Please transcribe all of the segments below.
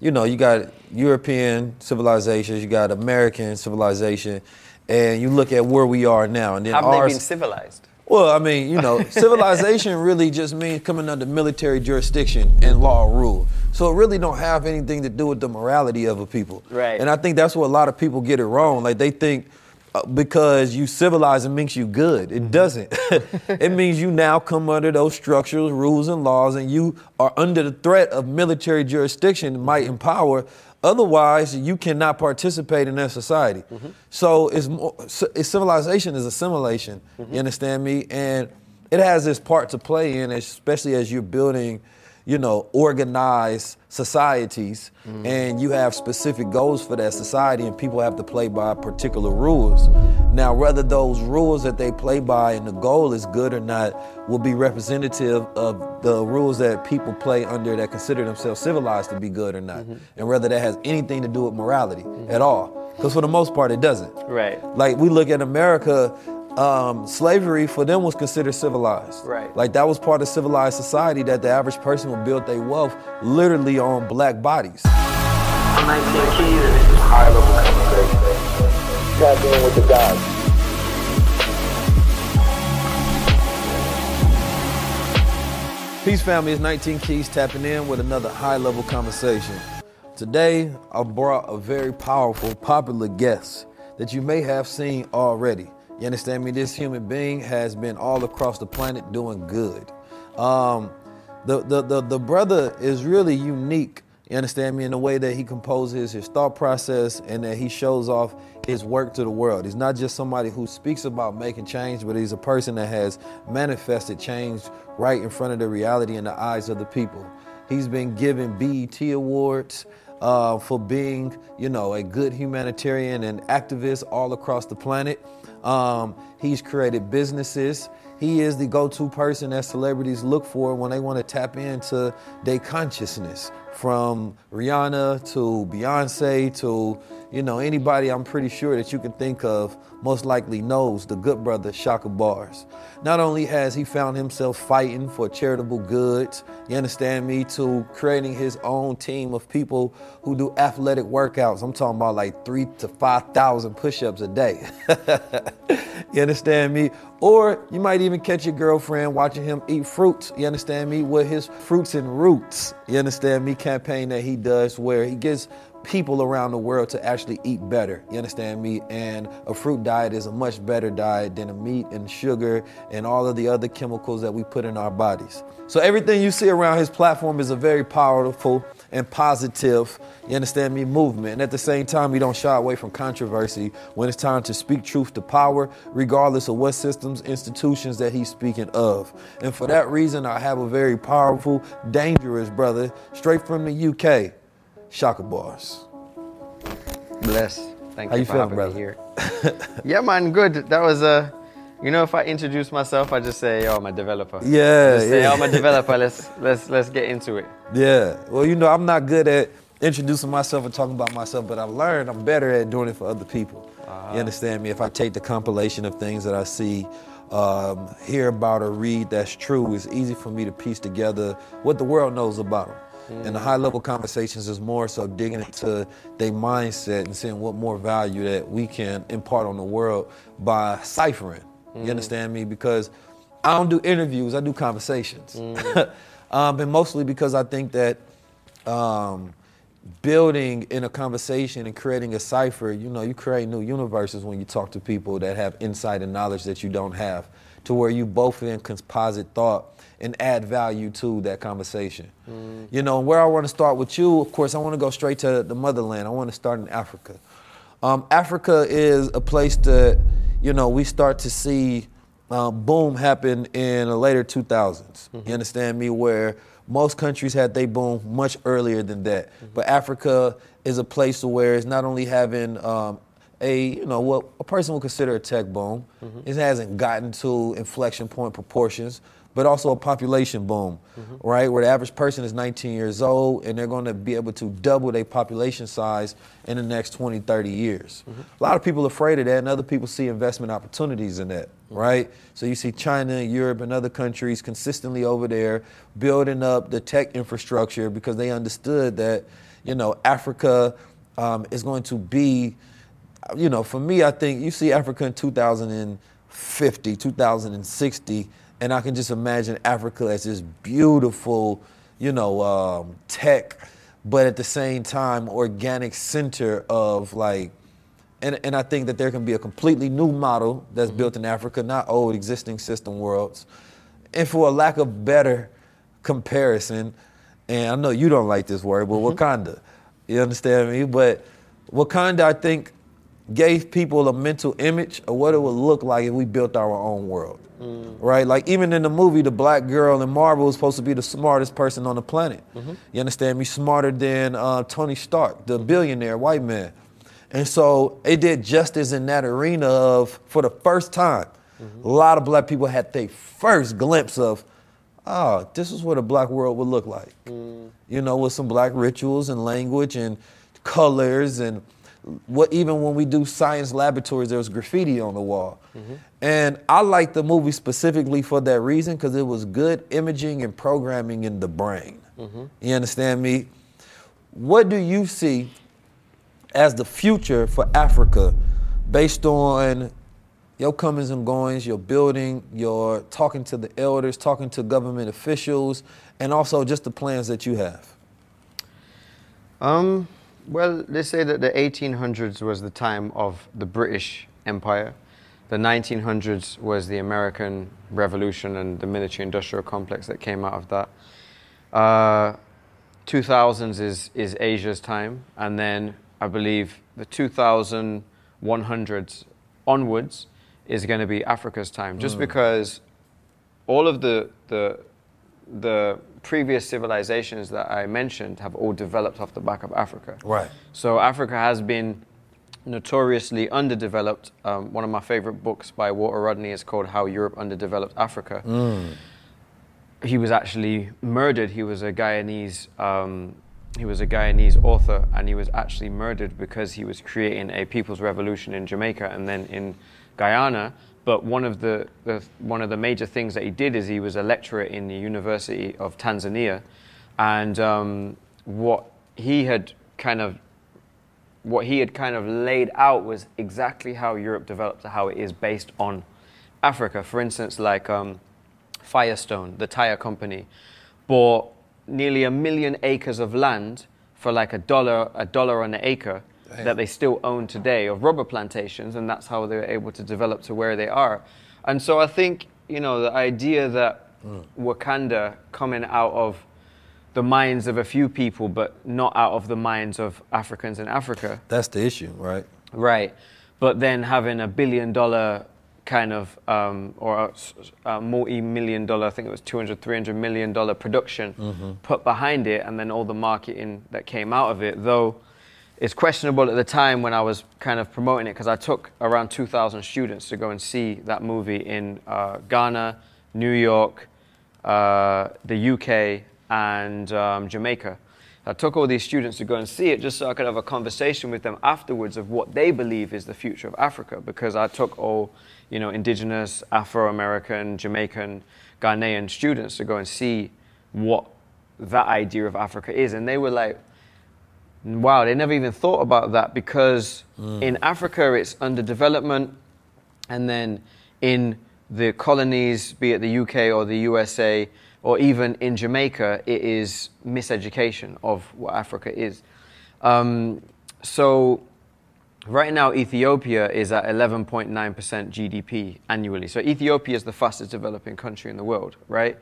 you know, you got European civilizations, you got American civilization, and you look at where we are now, and then Have ours. they been civilized? well, I mean, you know, civilization really just means coming under military jurisdiction and law rule. So it really don't have anything to do with the morality of a people. Right. And I think that's what a lot of people get it wrong. Like they think because you civilize it makes you good. It mm-hmm. doesn't. it means you now come under those structures, rules, and laws, and you are under the threat of military jurisdiction, might, mm-hmm. and power. Otherwise, you cannot participate in that society. Mm-hmm. So it's, more, so it's civilization is assimilation. You understand me? And it has this part to play in, especially as you're building you know, organized societies mm. and you have specific goals for that society and people have to play by particular rules. Now, whether those rules that they play by and the goal is good or not will be representative of the rules that people play under that consider themselves civilized to be good or not. Mm-hmm. And whether that has anything to do with morality mm-hmm. at all. Because for the most part, it doesn't. Right. Like we look at America, um, slavery for them was considered civilized. Right. Like that was part of civilized society that the average person would build their wealth literally on black bodies. I'm 19 keys and this is high level conversation. Tap in with the guys. Peace family, it's 19 Keys tapping in with another high level conversation. Today, I brought a very powerful, popular guest that you may have seen already. You understand me? This human being has been all across the planet doing good. Um, the, the, the, the brother is really unique, you understand me, in the way that he composes his thought process and that he shows off his work to the world. He's not just somebody who speaks about making change, but he's a person that has manifested change right in front of the reality in the eyes of the people. He's been given BET awards uh, for being, you know, a good humanitarian and activist all across the planet. Um, he's created businesses. He is the go-to person that celebrities look for when they want to tap into their consciousness. From Rihanna to Beyonce to you know anybody, I'm pretty sure that you can think of most likely knows the good brother Chaka Bars. Not only has he found himself fighting for charitable goods, you understand me, to creating his own team of people who do athletic workouts. I'm talking about like three to five thousand push-ups a day. you understand me? Or you might even catch your girlfriend watching him eat fruits. You understand me? With his fruits and roots. You understand me? Campaign that he does where he gets people around the world to actually eat better. You understand me? And a fruit diet is a much better diet than a meat and sugar and all of the other chemicals that we put in our bodies. So everything you see around his platform is a very powerful and positive, you understand me, movement. And at the same time, we don't shy away from controversy when it's time to speak truth to power, regardless of what systems, institutions that he's speaking of. And for that reason, I have a very powerful, dangerous brother straight from the UK. Chaka Bars. Bless. Thank How you, you for feeling, having here. yeah, man, good. That was a. you know, if I introduce myself, I just say, "Yo, I'm a developer." Yeah, Just say, yeah. "Yo, I'm a developer." Let's let's let's get into it. Yeah. Well, you know, I'm not good at introducing myself and talking about myself, but I've learned I'm better at doing it for other people. You understand me? If I take the compilation of things that I see, um, hear about, or read that's true, it's easy for me to piece together what the world knows about them. And the high level conversations is more so digging into their mindset and seeing what more value that we can impart on the world by ciphering. You understand me? Because I don't do interviews, I do conversations. um, and mostly because I think that um, building in a conversation and creating a cipher, you know, you create new universes when you talk to people that have insight and knowledge that you don't have, to where you both in composite thought and add value to that conversation. You know, where I want to start with you, of course, I want to go straight to the motherland. I want to start in Africa. Um, Africa is a place that, you know, we start to see um, boom happen in the later 2000s. You understand me? Where most countries had they boom much earlier than that. But Africa is a place where it's not only having um, a, you know, what a person would consider a tech boom. It hasn't gotten to inflection point proportions, but also a population boom, mm-hmm. right? Where the average person is 19 years old and they're going to be able to double their population size in the next 20, 30 years. Mm-hmm. A lot of people are afraid of that, and other people see investment opportunities in that, mm-hmm. right? So you see China, Europe, and other countries consistently over there building up the tech infrastructure because they understood that you know, Africa um, is going to be, you know, for me, I think you see Africa in 2050, 2060, and I can just imagine Africa as this beautiful, you know, um, tech, but at the same time, organic center of like, and, and I think that there can be a completely new model that's built in Africa, not old existing system worlds. And for a lack of better comparison, and I know you don't like this word, but Wakanda. You understand me? But Wakanda, I think, gave people a mental image of what it would look like if we built our own world. Mm-hmm. Right? Like even in the movie, the black girl in Marvel is supposed to be the smartest person on the planet. Mm-hmm. You understand me? Smarter than uh, Tony Stark, the billionaire white man. And so it did justice in that arena of, for the first time, mm-hmm. a lot of black people had their first glimpse of, oh, this is what a black world would look like. Mm. You know, with some black rituals and language and colors and what even when we do science laboratories, there was graffiti on the wall. And I like the movie specifically for that reason because it was good imaging and programming in the brain. You understand me? What do you see as the future for Africa based on your comings and goings, your building, your talking to the elders, talking to government officials, and also just the plans that you have? Um, well, they say that the 1800s was the time of the British Empire. The 1900s was the American Revolution and the military industrial complex that came out of that. Uh, 2000s is, is Asia's time, and then I believe the 2100s onwards is going to be Africa's time, just because all of the, the, the previous civilizations that I mentioned have all developed off the back of Africa. Right. So Africa has been notoriously underdeveloped. Um, one of my favorite books by Walter Rodney is called How Europe Underdeveloped Africa. He was actually murdered. He was a Guyanese. Um, he was a Guyanese author, and he was actually murdered because he was creating a people's revolution in Jamaica and then in Guyana. But one of the, the one of the major things that he did is he was a lecturer in the University of Tanzania, and um, what he had kind of what he had kind of laid out was exactly how Europe developed to how it is based on Africa. For instance, like um, Firestone, the tire company, bought nearly a million acres of land for like a dollar, a dollar on an acre that they still own today of rubber plantations, and that's how they were able to develop to where they are. And so I think you know the idea that Wakanda coming out of the minds of a few people, but not out of the minds of Africans in Africa. That's the issue, right? Right. But then having a billion dollar kind of, um, or a, a multi million dollar, I think it was 200, 300 million dollar production put behind it, and then all the marketing that came out of it, though it's questionable at the time when I was kind of promoting it because I took around 2,000 students to go and see that movie in uh, Ghana, New York, uh, the UK, and um, Jamaica. I took all these students to go and see it just so I could have a conversation with them afterwards of what they believe is the future of Africa because I took all, you know, indigenous, Afro-American, Jamaican, Ghanaian students to go and see what that idea of Africa is and they were like wow, they never even thought about that because in Africa it's under development, and then in the colonies, be it the UK or the USA, or even in Jamaica, it is miseducation of what Africa is. Um, so right now, Ethiopia is at 11.9% GDP annually. So Ethiopia is the fastest developing country in the world, right?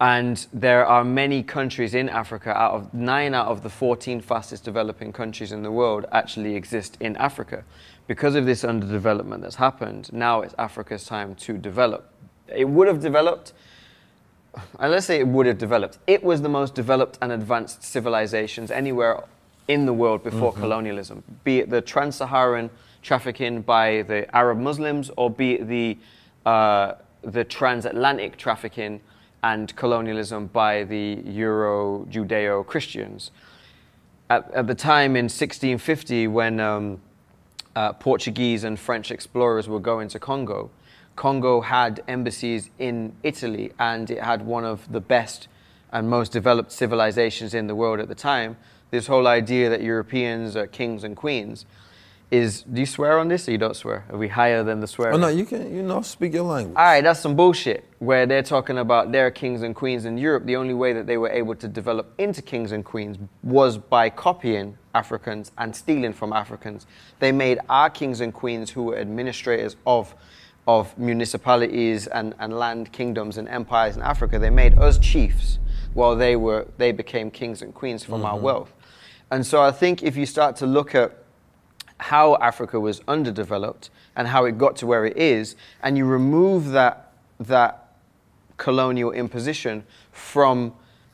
And there are many countries in Africa, out of nine out of the 14 fastest developing countries in the world actually exist in Africa. Because of this underdevelopment that's happened, now it's Africa's time to develop. It would have developed, and let's say it would have developed. It was the most developed and advanced civilizations anywhere in the world before colonialism, be it the trans Saharan trafficking by the Arab Muslims or be it the, uh, the transatlantic trafficking and colonialism by the Euro Judeo Christians. At, at the time in 1650, when um, uh, Portuguese and French explorers were going to Congo, Congo had embassies in Italy and it had one of the best and most developed civilizations in the world at the time. this whole idea that Europeans are kings and queens is do you swear on this or you don't swear? Are we higher than the swear? Oh no, you can you know speak your language. All right, that's some bullshit. Where they're talking about their kings and queens in Europe, the only way that they were able to develop into kings and queens was by copying Africans and stealing from Africans. They made our kings and queens who were administrators of of municipalities and, and land kingdoms and empires in Africa. They made us chiefs while they were they became kings and queens from our mm-hmm. wealth. And so I think if you start to look at how Africa was underdeveloped and how it got to where it is, and you remove that that colonial imposition from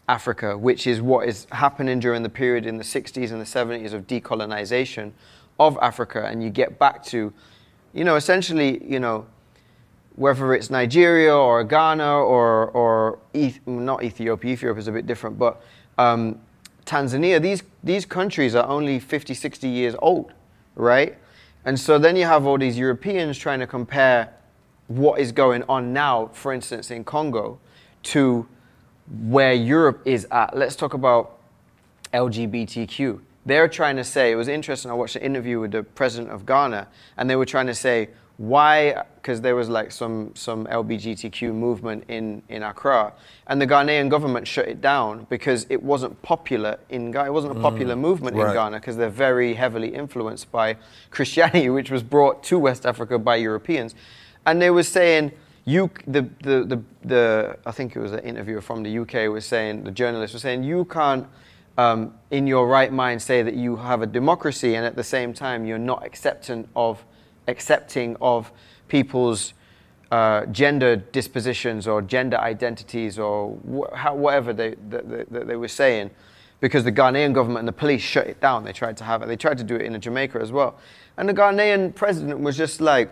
Africa, which is what is happening during the period in the 60s and the 70s of decolonization of Africa, and you get back to, you know, essentially, you know, whether it's Nigeria or Ghana or, or Eth- not Ethiopia, Ethiopia is a bit different, but um, Tanzania, these, these countries are only 50, 60 years old, right? And so then you have all these Europeans trying to compare what is going on now, for instance, in Congo, to where Europe is at. Let's talk about LGBTQ. They're trying to say, it was interesting, I watched an interview with the president of Ghana, and they were trying to say, why, because there was like some, some LGBTQ movement in, in Accra, and the Ghanaian government shut it down because it wasn't popular in Ghana. It wasn't a popular movement right. in Ghana because they're very heavily influenced by Christianity, which was brought to West Africa by Europeans. And they were saying, you, the, the, the, the, I think it was an interviewer from the UK was saying, the journalist was saying, you can't, um, in your right mind, say that you have a democracy and at the same time you're not accepting of, accepting of people's uh, gender dispositions or gender identities or wh- how, whatever they, that they were saying because the Ghanaian government and the police shut it down. They tried to have it. They tried to do it in Jamaica as well. And the Ghanaian president was just like,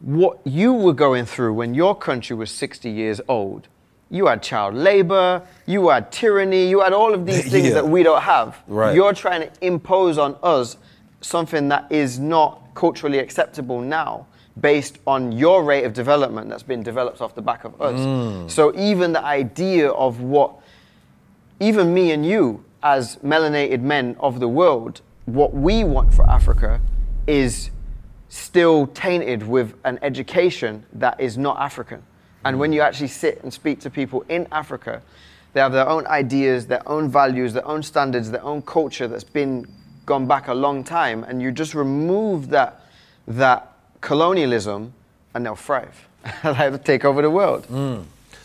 what you were going through when your country was 60 years old. You had child labor, you had tyranny, you had all of these things Yeah. that we don't have. Right. You're trying to impose on us something that is not culturally acceptable now based on your rate of development that's been developed off the back of us. Mm. So even the idea of what even me and you, as melanated men of the world, what we want for Africa is still tainted with an education that is not African. And when you actually sit and speak to people in Africa, they have their own ideas, their own values, their own standards, their own culture that's been gone back a long time, and you just remove that that colonialism, and they'll thrive. they'll take over the world.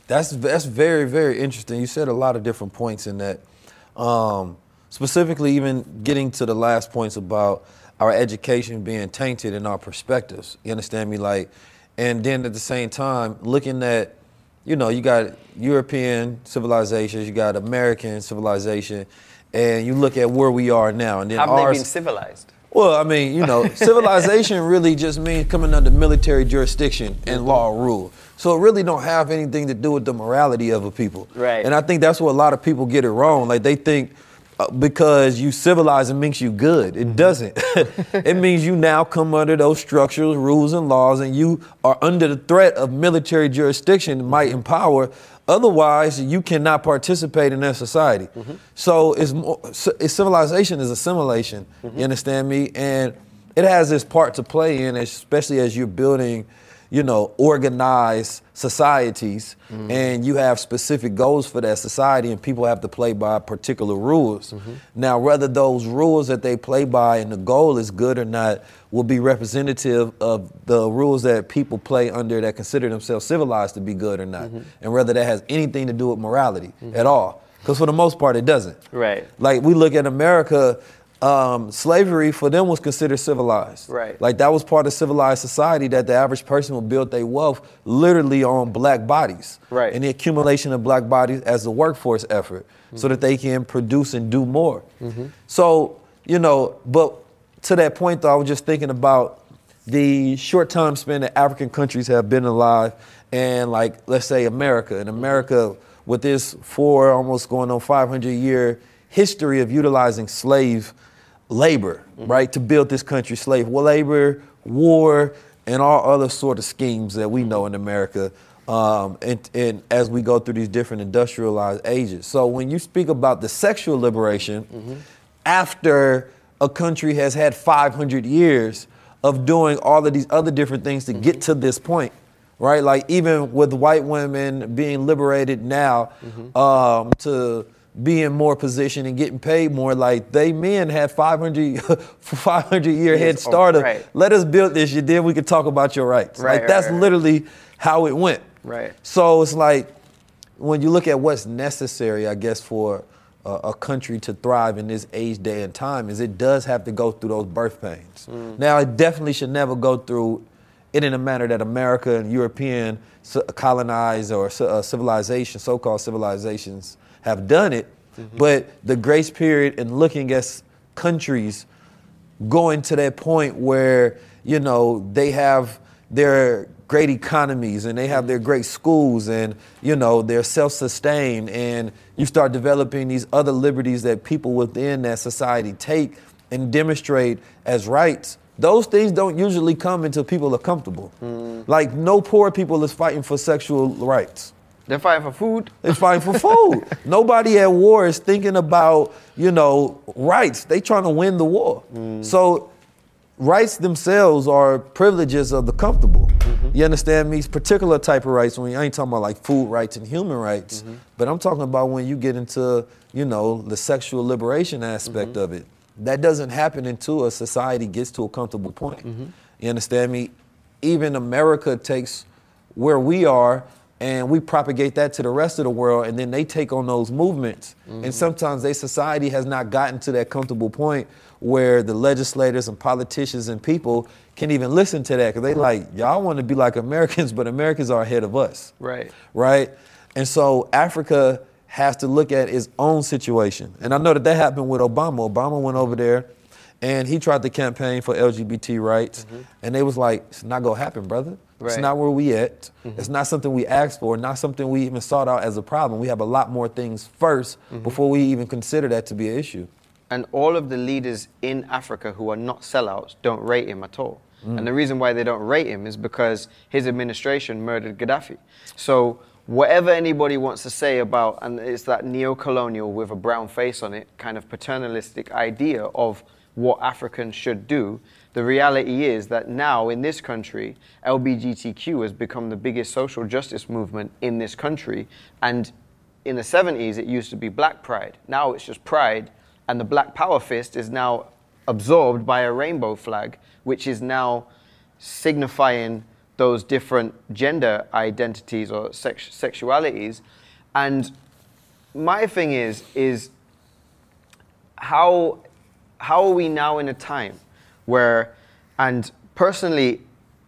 That's that's very very interesting. You said a lot of different points in that. Um, specifically, even getting to the last points about our education being tainted in our perspectives. You understand me? Like, and then at the same time, looking at, you know, you got European civilizations, you got American civilization, and you look at where we are now, and then Have ours. they been civilized? Well, I mean, you know, civilization really just means coming under military jurisdiction and law and rule. So it really don't have anything to do with the morality of a people. Right. And I think that's where a lot of people get it wrong. Like they think uh, because you civilize it makes you good. It doesn't. it means you now come under those structures, rules, and laws, and you are under the threat of military jurisdiction, might and power. Otherwise, you cannot participate in their society. Mm-hmm. So it's, more, it's civilization is assimilation. You mm-hmm. understand me? And it has this part to play in, especially as you're building, you know, organized societies, mm-hmm. and you have specific goals for that society, and people have to play by particular rules. Mm-hmm. Now, whether those rules that they play by and the goal is good or not will be representative of the rules that people play under that consider themselves civilized to be good or not, mm-hmm. and whether that has anything to do with morality at all. Because for the most part, it doesn't. Right. Like we look at America, um, slavery for them was considered civilized. Right. Like that was part of civilized society that the average person would build their wealth literally on black bodies. Right. And the accumulation of black bodies as a workforce effort so that they can produce and do more. So, you know, but to that point though, I was just thinking about the short time span that African countries have been alive and like let's say America. In America, with this four almost going on 500 year history of utilizing slave labor, mm-hmm. right, to build this country, slave labor, war, and all other sort of schemes that we know mm-hmm. in America. um, and, and as we go through these different industrialized ages. So when you speak about the sexual liberation, mm-hmm. after a country has had 500 years of doing all of these other different things to get to this point, right? Like even with white women being liberated now um, to be in more positioned and getting paid more, like they men had 500, 500 year head oh, start of right. let us build this, you then we could talk about your rights. Right, like right, that's right. literally how it went. Right. So it's like when you look at what's necessary, I guess, for a, a country to thrive in this age, day, and time, is it does have to go through those birth pains. Mm. Now, it definitely should never go through it in a manner that America and European colonized or uh, civilization, so-called civilizations, have done it. Mm-hmm. But the grace period and looking at countries going to that point where you know they have their great economies and they have their great schools and you know they're self-sustained and you start developing these other liberties that people within that society take and demonstrate as rights those things don't usually come until people are comfortable like no poor people is fighting for sexual rights They're fighting for food. they're fighting for food. Nobody at war is thinking about, you know, rights. They trying to win the war. Mm. So rights themselves are privileges of the comfortable. Mm-hmm. You understand me? It's particular type of rights when I ain't talking about like food rights and human rights, mm-hmm. but I'm talking about when you get into, you know, the sexual liberation aspect mm-hmm. of it. That doesn't happen until a society gets to a comfortable point. You understand me? Even America takes where we are and we propagate that to the rest of the world and then they take on those movements. And mm-hmm. sometimes their society has not gotten to that comfortable point where the legislators and politicians and people can even listen to that because they like y'all want to be like americans but americans are ahead of us. Right. right? And so africa has to look at its own situation. And i know that that happened with obama. Obama went over there and he tried to campaign for lgbt rights. Mm-hmm. And they was like it's not gonna happen brother it's not where we at. Mm-hmm. It's not something we asked for, not something we even sought out as a problem. We have a lot more things 1st mm-hmm. before we even consider that to be an issue. and all of the leaders in Africa who are not sellouts don't rate him at all. Mm. And the reason why they don't rate him is because his administration murdered Gaddafi. So whatever anybody wants to say about, and it's that neo-colonial with a brown face on it, kind of paternalistic idea of what Africans should do. The reality is that now in this country, LBGTQ has become the biggest social justice movement in this country. And in the 70s, it used to be black pride. Now it's just pride. And the black power fist is now absorbed by a rainbow flag, which is now signifying those different gender identities or sex- sexualities. And my thing is, is how how are we now in a time where and personally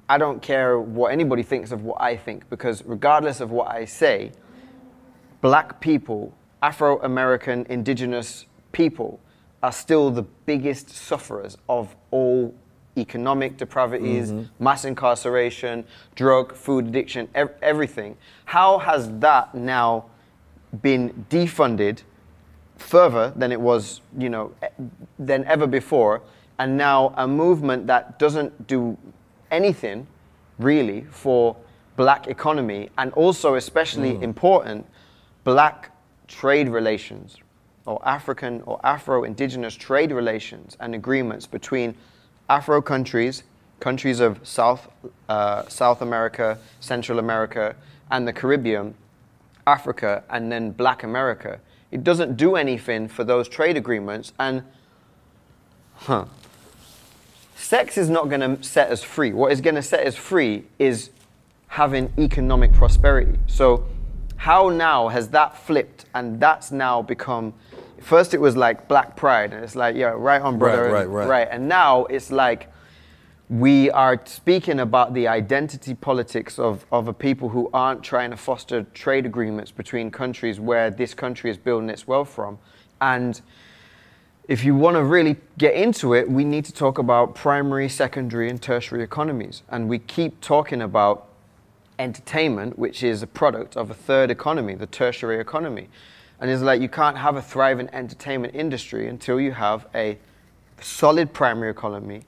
I don't care what anybody thinks of what I think because regardless of what I say black people Afro-American indigenous people are still the biggest sufferers of all economic depravities, mm-hmm. mass incarceration, drug, food addiction, ev- everything. How has that now been defunded further than it was, you know, e- than ever before, and now a movement that doesn't do anything really for black economy and also especially important black trade relations or African or Afro indigenous trade relations and agreements between Afro countries, countries of South, uh, South America, Central America, and the Caribbean, Africa, and then Black America. It doesn't do anything for those trade agreements, and huh. Sex is not going to set us free. What is going to set us free is having economic prosperity. So, how now has that flipped and that's now become? First, it was like black pride, and it's like, yeah, right on, brother, right, right. right. And now it's like we are speaking about the identity politics of, of a people who aren't trying to foster trade agreements between countries where this country is building its wealth from. And if you want to really get into it, we need to talk about primary, secondary, and tertiary economies. And we keep talking about entertainment, which is a product of a third economy, the tertiary economy. And it's like you can't have a thriving entertainment industry until you have a solid primary economy,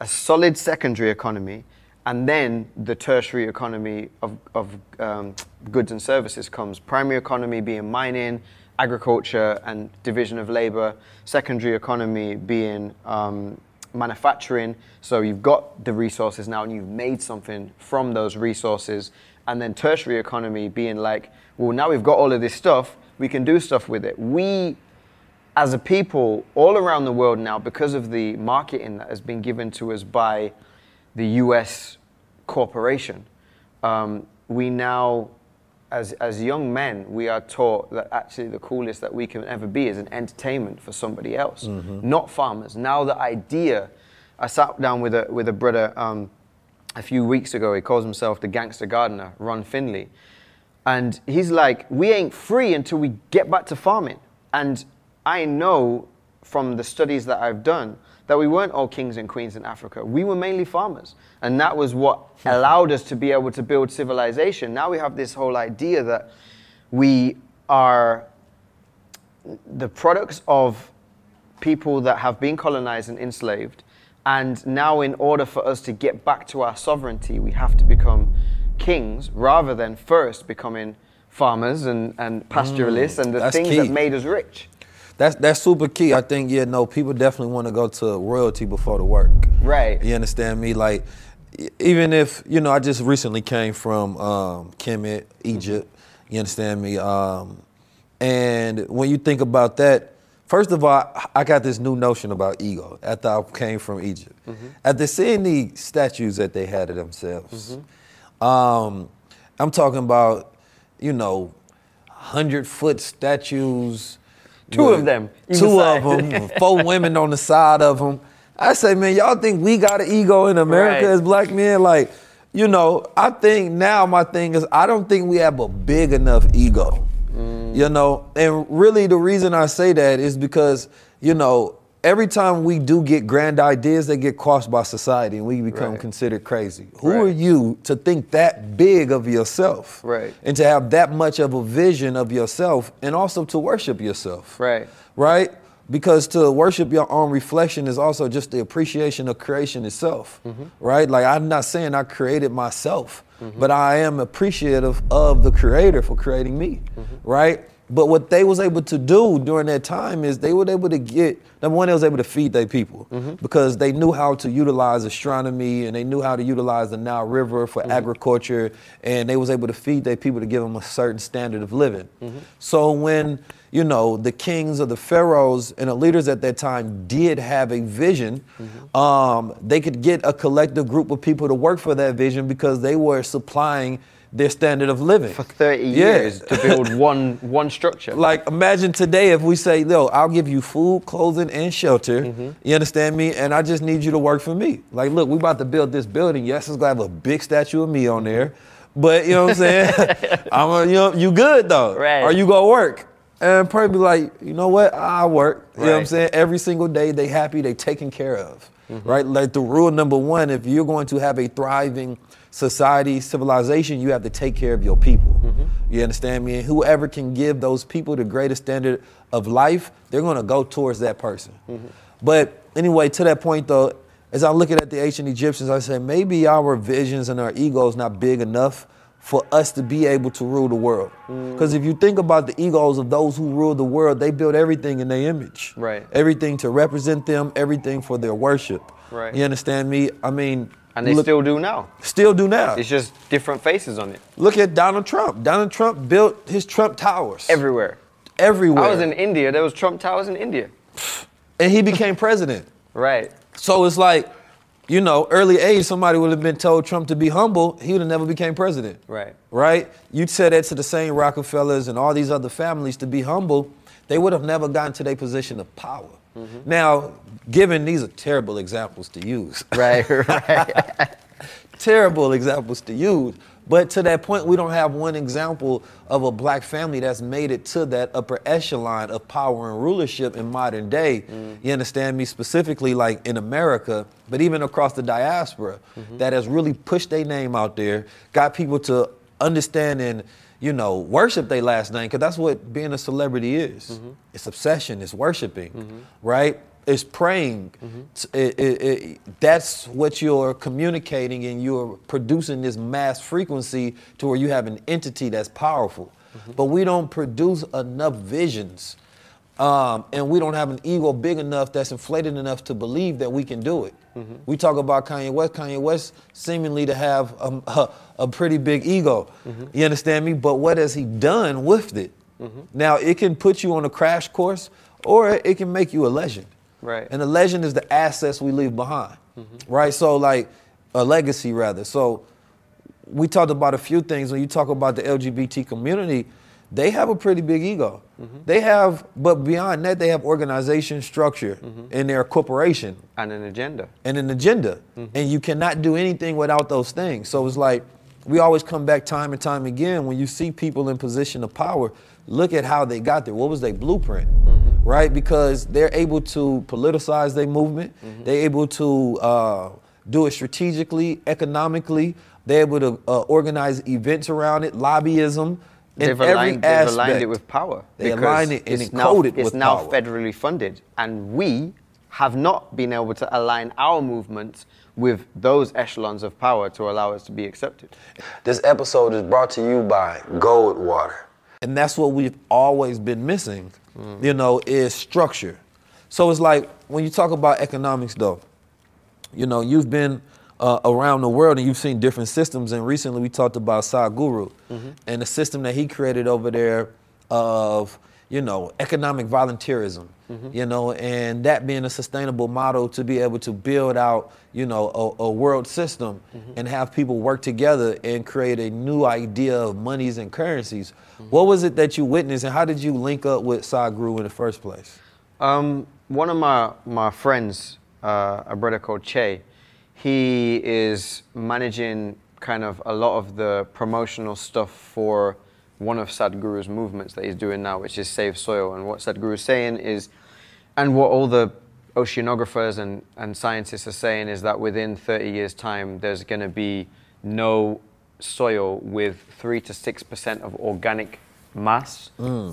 a solid secondary economy, and then the tertiary economy of, of um, goods and services comes. Primary economy being mining, agriculture, and division of labor. Secondary economy being um, manufacturing. So you've got the resources now, and you've made something from those resources. And then tertiary economy being like, well, now we've got all of this stuff, we can do stuff with it. We as a people all around the world now, because of the marketing that has been given to us by the US corporation, um, we now, as, as young men, we are taught that actually the coolest that we can ever be is an entertainment for somebody else, not farmers. Now, the idea, I sat down with a, with a brother um, a few weeks ago, he calls himself the gangster gardener, Ron Finley. And he's like, we ain't free until we get back to farming. And I know from the studies that I've done that we weren't all kings and queens in Africa. We were mainly farmers. And that was what allowed us to be able to build civilization. Now we have this whole idea that we are the products of people that have been colonized and enslaved. And now, in order for us to get back to our sovereignty, we have to become kings rather than first becoming farmers and, and pastoralists mm, and the things key. that made us rich. That's that's super key. I think yeah, no, people definitely want to go to royalty before the work. Right. You understand me? Like, even if you know, I just recently came from um, Kemet, Egypt. You understand me? Um, and when you think about that, first of all, I got this new notion about ego after I came from Egypt. After seeing the statues that they had of themselves, um, I'm talking about, you know, hundred foot statues. Two with of them, Two of them. four women on the side of them. I say, man, y'all think we got an ego in America Right. as black men? Like, you know, I think now my thing is I don't think we have a big enough ego. Mm. You know, and really the reason I say that is because, you know, every time we do get grand ideas, they get quashed by society and we become Right. considered crazy. Who Right. are you to think that big of yourself? Right. And to have that much of a vision of yourself and also to worship yourself Right. right? Because to worship your own reflection is also just the appreciation of creation itself, mm-hmm. right? Like I'm not saying I created myself, mm-hmm. but I am appreciative of the creator for creating me, mm-hmm. right? But what they was able to do during that time is they were able to get number one, they was able to feed their people mm-hmm. because they knew how to utilize astronomy and they knew how to utilize the Nile River for mm-hmm. agriculture, and they was able to feed their people to give them a certain standard of living. Mm-hmm. So when you know the kings or the pharaohs and the leaders at that time did have a vision, um, they could get a collective group of people to work for that vision because they were supplying their standard of living For 30 Yeah. years to build one, one structure. like imagine today if we say, "Yo, I'll give you food, clothing, and shelter." Mm-hmm. You understand me? And I just need you to work for me. Like, look, we about to build this building. Yes, it's gonna have a big statue of me on there, but you know what I'm saying? I'm a, you know, you good though? Right. Or you gonna work? And probably be like, you know what? I work. You know what I'm saying? Every single day, they happy, they taken care of, right? Like the rule number one: if you're going to have a thriving society, civilization, you have to take care of your people. Mm-hmm. You understand me? And whoever can give those people the greatest standard of life, they're going to go towards that person. Mm-hmm. But anyway, to that point though, as I'm looking at the ancient Egyptians, I say maybe our visions and our egos not big enough for us to be able to rule the world. Mm. Because if you think about the egos of those who rule the world, they build everything in their image. Right. Everything to represent them, everything for their worship. Right. You understand me? I mean, and they look- still do now. still do now. It's just different faces on it. Look at Donald Trump. Donald Trump built his Trump towers Everywhere. everywhere. I was in India. There was Trump Towers in India. and he became president. Right. So it's like, you know, early age, somebody would have been told Trump to be humble, he would have never became president. Right. Right? You'd say that to the same Rockefellers and all these other families to be humble, they would have never gotten to their position of power. Mm-hmm. Now, given these are terrible examples to use. Right. Right. terrible examples to use. But to that point, we don't have one example of a black family that's made it to that upper echelon of power and rulership in modern day. Mm-hmm. You understand me? Specifically, like in America, but even across the diaspora, mm-hmm. that has really pushed their name out there, got people to understand and you know worship their last name, because that's what being a celebrity is. Mm-hmm. It's obsession. It's worshiping, right? Is praying. T- it- it- it- that's what you're communicating, and you're producing this mass frequency to where you have an entity that's powerful. But we don't produce enough visions, um, and we don't have an ego big enough that's inflated enough to believe that we can do it. We talk about Kanye West. Kanye West seemingly to have um, a, a pretty big ego. You understand me? But what has he done with it? Now it can put you on a crash course, or it can make you a legend. Right. And a legend is the assets we leave behind. Mm-hmm. Right. So like a legacy rather. So we talked about a few things when you talk about the LGBT community. They have a pretty big ego. Mm-hmm. They have, but beyond that, they have organization structure mm-hmm. in their corporation And an agenda. and an agenda. And you cannot do anything without those things. So it's like we always come back time and time again when you see people in position of power, look at how they got there. What was their blueprint? Right? Because they're able to politicize their movement, they're able to uh, do it strategically, economically, they're able to uh, organize events around it, lobbyism. in They've every aligned, they've aligned it with power. They because aligned it and it's now, encoded It's now power. federally funded, and we have not been able to align our movements with those echelons of power to allow us to be accepted. This episode is brought to you by Goldewater. And that's what we've always been missing, you know, is structure. So it's like when you talk about economics, though, you know, you've been uh, around the world and you've seen different systems. And recently we talked about Sadhguru and the system that he created over there of, you know, economic volunteerism, you know, and that being a sustainable model to be able to build out, you know, a, a world system and have people work together and create a new idea of monies and currencies. What was it that you witnessed and how did you link up with Sadhguru in the first place? Um, one of my, my friends, uh, a brother called Che, he is managing kind of a lot of the promotional stuff for one of Sadhguru's movements that he's doing now, which is Save Soil. And what Sadhguru is saying is, and what all the oceanographers and, and scientists are saying is that within 30 years' time, there's going to be no soil with 3 to 6% of organic mass,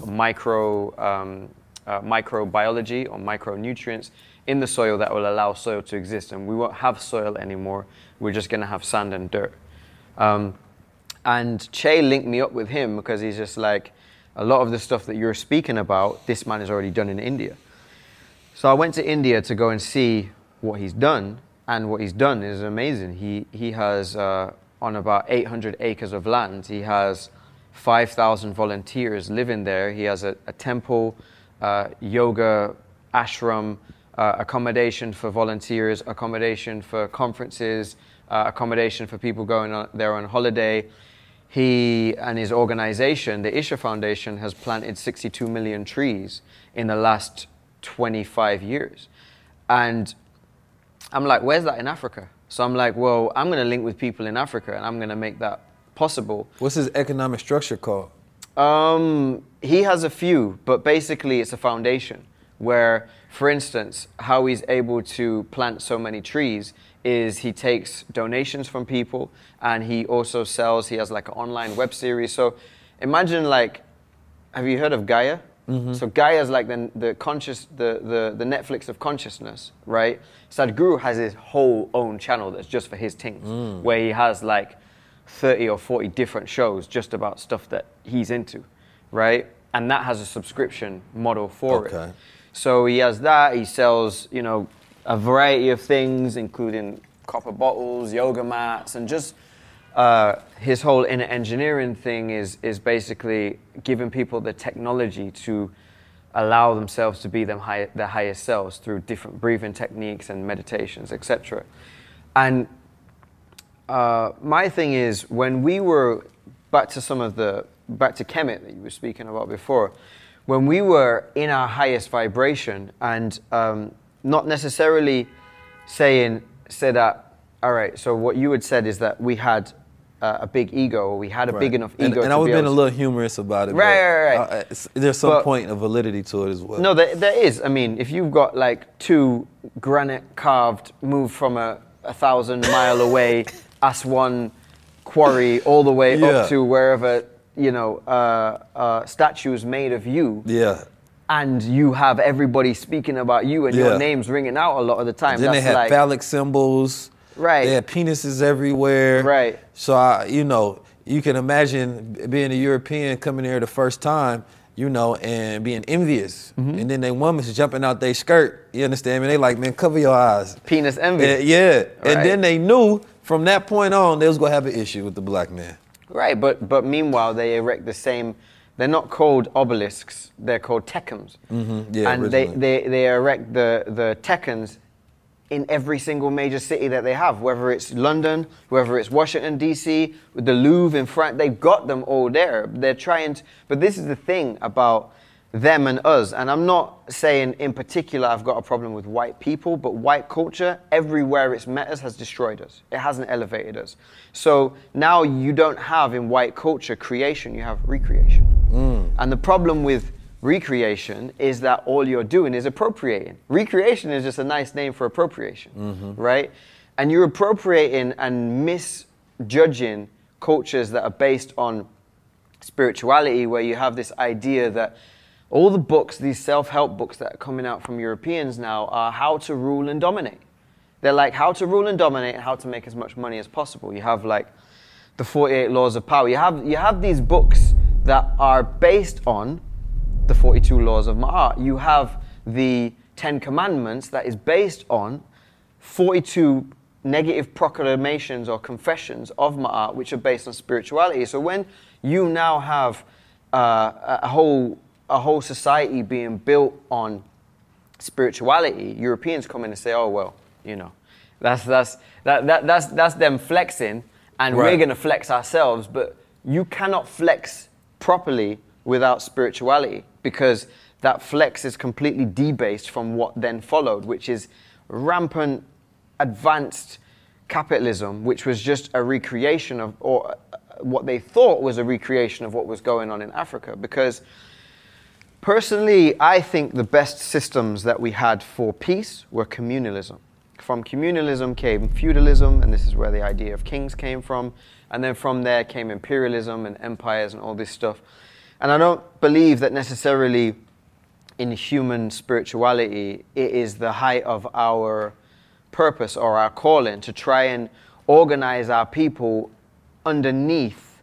micro, um, uh, microbiology or micronutrients in the soil that will allow soil to exist. And we won't have soil anymore. We're just going to have sand and dirt. Um, and Che linked me up with him because he's just like, a lot of the stuff that you're speaking about, this man has already done in India. So I went to India to go and see what he's done, and what he's done is amazing. He he has uh, on about 800 acres of land. He has 5,000 volunteers living there. He has a, a temple, uh, yoga ashram, uh, accommodation for volunteers, accommodation for conferences, uh, accommodation for people going on, there on holiday. He and his organization, the Isha Foundation, has planted 62 million trees in the last 25 years. And I'm like, where's that in Africa? So I'm like, well, I'm going to link with people in Africa and I'm going to make that possible. What's his economic structure called? Um, he has a few, but basically it's a foundation where, for instance, how he's able to plant so many trees is he takes donations from people and he also sells, he has like an online web series. So imagine like, have you heard of Gaia? Mm-hmm. So Gaia is like the, the conscious, the, the, the Netflix of consciousness, right? Sadhguru has his whole own channel that's just for his things, mm. where he has like 30 or 40 different shows just about stuff that he's into, right? And that has a subscription model for Okay. it. So he has that. He sells, you know, a variety of things, including copper bottles, yoga mats, and just uh, his whole inner engineering thing is is basically giving people the technology to allow themselves to be them high, their highest selves through different breathing techniques and meditations, etc. And uh, my thing is when we were back to some of the back to Kemet that you were speaking about before, when we were in our highest vibration and um, not necessarily saying say that all right. So what you had said is that we had uh, a big ego, or we had a big enough ego. and to I was be being able a little humorous about it. Right, right, right. it's- there's some But- point of validity to it as well. No, there, there is. I mean, if you've got like two granite carved, moved from a, a thousand mile away, Aswan quarry, all the way Yeah. up to wherever, you know, uh, uh, statues made of you, Yeah. and you have everybody speaking about you and Yeah. your name's ringing out a lot of the time. Then they That's had like, phallic symbols. Right. They had penises everywhere. Right. So I, you know, you can imagine being a European coming here the first time, you know, and being envious, Mm-hmm. and then they woman's jumping out their skirt. You understand me? They like, man, cover your eyes. penis envy. Yeah, yeah. and then they knew from that point on they was gonna have an issue with the black man. Right, but but meanwhile they erect the same. They're not called obelisks. They're called tekens. Mhm, yeah, and they, originally. they they erect the the tekens in every single major city that they have, whether it's London, whether it's Washington D.C., with the Louvre in France. They've got them all there. They're trying to. But this is the thing about them and us. And I'm not saying in particular I've got a problem with white people, but white culture, everywhere it's met us, has destroyed us. It hasn't elevated us. So now you don't have in white culture creation, you have recreation. Mm. And the problem with recreation is that all you're doing is appropriating. Recreation is just a nice name for appropriation, mm-hmm. right? And you're appropriating and misjudging cultures that are based on spirituality where you have this idea that all the books, these self help books that are coming out from Europeans now, are how to rule and dominate. They're like how to rule and dominate and how to make as much money as possible. You have like the 48 laws of power. You have, you have these books that are based on the 42 laws of Ma'at. You have the 10 commandments that is based on 42 negative proclamations or confessions of Ma'at, which are based on spirituality. So when you now have uh, a whole a whole society being built on spirituality, Europeans come in and say, "Oh well, you know, that's that's that, that that's that's them flexing, and we're going to flex ourselves." But you cannot flex properly without spirituality because that flex is completely debased from what then followed, which is rampant advanced capitalism, which was just a recreation of, or uh, what they thought was a recreation of what was going on in Africa. Because personally, I think the best systems that we had for peace were communalism. From communalism came feudalism, and this is where the idea of kings came from. And then from there came imperialism and empires and all this stuff. And I don't believe that necessarily in human spirituality, it is the height of our purpose or our calling to try and organize our people underneath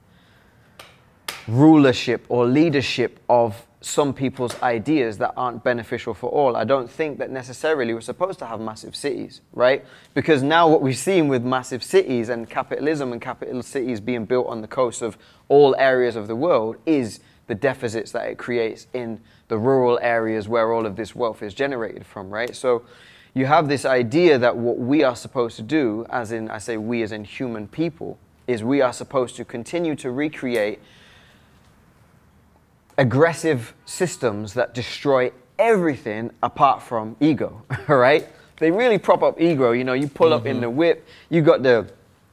rulership or leadership of some people's ideas that aren't beneficial for all. I don't think that necessarily we're supposed to have massive cities, right? Because now what we've seen with massive cities and capitalism and capital cities being built on the coast of all areas of the world is the deficits that it creates in the rural areas where all of this wealth is generated from, right? So you have this idea that what we are supposed to do, as in, I say we as in human people, is we are supposed to continue to recreate aggressive systems that destroy everything apart from ego, right? They really prop up ego. You know, you pull up in the mm-hmm. whip, you got the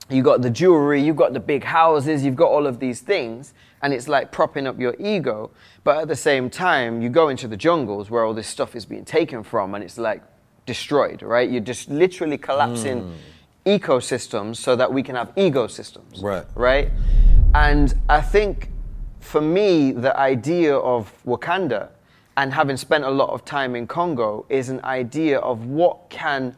you got the jewelry, you've got the big houses, you've got all of these things, and it's like propping up your ego. But at the same time, you go into the jungles where all this stuff is being taken from, and it's like destroyed, right? You're just literally collapsing hmm. ecosystems so that we can have ecosystems, Right. right? And I think for me, the idea of Wakanda and having spent a lot of time in Congo is an idea of what can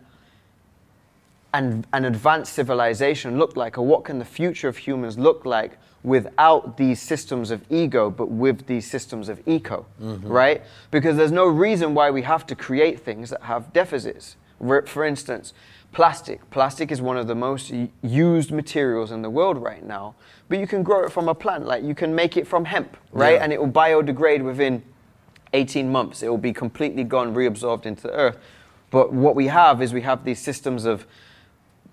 an, an advanced civilization look like, or what can the future of humans look like without these systems of ego, but with these systems of eco, right? Because there's no reason why we have to create things that have deficits. For for instance, plastic. Plastic is one of the most used materials in the world right now, but you can grow it from a plant. Like you can make it from hemp, right? Yeah. And it will biodegrade within 18 months. It will be completely gone, reabsorbed into the earth. But what we have is we have these systems of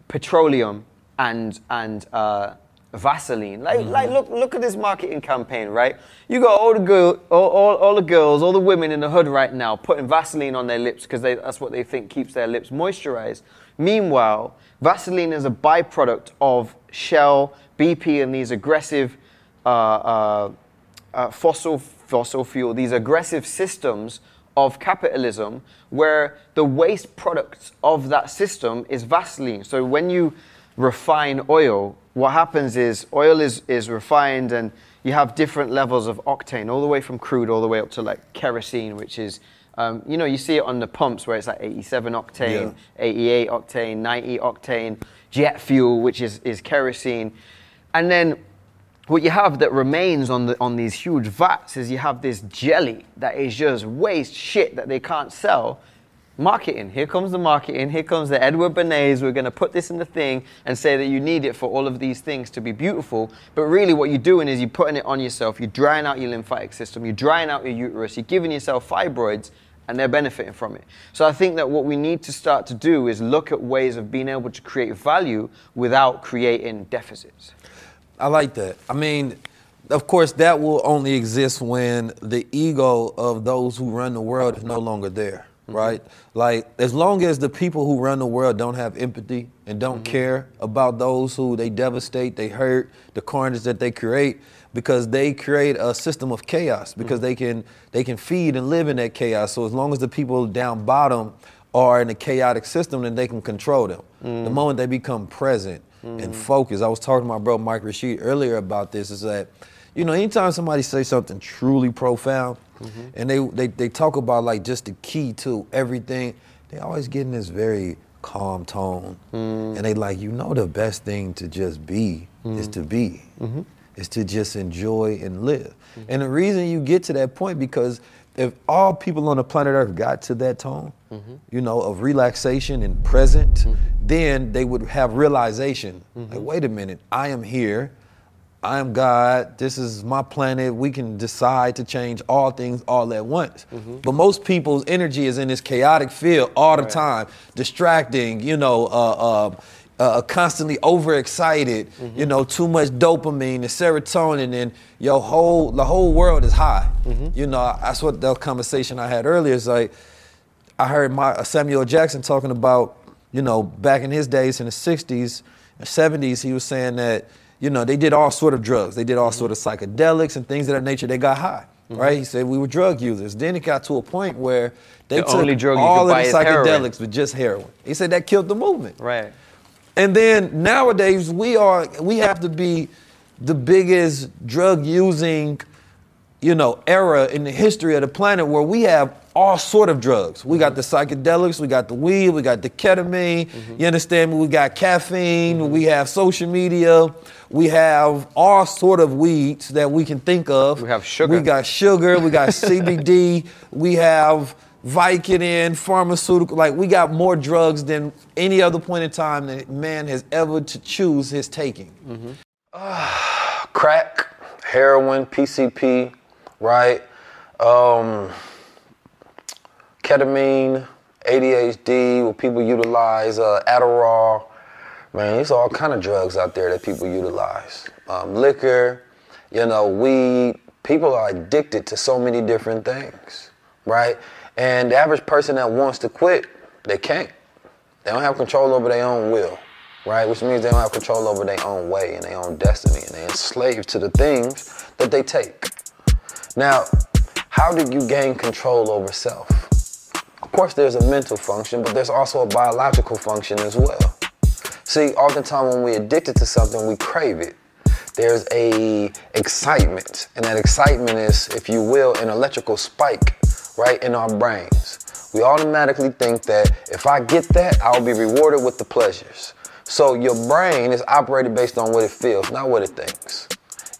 petroleum and and uh, Vaseline. Like, like look look at this marketing campaign, right? You got all the girl, all, all, all the girls, all the women in the hood right now putting Vaseline on their lips because that's what they think keeps their lips moisturized. Meanwhile, Vaseline is a byproduct of Shell, BP, and these aggressive uh, uh, uh, fossil fossil fuel, these aggressive systems of capitalism where the waste products of that system is Vaseline. So when you refine oil, what happens is oil is, is refined and you have different levels of octane, all the way from crude all the way up to like kerosene, which is, um, you know, you see it on the pumps where it's like 87 octane, 88 octane, 90 octane, jet fuel, which is, is kerosene. And then what you have that remains on the on these huge vats is you have this jelly that is just waste shit that they can't sell. Marketing. Here comes the marketing. Here comes the Edward Bernays. We're going to put this in the thing and say that you need it for all of these things to be beautiful. But really, what you're doing is you're putting it on yourself. You're drying out your lymphatic system. You're drying out your uterus. You're giving yourself fibroids, and they're benefiting from it. So I think that what we need to start to do is look at ways of being able to create value without creating deficits. I like that. I mean, of course, that will only exist when the ego of those who run the world is no longer there, Mm-hmm. right? Like, as long as the people who run the world don't have empathy and don't mm-hmm. care about those who they devastate, they hurt, the carnage that they create, because they create a system of chaos because mm-hmm. they can they can feed and live in that chaos. So as long as the people down bottom are in a chaotic system, then they can control them. The moment they become present and focused, I was talking to my bro Mike Rashid earlier about this. Is that you know anytime somebody says something truly profound, mm-hmm. and they, they they talk about like just the key to everything, they always get in this very calm tone, mm. and they like you know the best thing to just be is mm. to be. Mm-hmm. Is to just enjoy and live. Mm-hmm. And the reason you get to that point because if all people on the planet Earth got to that tone, you know, of relaxation and present, then they would have realization. Like, wait a minute, I am here. I am God. This is my planet. We can decide to change all things all at once. But most people's energy is in this chaotic field all the time, distracting, you know, uh, uh, uh, constantly overexcited, you know, too much dopamine and serotonin, and your whole the whole world is high. You know, that's what the conversation I had earlier is like. I heard my uh, Samuel Jackson talking about, you know, back in his days in the '60s and '70s, he was saying that, you know, they did all sort of drugs, they did all sort of psychedelics and things of that nature. They got high, right? He said we were drug users. Then it got to a point where they The took all of the psychedelics with just heroin. He said that killed the movement. Right. And then nowadays we are we have to be the biggest drug using, you know, era in the history of the planet where we have all sort of drugs. We got the psychedelics, we got the weed, we got the ketamine. Mm-hmm. You understand me? We got caffeine, mm-hmm. we have social media, we have all sort of weeds that we can think of. We have sugar. We got sugar, we got CBD, we have Vicodin, pharmaceutical. Like we got more drugs than any other point in time that man has ever to choose his taking. Mm-hmm. crack, heroin, PCP, right? Um, ketamine, ADHD, where people utilize uh, Adderall. Man, there's all kind of drugs out there that people utilize. Um, liquor, you know, weed. People are addicted to so many different things, right? And the average person that wants to quit, they can't. They don't have control over their own will, right? Which means they don't have control over their own way and their own destiny, and they're enslaved to the things that they take. Now, how did you gain control over self? Of course, there's a mental function, but there's also a biological function as well. See, oftentimes when we're addicted to something, we crave it. There's a excitement, and that excitement is, if you will, an electrical spike right in our brains. We automatically think that if I get that, I'll be rewarded with the pleasures. So your brain is operated based on what it feels, not what it thinks.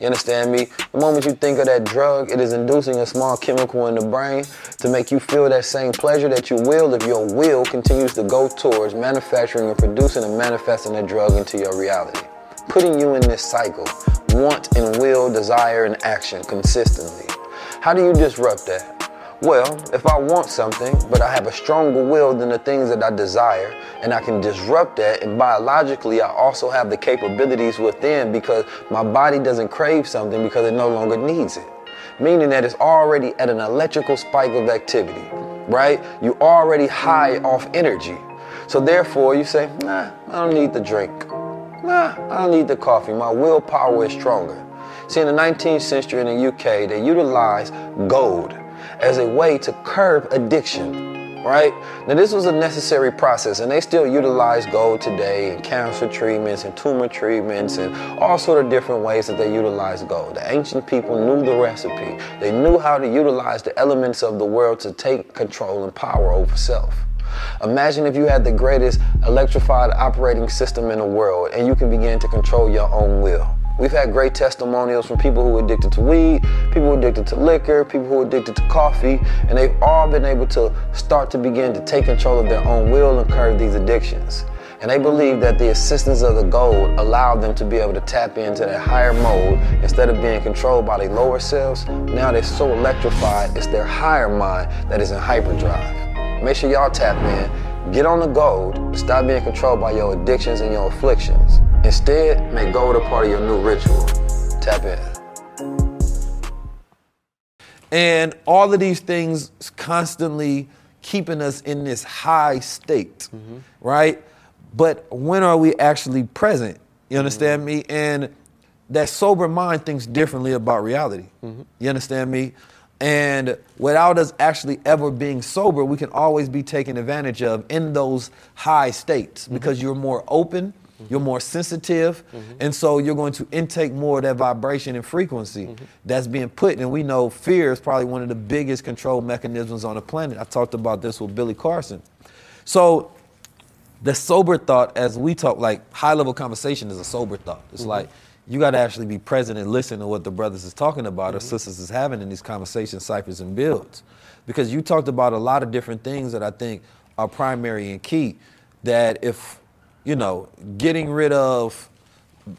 You understand me? The moment you think of that drug, it is inducing a small chemical in the brain to make you feel that same pleasure that you will if your will continues to go towards manufacturing and producing and manifesting that drug into your reality. Putting you in this cycle, want and will, desire and action consistently. How do you disrupt that? Well, if I want something, but I have a stronger will than the things that I desire, and I can disrupt that, and biologically, I also have the capabilities within because my body doesn't crave something because it no longer needs it. Meaning that it's already at an electrical spike of activity, right? You're already high off energy. So therefore, you say, nah, I don't need the drink. Nah, I don't need the coffee. My willpower is stronger. See, in the 19th century in the UK, they utilized gold as a way to curb addiction. right? Now, this was a necessary process, and they still utilize gold today in cancer treatments and tumor treatments and all sort of different ways that they utilize gold. The ancient people knew the recipe. They knew how to utilize the elements of the world to take control and power over self. Imagine if you had the greatest electrified operating system in the world and you can begin to control your own will. We've had great testimonials from people who are addicted to weed, people who are addicted to liquor, people who are addicted to coffee, and they've all been able to start to begin to take control of their own will and curb these addictions. And they believe that the assistance of the gold allowed them to be able to tap into that higher mode instead of being controlled by their lower selves. Now they're so electrified, it's their higher mind that is in hyperdrive. Make sure y'all tap in, get on the gold, stop being controlled by your addictions and your afflictions. Instead, make gold a part of your new ritual. Tap in. And all of these things constantly keeping us in this high state, mm-hmm. right? But when are we actually present? You mm-hmm. understand me? And that sober mind thinks differently about reality. Mm-hmm. You understand me? And without us actually ever being sober, we can always be taken advantage of in those high states mm-hmm. because you're more open, mm-hmm. you're more sensitive, mm-hmm. and so you're going to intake more of that vibration and frequency that's being put. And we know fear is probably one of the biggest control mechanisms on the planet. I talked about this with Billy Carson. So the sober thought, as we talk, like high level conversation is a sober thought. It's like you got to actually be present and listen to what the brothers is talking about or mm-hmm. sisters is having in these conversations, ciphers, and builds. Because you talked about a lot of different things that I think are primary and key. That if, you know, getting rid of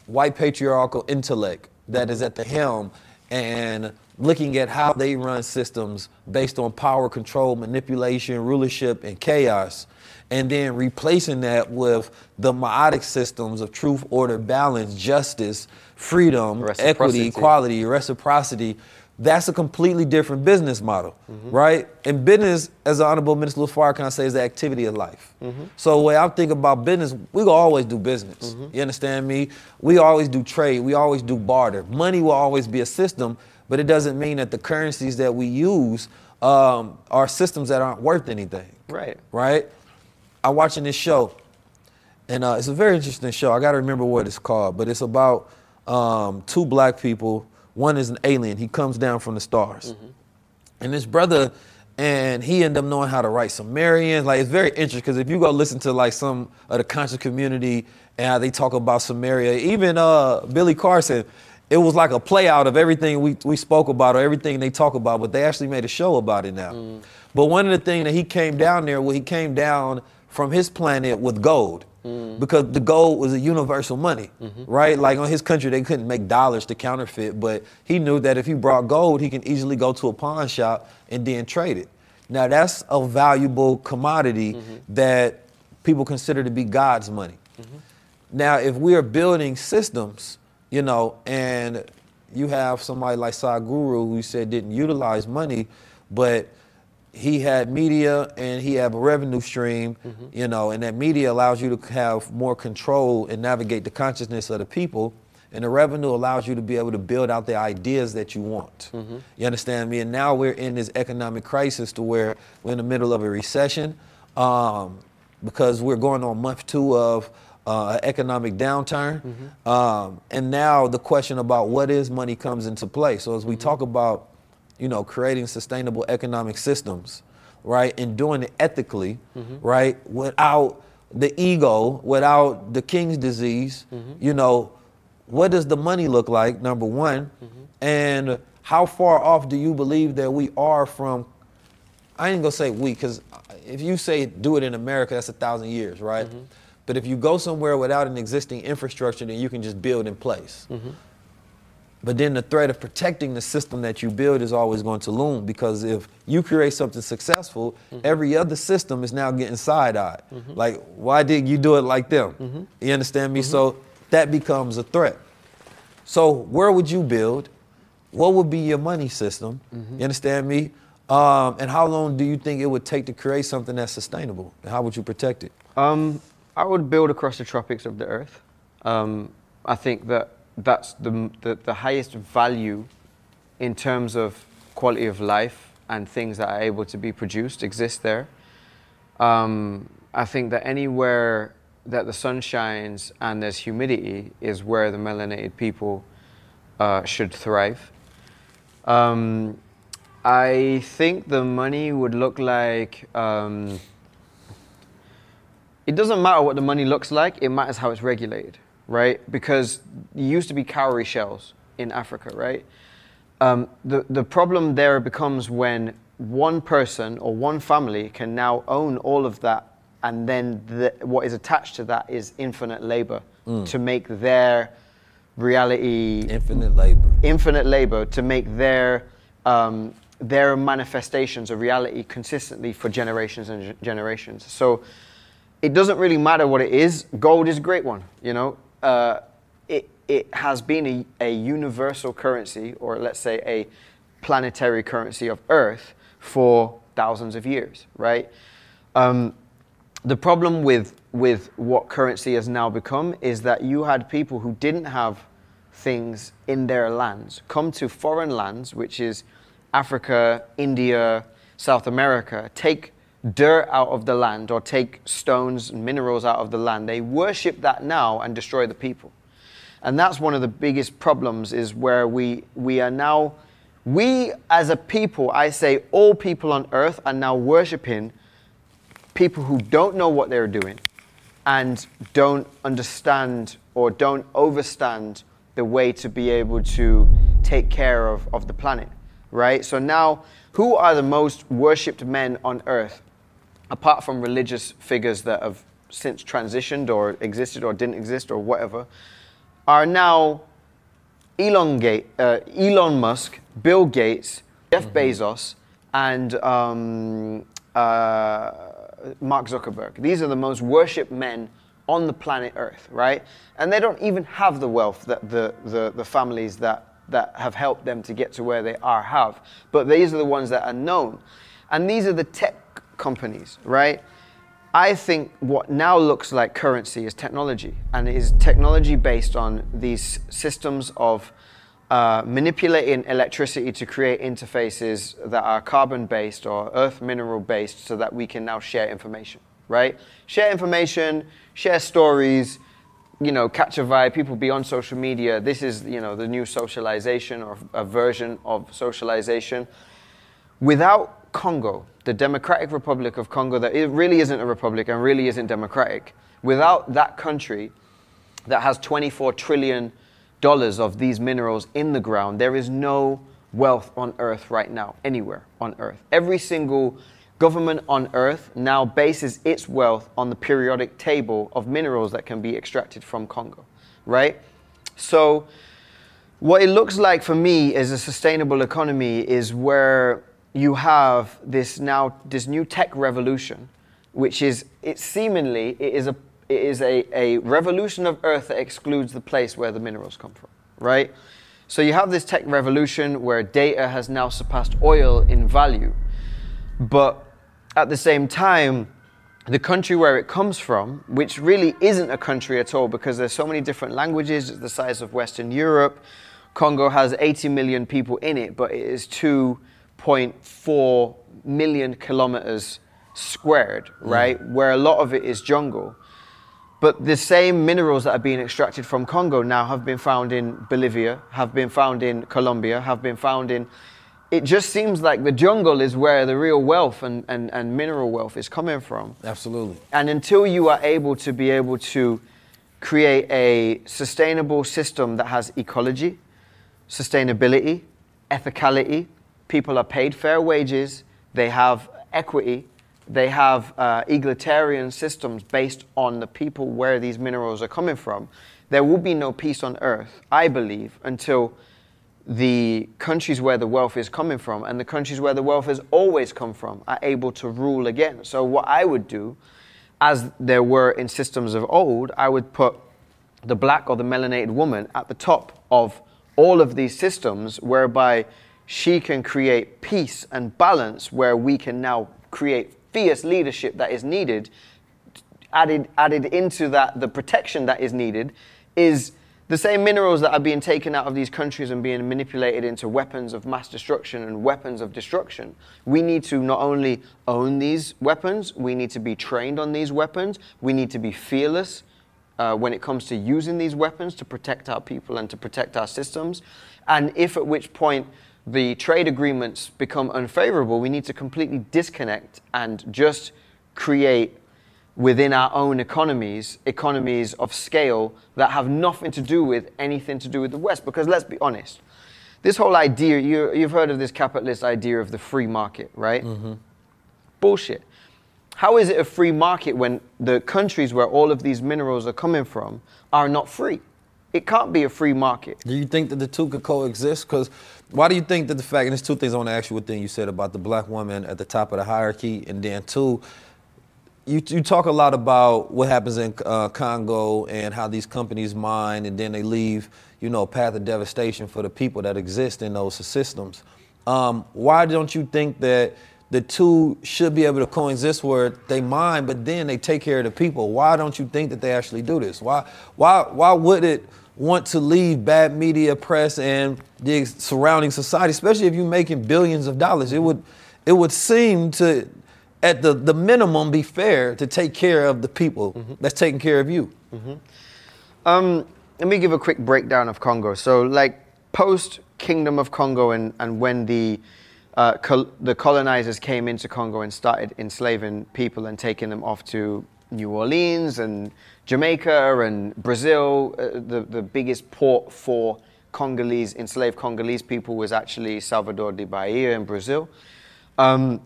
white patriarchal intellect that is at the helm and looking at how they run systems based on power, control, manipulation, rulership, and chaos, and then replacing that with the Ma'atic systems of truth, order, balance, justice, freedom, equity, equality, reciprocity. That's a completely different business model, mm-hmm. right? And business, as the Honorable Minister Louis Farrakhan say, is the activity of life. Mm-hmm. So the way I think about business, we gonna always do business. Mm-hmm. You understand me? We always do trade. We always do barter. Money will always be a system, but it doesn't mean that the currencies that we use um, are systems that aren't worth anything Right. right? I'm watching this show, and uh, it's a very interesting show. I got to remember what it's called, but it's about um, two black people. One is an alien. He comes down from the stars, and this brother, and he ended up knowing how to write Sumerian. Like it's very interesting because if you go listen to like some of the conscious community and how they talk about Sumeria, even uh, Billy Carson. It was like a play out of everything we, we spoke about or everything they talk about, but they actually made a show about it now. But one of the things that he came down there, well, he came down from his planet with gold mm. because the gold was a universal money, mm-hmm. right? Like on his country, they couldn't make dollars to counterfeit, but he knew that if he brought gold, he can easily go to a pawn shop and then trade it. Now that's a valuable commodity mm-hmm. that people consider to be God's money. Mm-hmm. Now, if we are building systems, you know, and you have somebody like Sadhguru who said didn't utilize money, but he had media and he have a revenue stream, you know, and that media allows you to have more control and navigate the consciousness of the people. And the revenue allows you to be able to build out the ideas that you want. You understand me? And now we're in this economic crisis to where we're in the middle of a recession um, because we're going on month two of uh, an economic downturn. Um, and now the question about what is money comes into play. So as we talk about you know, creating sustainable economic systems, right, and doing it ethically, mm-hmm. right, without the ego, without the king's disease, mm-hmm. you know, what does the money look like, number one, mm-hmm. and how far off do you believe that we are from, I ain't gonna say we, because if you say do it in America, that's a thousand years, right? But if you go somewhere without an existing infrastructure, then you can just build in place. But then the threat of protecting the system that you build is always going to loom because if you create something successful, every other system is now getting side eyed. Like, why did you do it like them? You understand me? So that becomes a threat. So, where would you build? What would be your money system? You understand me? Um, and how long do you think it would take to create something that's sustainable? And how would you protect it? Um, I would build across the tropics of the earth. Um, I think that that's the, the, the highest value in terms of quality of life and things that are able to be produced exist there. um, I think that anywhere that the sun shines and there's humidity is where the melanated people uh, should thrive. Um, I think the money would look like. Um, it doesn't matter what the money looks like, it matters how it's regulated, right? Because it used to be cowrie shells in Africa, right? Um, the, the problem there becomes when one person or one family can now own all of that, and then the, what is attached to that is infinite labor to make their reality Infinite labor. infinite labor to make their um, their manifestations of reality consistently for generations and ge- generations. So it doesn't really matter what it is. Gold is a great one. You know, uh, it it has been a, a universal currency, or let's say a planetary currency of Earth for thousands of years, right? Um, the problem with with what currency has now become is that you had people who didn't have things in their lands come to foreign lands, which is Africa, India, South America, take dirt out of the land or take stones and minerals out of the land. They worship that now and destroy the people. And that's one of the biggest problems is where we we are now we as a people, I say all people on earth are now worshiping people who don't know what they're doing and don't understand or don't overstand the way to be able to take care of, of the planet, right? So now, who are the most worshipped men on earth, apart from religious figures that have since transitioned or existed or didn't exist or whatever, are now Elon, Gate, uh, Elon Musk, Bill Gates, Jeff Bezos, and um, uh, Mark Zuckerberg. These are the most worshipped men on the planet Earth, right? And they don't even have the wealth that the, the, the families that, that have helped them to get to where they are have. But these are the ones that are known. And these are the tech companies, right? I think what now looks like currency is technology, and is technology based on these systems of uh, manipulating electricity to create interfaces that are carbon based or earth mineral based so that we can now share information, right? Share information, share stories, you know, catch a vibe, people be on social media. This is, you know, the new socialization or a version of socialization without Congo, the Democratic Republic of Congo, that it really isn't a republic and really isn't democratic, without that country that has 24 trillion dollars of these minerals in the ground, there is no wealth on earth right now, anywhere on earth. Every single government on earth now bases its wealth on the periodic table of minerals that can be extracted from Congo, right? So, what it looks like for me is a sustainable economy is where you have this now this new tech revolution which is it seemingly it is a it is a, a revolution of earth that excludes the place where the minerals come from right so you have this tech revolution where data has now surpassed oil in value but at the same time the country where it comes from, which really isn't a country at all because there's so many different languages, it's the size of Western Europe. Congo has 80 million people in it, but it is 2.4 million kilometers squared, right? Mm. Where a lot of it is jungle. But the same minerals that are being extracted from Congo now have been found in Bolivia, have been found in Colombia, have been found in. It just seems like the jungle is where the real wealth and, and, and mineral wealth is coming from. Absolutely. And until you are able to be able to create a sustainable system that has ecology, sustainability, ethicality, people are paid fair wages, they have equity, they have uh, egalitarian systems based on the people where these minerals are coming from, there will be no peace on earth, I believe, until the countries where the wealth is coming from and the countries where the wealth has always come from are able to rule again. So, what I would do, as there were in systems of old, I would put the black or the melanated woman at the top of all of these systems whereby she can create peace and balance where we can now create fierce leadership that is needed added added into that the protection that is needed is the same minerals that are being taken out of these countries and being manipulated into weapons of mass destruction and weapons of destruction. We need to not only own these weapons, we need to be trained on these weapons, we need to be fearless uh, when it comes to using these weapons to protect our people and to protect our systems. And if at which point the trade agreements become unfavorable, we need to completely disconnect and just create within our own economies, economies of scale that have nothing to do with anything to do with the West. Because let's be honest, this whole idea, you, you've heard of this capitalist idea of the free market, right? Mm-hmm. Bullshit. How is it a free market when the countries where all of these minerals are coming from are not free? It can't be a free market. Do you think that the two could coexist? Because why do you think that the fact, and there's two things I want to ask you within you said about the black woman at the top of the hierarchy, and then two, you, you talk a lot about what happens in uh, Congo and how these companies mine and then they leave, you know, a path of devastation for the people that exist in those systems. Um, why don't you think that the two should be able to coexist where they mine, but then they take care of the people? Why don't you think that they actually do this? Why, why, why would it want to leave bad media, press, and the surrounding society, especially if you're making billions of dollars? It would, it would seem to at the, the minimum be fair to take care of the people that's taking care of you. Um, let me give a quick breakdown of Congo. So, like post Kingdom of Congo, and, and when the uh, col- the colonizers came into Congo and started enslaving people and taking them off to New Orleans and Jamaica and Brazil, uh, the the biggest port for Congolese enslaved Congolese people was actually Salvador de Bahia in Brazil. Um,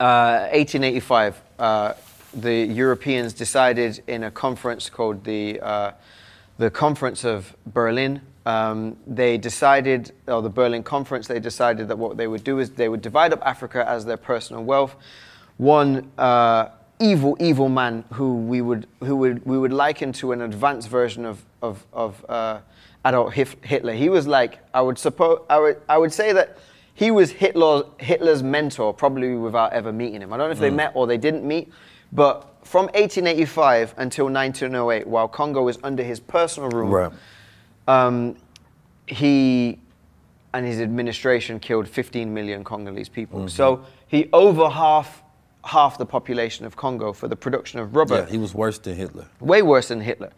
uh, 1885, uh, the Europeans decided in a conference called the, uh, the Conference of Berlin. Um, they decided, or the Berlin Conference, they decided that what they would do is they would divide up Africa as their personal wealth. One uh, evil, evil man who we would, who would, we would liken to an advanced version of, of, of uh, Adolf Hitler. He was like, I would suppose, I would, I would say that he was Hitler, Hitler's mentor, probably without ever meeting him. I don't know if they met or they didn't meet, but from 1885 until 1908, while Congo was under his personal rule, Right. um, he and his administration killed 15 million Congolese people. Mm-hmm. So he over half half the population of Congo for the production of rubber Yeah, he was worse than Hitler. way worse than Hitler.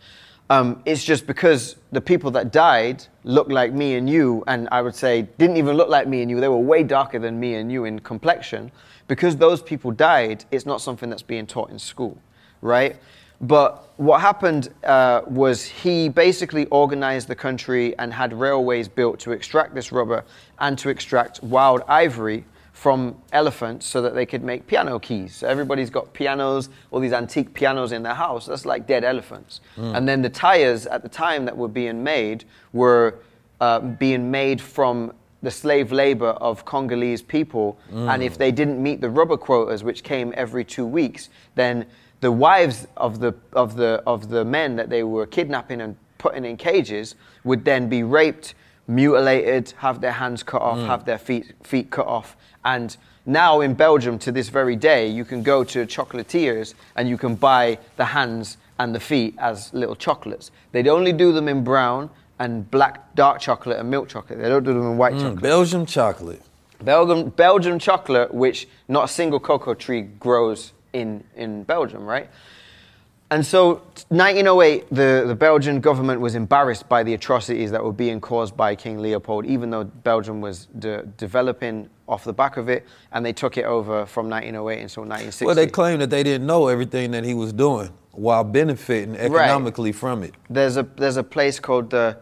Um, it's just because the people that died looked like me and you, and I would say didn't even look like me and you. They were way darker than me and you in complexion. Because those people died, it's not something that's being taught in school, right? But what happened uh, was he basically organized the country and had railways built to extract this rubber and to extract wild ivory from elephants so that they could make piano keys. So everybody's got pianos, all these antique pianos in their house. That's like dead elephants. Hmm. And then the tires at the time that were being made were uh, being made from the slave labor of Congolese people. Hmm. And if they didn't meet the rubber quotas, which came every two weeks, then the wives of the, of the, of the men that they were kidnapping and putting in cages would then be raped, mutilated, have their hands cut off, hmm. have their feet, feet cut off. And now in Belgium, to this very day, you can go to chocolatiers and you can buy the hands and the feet as little chocolates. They'd only do them in brown and black dark chocolate and milk chocolate. They don't do them in white hmm, chocolate. Belgium chocolate. Belgium, Belgium chocolate, which not a single cocoa tree grows in, in Belgium, right? And so, 1908, the, the Belgian government was embarrassed by the atrocities that were being caused by King Leopold, even though Belgium was de- developing off the back of it, and they took it over from 1908 until 1960. Well, they claim that they didn't know everything that he was doing while benefiting economically from it. there's a there's a place called the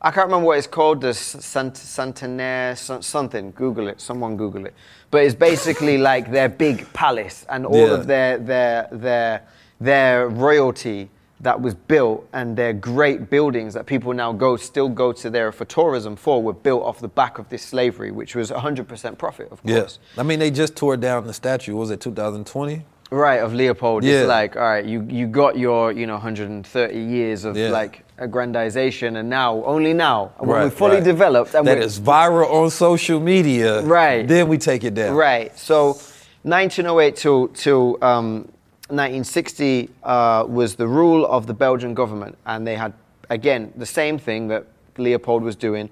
I can't remember what it's called the Sant, Santenaire so- something Google it someone Google it but it's basically like their big palace and all Yeah. of their their their their royalty that was built and their great buildings that people now go still go to there for tourism for were built off the back of this slavery which was 100% profit of course Yes. I mean, they just tore down the statue. Was it 2020? Right, of Leopold. Yeah. It's like, all right, you, you got your, you know, 130 years of Yeah. like aggrandization, and now, only now, when Right, we're fully right. developed, and That we're, is viral on social media. Right. Then we take it down. Right. So 1908 till, till um, 1960 uh, was the rule of the Belgian government, and they had again, the same thing that Leopold was doing.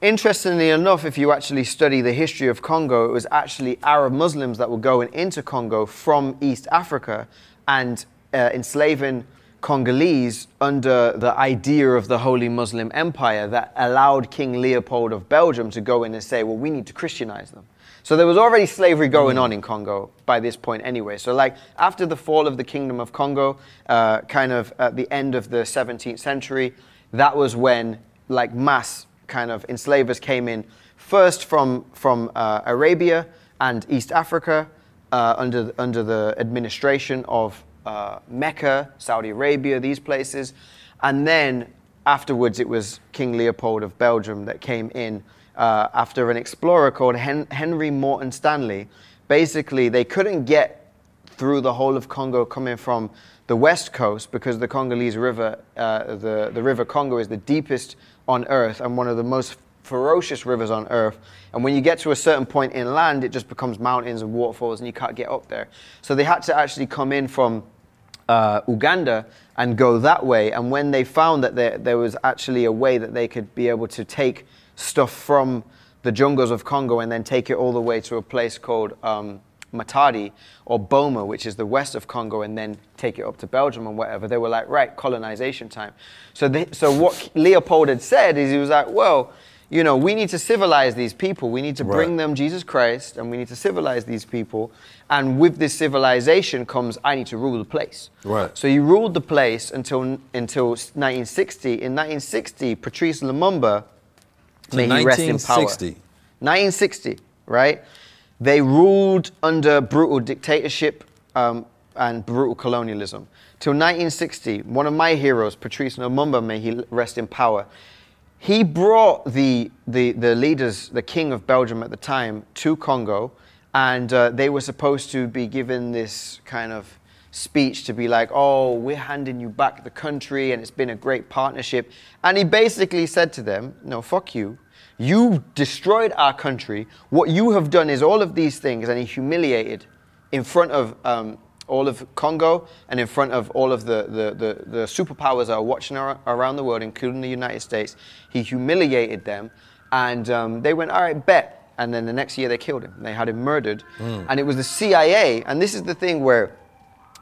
Interestingly enough, if you actually study the history of Congo, it was actually Arab Muslims that were going into Congo from East Africa and uh, enslaving Congolese under the idea of the Holy Muslim Empire that allowed King Leopold of Belgium to go in and say, well, we need to Christianize them. So there was already slavery going on in Congo by this point anyway. So like after the fall of the Kingdom of Congo, uh, kind of at the end of the 17th century, that was when like mass kind of enslavers came in first from, from uh, Arabia and East Africa uh, under, under the administration of uh, Mecca, Saudi Arabia, these places. And then afterwards, it was King Leopold of Belgium that came in uh, after an explorer called Hen- Henry Morton Stanley. Basically, they couldn't get through the whole of Congo coming from the west coast because the Congolese River, uh, the, the River Congo, is the deepest on earth and one of the most ferocious rivers on earth. And when you get to a certain point inland, it just becomes mountains and waterfalls and you can't get up there. So they had to actually come in from uh, Uganda and go that way. And when they found that there, there was actually a way that they could be able to take stuff from the jungles of Congo and then take it all the way to a place called um, Matadi or Boma, which is the west of Congo, and then take it up to Belgium and whatever. They were like, right, colonization time. So, they, so what Leopold had said is he was like, well, you know, we need to civilize these people. We need to bring Right. them Jesus Christ, and we need to civilize these people. And with this civilization comes, I need to rule the place. Right. So he ruled the place until until 1960. In 1960, Patrice Lumumba, may he rest in power. 1960. 1960, right? They ruled under brutal dictatorship um, and brutal colonialism. Till 1960, one of my heroes, Patrice Lumumba, may he rest in power, he brought the, the, the leaders, the king of Belgium at the time, to Congo, and uh, they were supposed to be given this kind of speech to be like, oh, we're handing you back the country and it's been a great partnership. And he basically said to them, no, fuck you. You destroyed our country. What you have done is all of these things, and he humiliated in front of um, all of Congo and in front of all of the, the, the, the superpowers that are watching ar- around the world, including the United States. He humiliated them, and um, they went, all right, bet. And then the next year they killed him. They had him murdered. And it was the CIA, and this is the thing where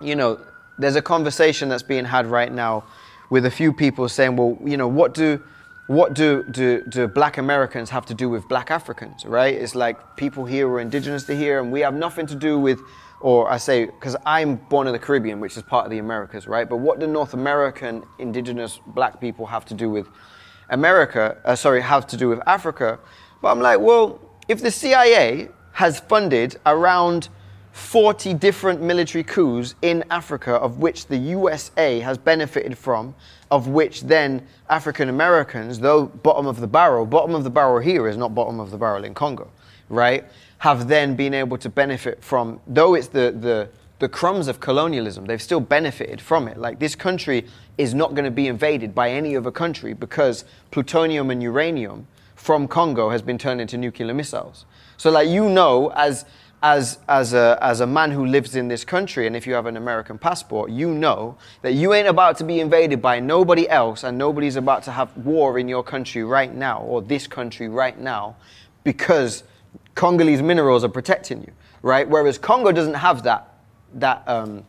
you know, there's a conversation that's being had right now with a few people saying, well, you know, what do what do, do, do black Americans have to do with black Africans, right? It's like people here were indigenous to here and we have nothing to do with, or I say, because I'm born in the Caribbean, which is part of the Americas, right? But what do North American indigenous black people have to do with America, uh, sorry, have to do with Africa? But I'm like, well, if the CIA has funded around 40 different military coups in Africa, of which the USA has benefited from, of which then African Americans, though bottom of the barrel, bottom of the barrel here is not bottom of the barrel in Congo, right? Have then been able to benefit from, though it's the, the, the crumbs of colonialism, they've still benefited from it. Like this country is not going to be invaded by any other country because plutonium and uranium from Congo has been turned into nuclear missiles. So like you know, as as as a as a man who lives in this country, and if you have an American passport, you know that you ain't about to be invaded by nobody else, and nobody's about to have war in your country right now or this country right now, because Congolese minerals are protecting you, right? Whereas Congo doesn't have that that um,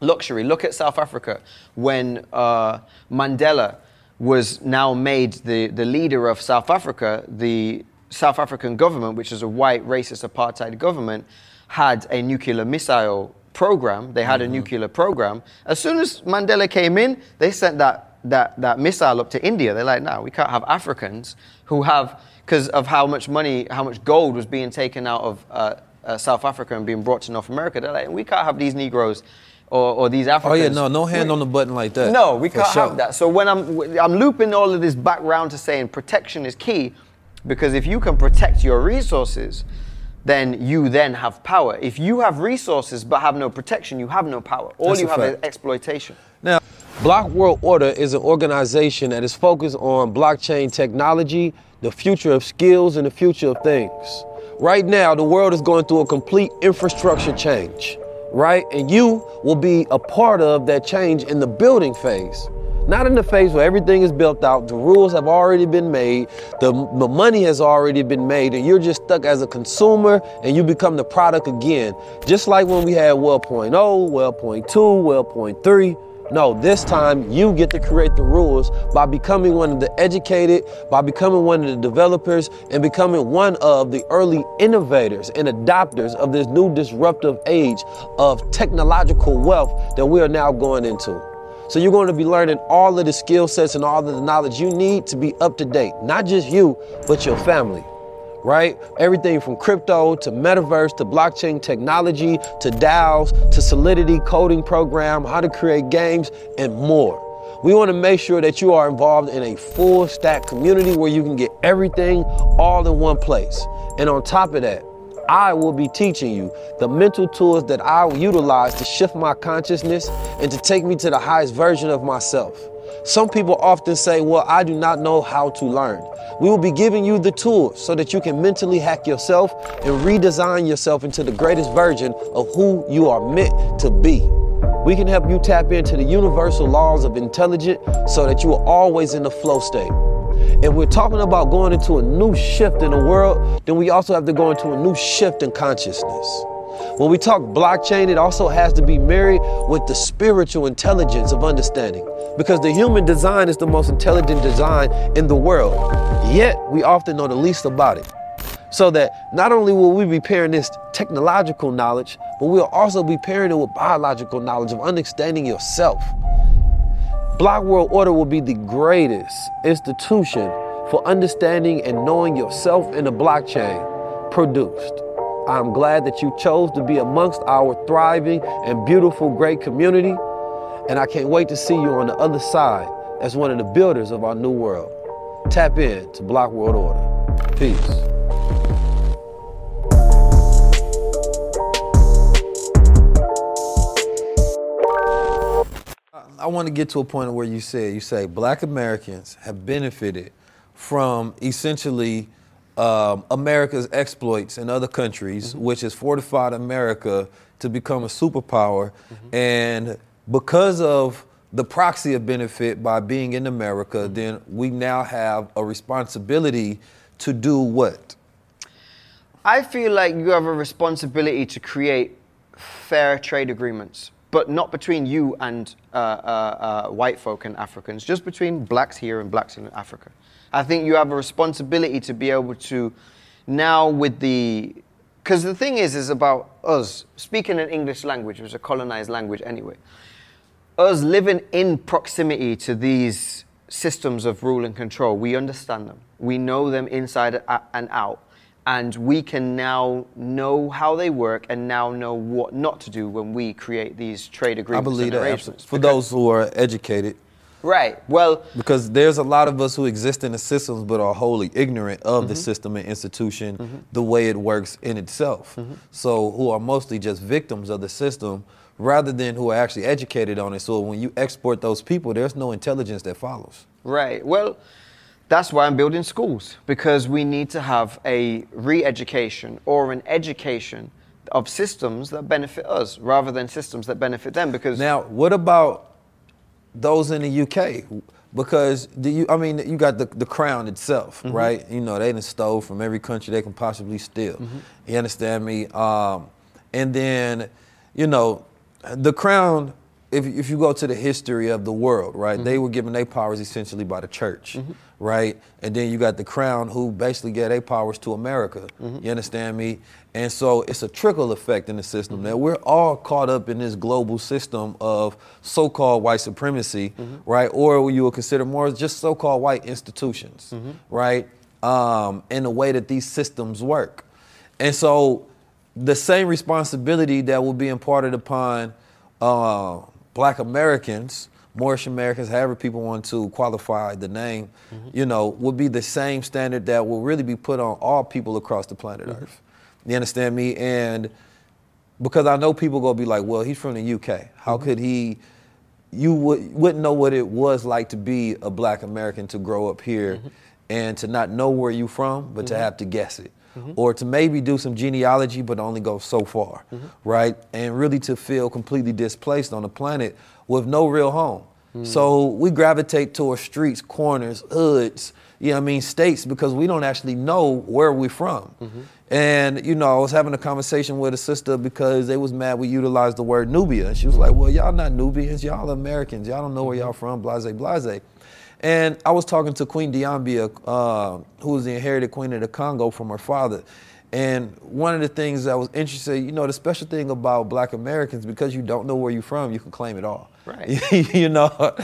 luxury. Look at South Africa when uh, Mandela was now made the, the leader of South Africa, the South African government, which is a white racist apartheid government, had a nuclear missile program. They had a nuclear program. As soon as Mandela came in, they sent that, that, that missile up to India. They're like, no, we can't have Africans who have, because of how much money, how much gold was being taken out of uh, uh, South Africa and being brought to North America. They're like, we can't have these Negroes or, or these Africans. Oh yeah, no, no hand on the button like that. No, we can't sure. have that. So when I'm I'm looping all of this back round to saying protection is key, because if you can protect your resources, then you then have power. If you have resources but have no protection, you have no power. All That's you have is exploitation. Now, Block World Order is an organization that is focused on blockchain technology, the future of skills, and the future of things. Right now, the world is going through a complete infrastructure change, right? And you will be a part of that change in the building phase. Not in the phase where everything is built out, the rules have already been made, the, the money has already been made, and you're just stuck as a consumer and you become the product again. Just like when we had well point oh, well point two, well point three. No, this time you get to create the rules by becoming one of the educated, by becoming one of the developers, and becoming one of the early innovators and adopters of this new disruptive age of technological wealth that we are now going into. So you're going to be learning all of the skill sets and all of the knowledge you need to be up to date. Not just you, but your family right? Everything from crypto to metaverse to blockchain technology to DAOs to Solidity coding program, how to create games, and more. We want to make sure that you are involved in a full stack community where you can get everything all in one place. And on top of that, I will be teaching you the mental tools that I will utilize to shift my consciousness and to take me to the highest version of myself. Some people often say, Well, I do not know how to learn. We will be giving you the tools so that you can mentally hack yourself and redesign yourself into the greatest version of who you are meant to be. We can help you tap into the universal laws of intelligence so that you are always in the flow state. If we're talking about going into a new shift in the world, then we also have to go into a new shift in consciousness. When we talk blockchain, it also has to be married with the spiritual intelligence of understanding because the human design is the most intelligent design in the world. Yet, we often know the least about it. So that not only will we be pairing this technological knowledge, but we'll also be pairing it with biological knowledge of understanding yourself. Block World Order will be the greatest institution for understanding and knowing yourself in the blockchain produced. I'm glad that you chose to be amongst our thriving and beautiful, great community. And I can't wait to see you on the other side as one of the builders of our new world. Tap in to Block World Order. Peace. I want to get to a point where you say you say black Americans have benefited from essentially um, America's exploits in other countries, mm-hmm. which has fortified America to become a superpower. Mm-hmm. And because of the proxy of benefit by being in America, mm-hmm. then we now have a responsibility to do what? I feel like you have a responsibility to create fair trade agreements, but not between you and uh, uh, uh, white folk and Africans, just between blacks here and blacks in Africa. I think you have a responsibility to be able to now with the because the thing is is about us speaking an English language, which is a colonized language anyway. Us living in proximity to these systems of rule and control, we understand them. We know them inside and out. And we can now know how they work and now know what not to do when we create these trade agreements. I believe that. For those who are educated, Right. Well, because there's a lot of us who exist in the systems but are wholly ignorant of mm-hmm. the system and institution, mm-hmm. the way it works in itself. Mm-hmm. So, who are mostly just victims of the system rather than who are actually educated on it. So, when you export those people, there's no intelligence that follows. Right. Well, that's why I'm building schools because we need to have a re education or an education of systems that benefit us rather than systems that benefit them because now what about those in the UK because the you I mean you got the the crown itself, mm-hmm. right? You know they done stole from every country they can possibly steal. Mm-hmm. You understand me? Um, and then, you know, the crown. If if you go to the history of the world, right? Mm-hmm. They were given their powers essentially by the church, mm-hmm. Right? And then you got the crown who basically gave their powers to America. Mm-hmm. You understand me? And so it's a trickle effect in the system. Mm-hmm. Now we're all caught up in this global system of so-called white supremacy, mm-hmm. right? Or you would consider more just so-called white institutions, mm-hmm. right? Um, in the way that these systems work. And so the same responsibility that will be imparted upon uh, black Americans, Moorish Americans, however people want to qualify the name, mm-hmm. you know, would be the same standard that will really be put on all people across the planet mm-hmm. Earth. You understand me? And because I know people gonna be like, well, he's from the UK. How mm-hmm. could he? You would, wouldn't know what it was like to be a Black American to grow up here, mm-hmm. and to not know where you from, but mm-hmm. to have to guess it, mm-hmm. or to maybe do some genealogy, but only go so far, mm-hmm. right? And really to feel completely displaced on the planet with no real home. So we gravitate towards streets, corners, hoods, you know I mean, states because we don't actually know where we're from. And you know, I was having a conversation with a sister because they was mad we utilized the word Nubia. And she was like, Well, y'all not Nubians, y'all Americans, y'all don't know where y'all from, blase, blase. And I was talking to Queen Diambia, uh, who was the inherited queen of the Congo from her father. And one of the things that was interesting, you know, the special thing about black Americans, because you don't know where you're from, you can claim it all. Right. you know?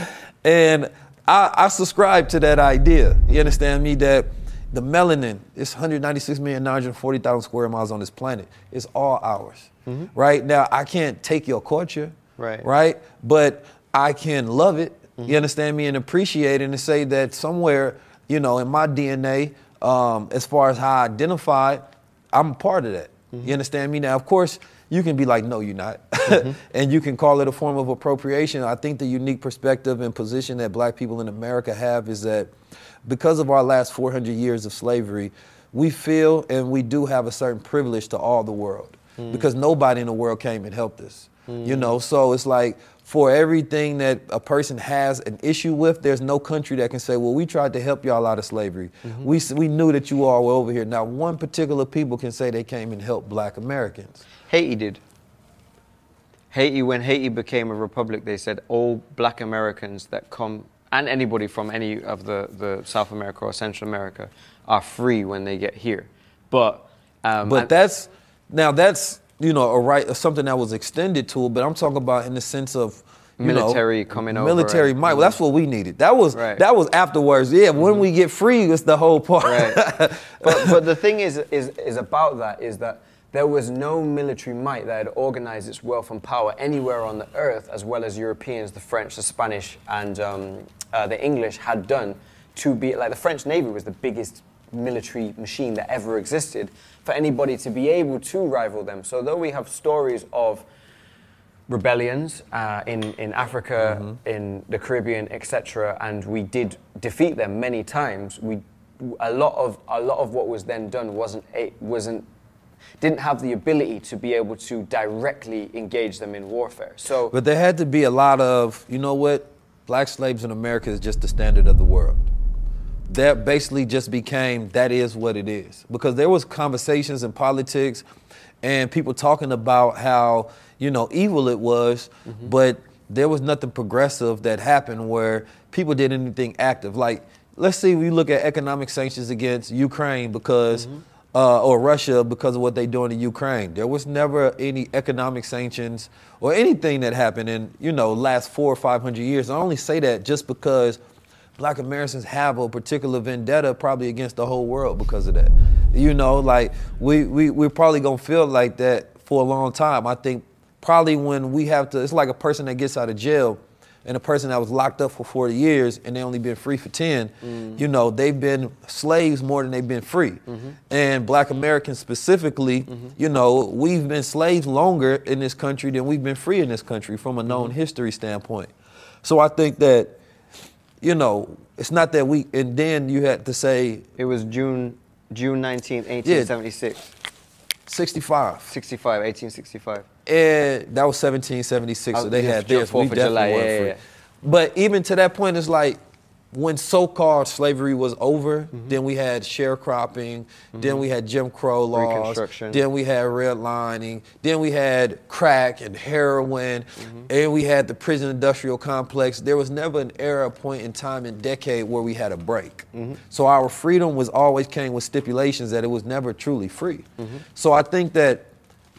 And I, I subscribe to that idea. You understand me? That the melanin, it's 196,940,000 square miles on this planet. It's all ours. Right? Now, I can't take your culture. Right. Right? But I can love it. You understand me? And appreciate it and say that somewhere, you know, in my DNA, um, as far as how I identify, I'm a part of that. You mm-hmm. understand me? Now, of course, you can be like, no, you're not. Mm-hmm. and you can call it a form of appropriation. I think the unique perspective and position that black people in America have is that because of our last 400 years of slavery, we feel and we do have a certain privilege to all the world mm. because nobody in the world came and helped us. You mm. know, so it's like for everything that a person has an issue with, there's no country that can say, well, we tried to help y'all out of slavery. We, s- we knew that you all were over here. Now, one particular people can say they came and helped black Americans. Haiti did. Haiti, when Haiti became a republic, they said all black Americans that come, and anybody from any of the, the South America or Central America, are free when they get here. But, um, But and- that's now that's you know a right or something that was extended to it. But I'm talking about in the sense of you know, Military coming over military might. Well, that's what we needed. That was Right. that was afterwards. Yeah, when we get free, it's the whole part. Right. but but the thing is is is about that is that there was no military might that had organized its wealth and power anywhere on the earth as well as Europeans, the French, the Spanish, and um, uh, the English had done to be like the French Navy was the biggest military machine that ever existed for anybody to be able to rival them. So though we have stories of rebellions uh, in, in Africa, in the Caribbean, etc., and we did defeat them many times. We a lot of a lot of what was then done wasn't wasn't didn't have the ability to be able to directly engage them in warfare. So But there had to be a lot of, you know what? Black slaves in America is just the standard of the world. That basically just became that is what it is. Because there was conversations in politics and people talking about how, you know, evil it was, but there was nothing progressive that happened where people did anything active. Like, let's see, we look at economic sanctions against Ukraine because uh, or Russia because of what they're doing in Ukraine. There was never any economic sanctions or anything that happened in you know last four or five hundred years. I only say that just because Black Americans have a particular vendetta probably against the whole world because of that. You know, like we we we're probably gonna feel like that for a long time. I think probably when we have to, it's like a person that gets out of jail and a person that was locked up for 40 years and they only been free for 10, mm. you know, they've been slaves more than they've been free. Mm-hmm. And black Americans specifically, mm-hmm. you know, we've been slaves longer in this country than we've been free in this country from a known mm-hmm. history standpoint. So I think that, you know, it's not that we, and then you had to say it was June June 19, 1876. 65. 65, 1865. And that was 1776, so they had this. We of July, definitely weren't free. yeah, yeah. But even to that point, it's like when so-called slavery was over, Mm-hmm. then we had sharecropping, then we had Jim Crow laws, then we had redlining, then we had crack and heroin, Mm-hmm. and we had the prison industrial complex. There was never an era, point in time, and decade where we had a break. Mm-hmm. So our freedom was always came with stipulations that it was never truly free. Mm-hmm. So I think that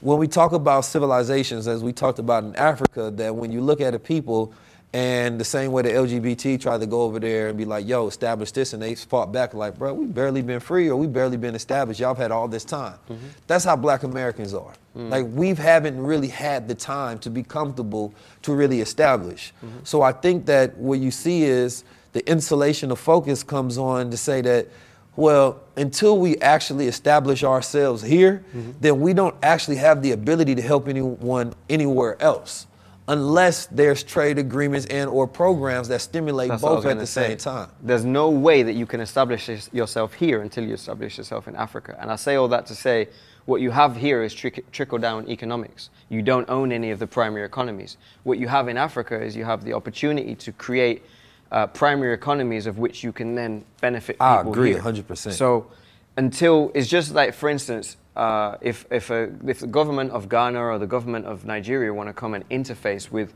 when we talk about civilizations, as we talked about in Africa, that when you look at a people and the same way the LGBT tried to go over there and be like, yo, establish this, and they fought back like, bro, we barely been free or we barely been established. Y'all have had all this time. Mm-hmm. That's how black Americans are. Mm. Like we haven't really had the time to be comfortable to really establish. Mm-hmm. So I think that what you see is the insulation of focus comes on to say that well, until we actually establish ourselves here, mm-hmm. then we don't actually have the ability to help anyone anywhere else. Unless there's trade agreements and or programs that stimulate That's what I was both at the say. same time. There's no way that you can establish yourself here until you establish yourself in Africa. And I say all that to say what you have here is trick- trickle down economics. You don't own any of the primary economies. What you have in Africa is you have the opportunity to create uh, primary economies of which you can then benefit I agree here. 100%. So until it's just like, for instance, uh, if if a, if the government of Ghana or the government of Nigeria want to come and interface with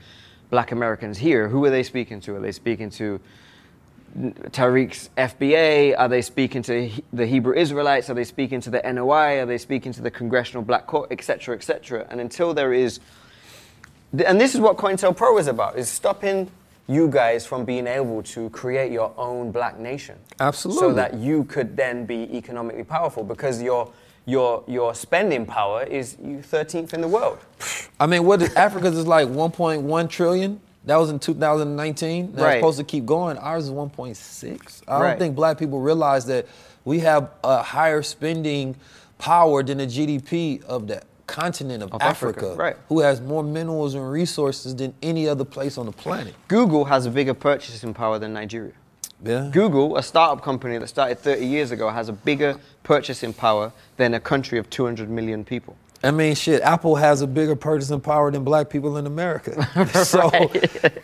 Black Americans here, who are they speaking to? Are they speaking to Tariq's FBA? Are they speaking to the Hebrew Israelites? Are they speaking to the NOI? Are they speaking to the Congressional Black Court, et cetera, et cetera? And until there is and this is what COINTELPRO is about, is stopping you guys from being able to create your own black nation. absolutely, So that you could then be economically powerful because your your your spending power is you 13th in the world. I mean, what is Africa's is like 1.1 trillion. That was in 2019. That's Right. supposed to keep going. Ours is 1.6. I don't think black people realize that we have a higher spending power than the GDP of the continent of, Of Africa, Africa, right. who has more minerals and resources than any other place on the planet. Google has a bigger purchasing power than Nigeria. Yeah. Google, a startup company that started 30 years ago, has a bigger purchasing power than a country of 200 million people. I mean, shit, Apple has a bigger purchasing power than black people in America. so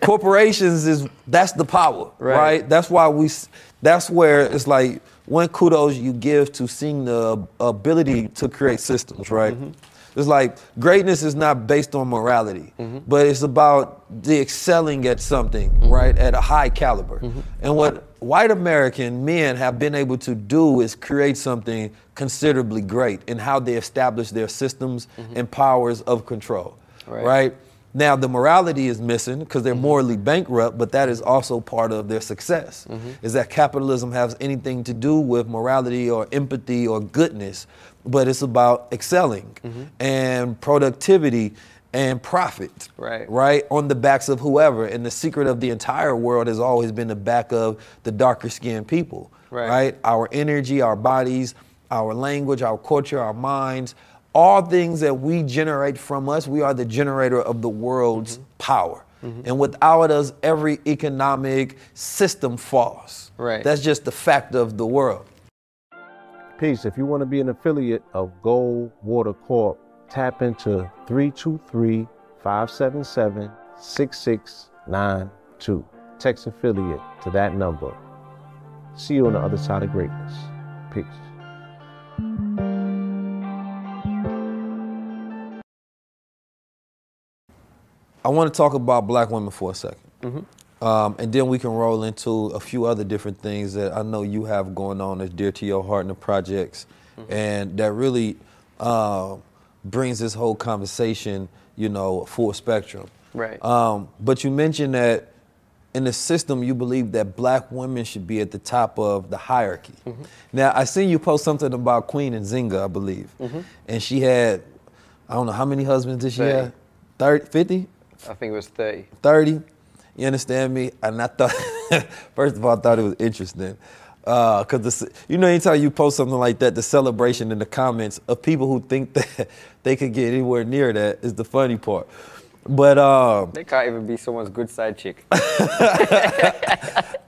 corporations is that's the power, Right. right. That's why we that's where it's like one kudos you give to seeing the ability to create systems, right? Mm-hmm. It's like greatness is not based on morality, Mm-hmm. but it's about the excelling at something, right, at a high caliber. Mm-hmm. And what white American men have been able to do is create something considerably great in how they establish their systems and powers of control, Mm-hmm. Right. right? Now the morality is missing because they're mm-hmm. morally bankrupt, but that is also part of their success. Mm-hmm. Is that capitalism has anything to do with morality or empathy or goodness, but it's about excelling mm-hmm. and productivity and profit. Right. Right? On the backs of whoever. And the secret of the entire world has always been the back of the darker skinned people. Right. right? Our energy, our bodies, our language, our culture, our minds, all things that we generate from us, we are the generator of the world's Mm-hmm. power. And without us, every economic system falls. Right. That's just the fact of the world. Peace. If you want to be an affiliate of Gold Water Corp, tap into 323 577 6692. Text affiliate to that number. See you on the other side of greatness. Peace. I want to talk about black women for a 2nd Um, and then we can roll into a few other different things that I know you have going on that's dear to your heart and the projects, and that really uh, brings this whole conversation, you know, full spectrum. Right. Um, but you mentioned that in the system, you believe that black women should be at the top of the hierarchy. Now, I seen you post something about Queen Nzinga, I believe, and she had, I don't know how many husbands did she have? 30, 50? I think it was 30. 30. You understand me? And I thought, first of all, I thought it was interesting. Because, you know, anytime you post something like that, the celebration in the comments of people who think that they could get anywhere near that is the funny part. But um, They can't even be someone's good side chick.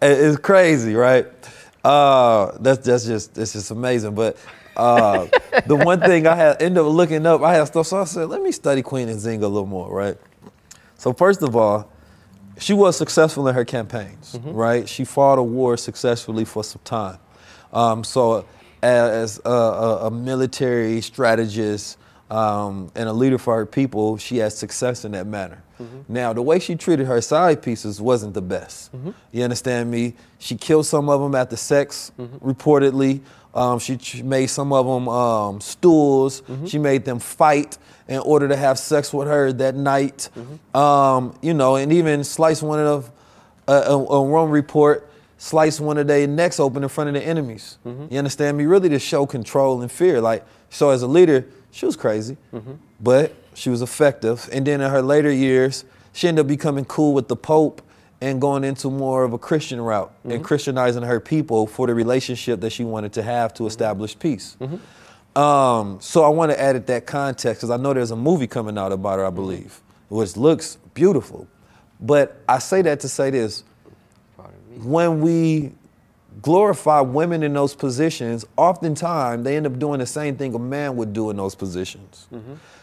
it's crazy, right? Uh, that's that's just it's just amazing. But uh, the one thing I had ended up looking up, I had stuff, so I said, let me study Queen Nzinga a little more, right? So first of all, she was successful in her campaigns, right? She fought a war successfully for some time. Um, so as a, a, a military strategist um, and a leader for her people, she had success in that manner. Now, the way she treated her side pieces wasn't the best. You understand me? She killed some of them after sex, reportedly. Um, she ch- made some of them um, stools. She made them fight in order to have sex with her that night. Um, you know, and even sliced one of uh, a, a one report sliced one of their necks open in front of the enemies. You understand me? Really to show control and fear. Like so, as a leader, she was crazy, but she was effective. And then in her later years, she ended up becoming cool with the Pope and going into more of a Christian route and mm-hmm. Christianizing her people for the relationship that she wanted to have to mm-hmm. establish peace. Mm-hmm. Um, so I want to add it that context because I know there's a movie coming out about her, I believe, which looks beautiful. But I say that to say this when we glorify women in those positions, oftentimes they end up doing the same thing a man would do in those positions.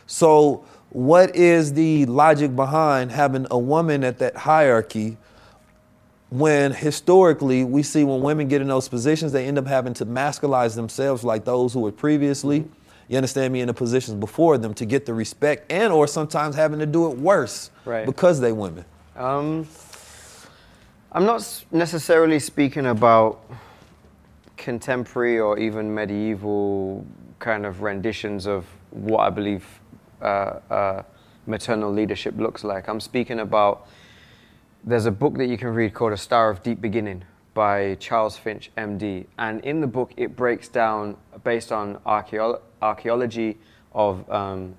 So, what is the logic behind having a woman at that hierarchy when historically we see when women get in those positions, they end up having to masculize themselves like those who were previously, you understand me, in the positions before them to get the respect and or sometimes having to do it worse Right. because they women. Um, I'm not necessarily speaking about contemporary or even medieval kind of renditions of what I believe uh, uh, maternal leadership looks like. I'm speaking about there's a book that you can read called A Star of Deep Beginning by Charles Finch, MD. And in the book, it breaks down, based on archaeo- archaeology of um,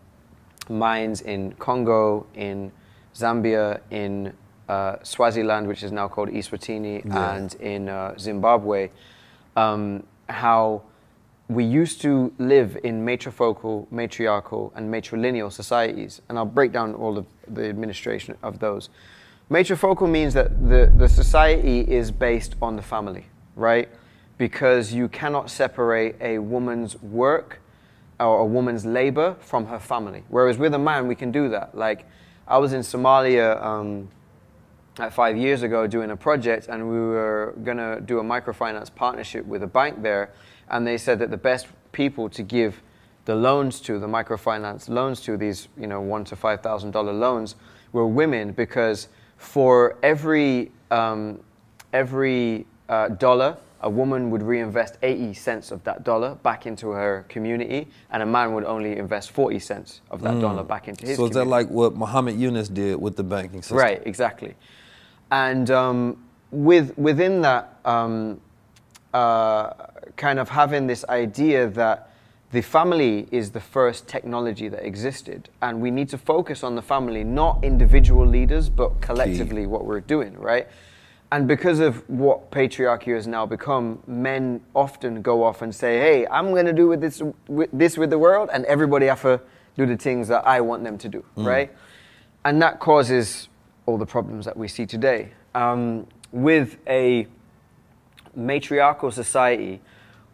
mines in Congo, in Zambia, in uh, Swaziland, which is now called Eswatini, and in uh, Zimbabwe, um, how we used to live in matrifocal, matriarchal, and matrilineal societies. And I'll break down all of the administration of those. Matrifocal means that the, the society is based on the family, right? Because you cannot separate a woman's work or a woman's labor from her family. Whereas with a man, we can do that. Like, I was in Somalia um, five years ago doing a project, and we were to do a microfinance partnership with a bank there, and they said that the best people to give the loans to, the microfinance loans to, these you know one to five thousand dollar loans, were women because for every um, every uh, dollar, a woman would reinvest 80 cents of that dollar back into her community, and a man would only invest 40 cents of that dollar back into his So is that like what Muhammad Yunus did with the banking system? Right, exactly. And um, with within that, um, uh, kind of having this idea that the family is the first technology that existed, and we need to focus on the family, not individual leaders, but collectively what we're doing, right? And because of what patriarchy has now become, men often go off and say, "Hey, I'm going to do with this with this with the world," and everybody have to do the things that I want them to do, right? And that causes all the problems that we see today. Um, with a matriarchal society,